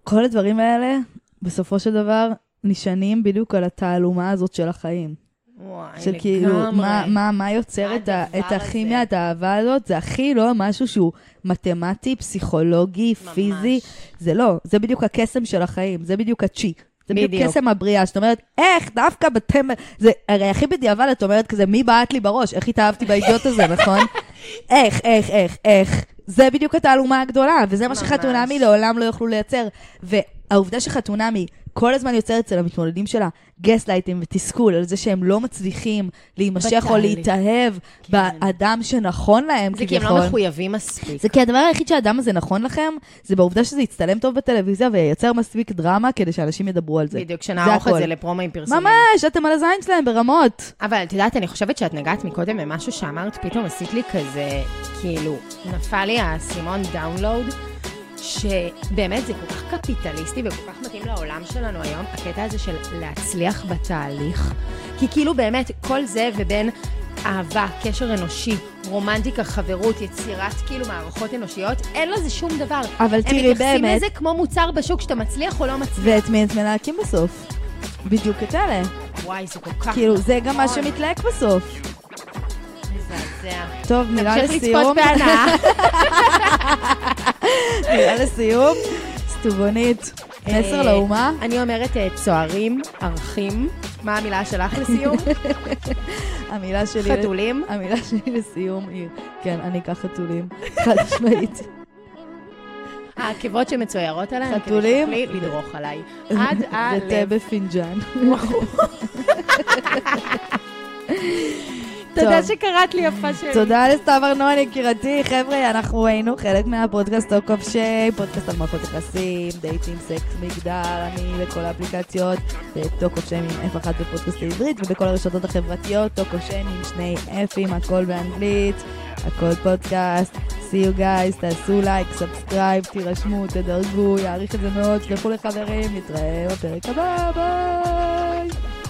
כל הדברים האלה, בסופו של דבר, נשענים בדיוק על התעלומה הזאת של החיים. וואי, של כאילו, לגמרי. מה, מה, מה יוצר את, ה, את הכימיה, הזה. את האהבה הזאת? זה הכי לא משהו שהוא מתמטי, פסיכולוגי, ממש. פיזי. זה לא, זה בדיוק הקסם של החיים, זה בדיוק הצ'י. זה בדיוק בדיוק. קסם הבריאה, זאת אומרת, איך דווקא בתם... זה הרי הכי בדיעבד, את אומרת כזה, מי בעט לי בראש? איך התאהבתי באידיוט הזה, נכון? איך, איך, איך, איך. זה בדיוק התעלומה הגדולה, וזה מה ממש. שחתונמי לעולם לא יוכלו לייצר. והעובדה שחתונמי כל הזמן יוצרת אצל המתמודדים שלה גסלייטים ותסכול על זה שהם לא מצליחים להימשך או. להתאהב באדם שנכון להם, זה כי הם כביכול. לא מחויבים מספיק. זה כי הדבר היחיד שהאדם הזה נכון לכם, זה בעובדה שזה יצטלם טוב בטלוויזיה וייצר מספיק דרמה כדי שאנשים ידברו על זה. בדיוק, שנערוך. את זה לפרומואים פרסומים. ממש, אתם על הזין שלהם ברמות. אבל את יודעת, אני חושבת שאת נגעת מקודם במשהו שאמרת, פתאום עשית לי כזה, כאילו, נפל לי האסימון דאונלואוד, שבאמת זה כל כך קפיטליסטי וכל כך מתאים לעולם שלנו היום, הקטע הזה של להצליח בתהליך. כי כאילו באמת, כל זה ובין אהבה, קשר אנושי, רומנטיקה, חברות, יצירת כאילו מערכות אנושיות, אין לזה שום דבר. אבל תראי, הם מתייחסים באמת- לזה כמו מוצר בשוק, שאתה מצליח או לא מצליח. ואת מי את מלהקים בסוף? בדיוק את אלה. וואי, זה כל כך... כאילו, זה גם מה נכון. שמתלהק בסוף. מזעזע. טוב, מילה תמשיך לסיום. לצפות בהנאה. מילה לסיום. סטובונית. מסר אה, לאומה. אני אומרת אה, צוערים, ערכים. מה המילה שלך לסיום? המילה שלי... חתולים. המילה שלי לסיום היא, כן, אני אקח חתולים. חד משמעית. העקבות שמצוירות עליהן. חתולים. כדי שתוכלי לדרוך עליי. עד ותה הלב. בפינג'אן. תודה. שקראת לי יפה שלי. תודה לסתיו ארנון, יקירתי. חבר'ה, אנחנו היינו חלק מהפודקאסט Talk of Shay, פודקאסט על מערכות יחסים, דייטים, סקס, מגדר, אני בכל האפליקציות, Talk of Shay עם F אחת בפודקאסט בעברית, ובכל הרשתות החברתיות, Talk of Shay עם שני F'ים, הכל באנגלית, הכל פודקאסט. see you guys, תעשו לייק, subscribe, תירשמו, תדרגו, יעריך את זה מאוד, שלחו לחברים, נתראה בפרק הבא, ביי!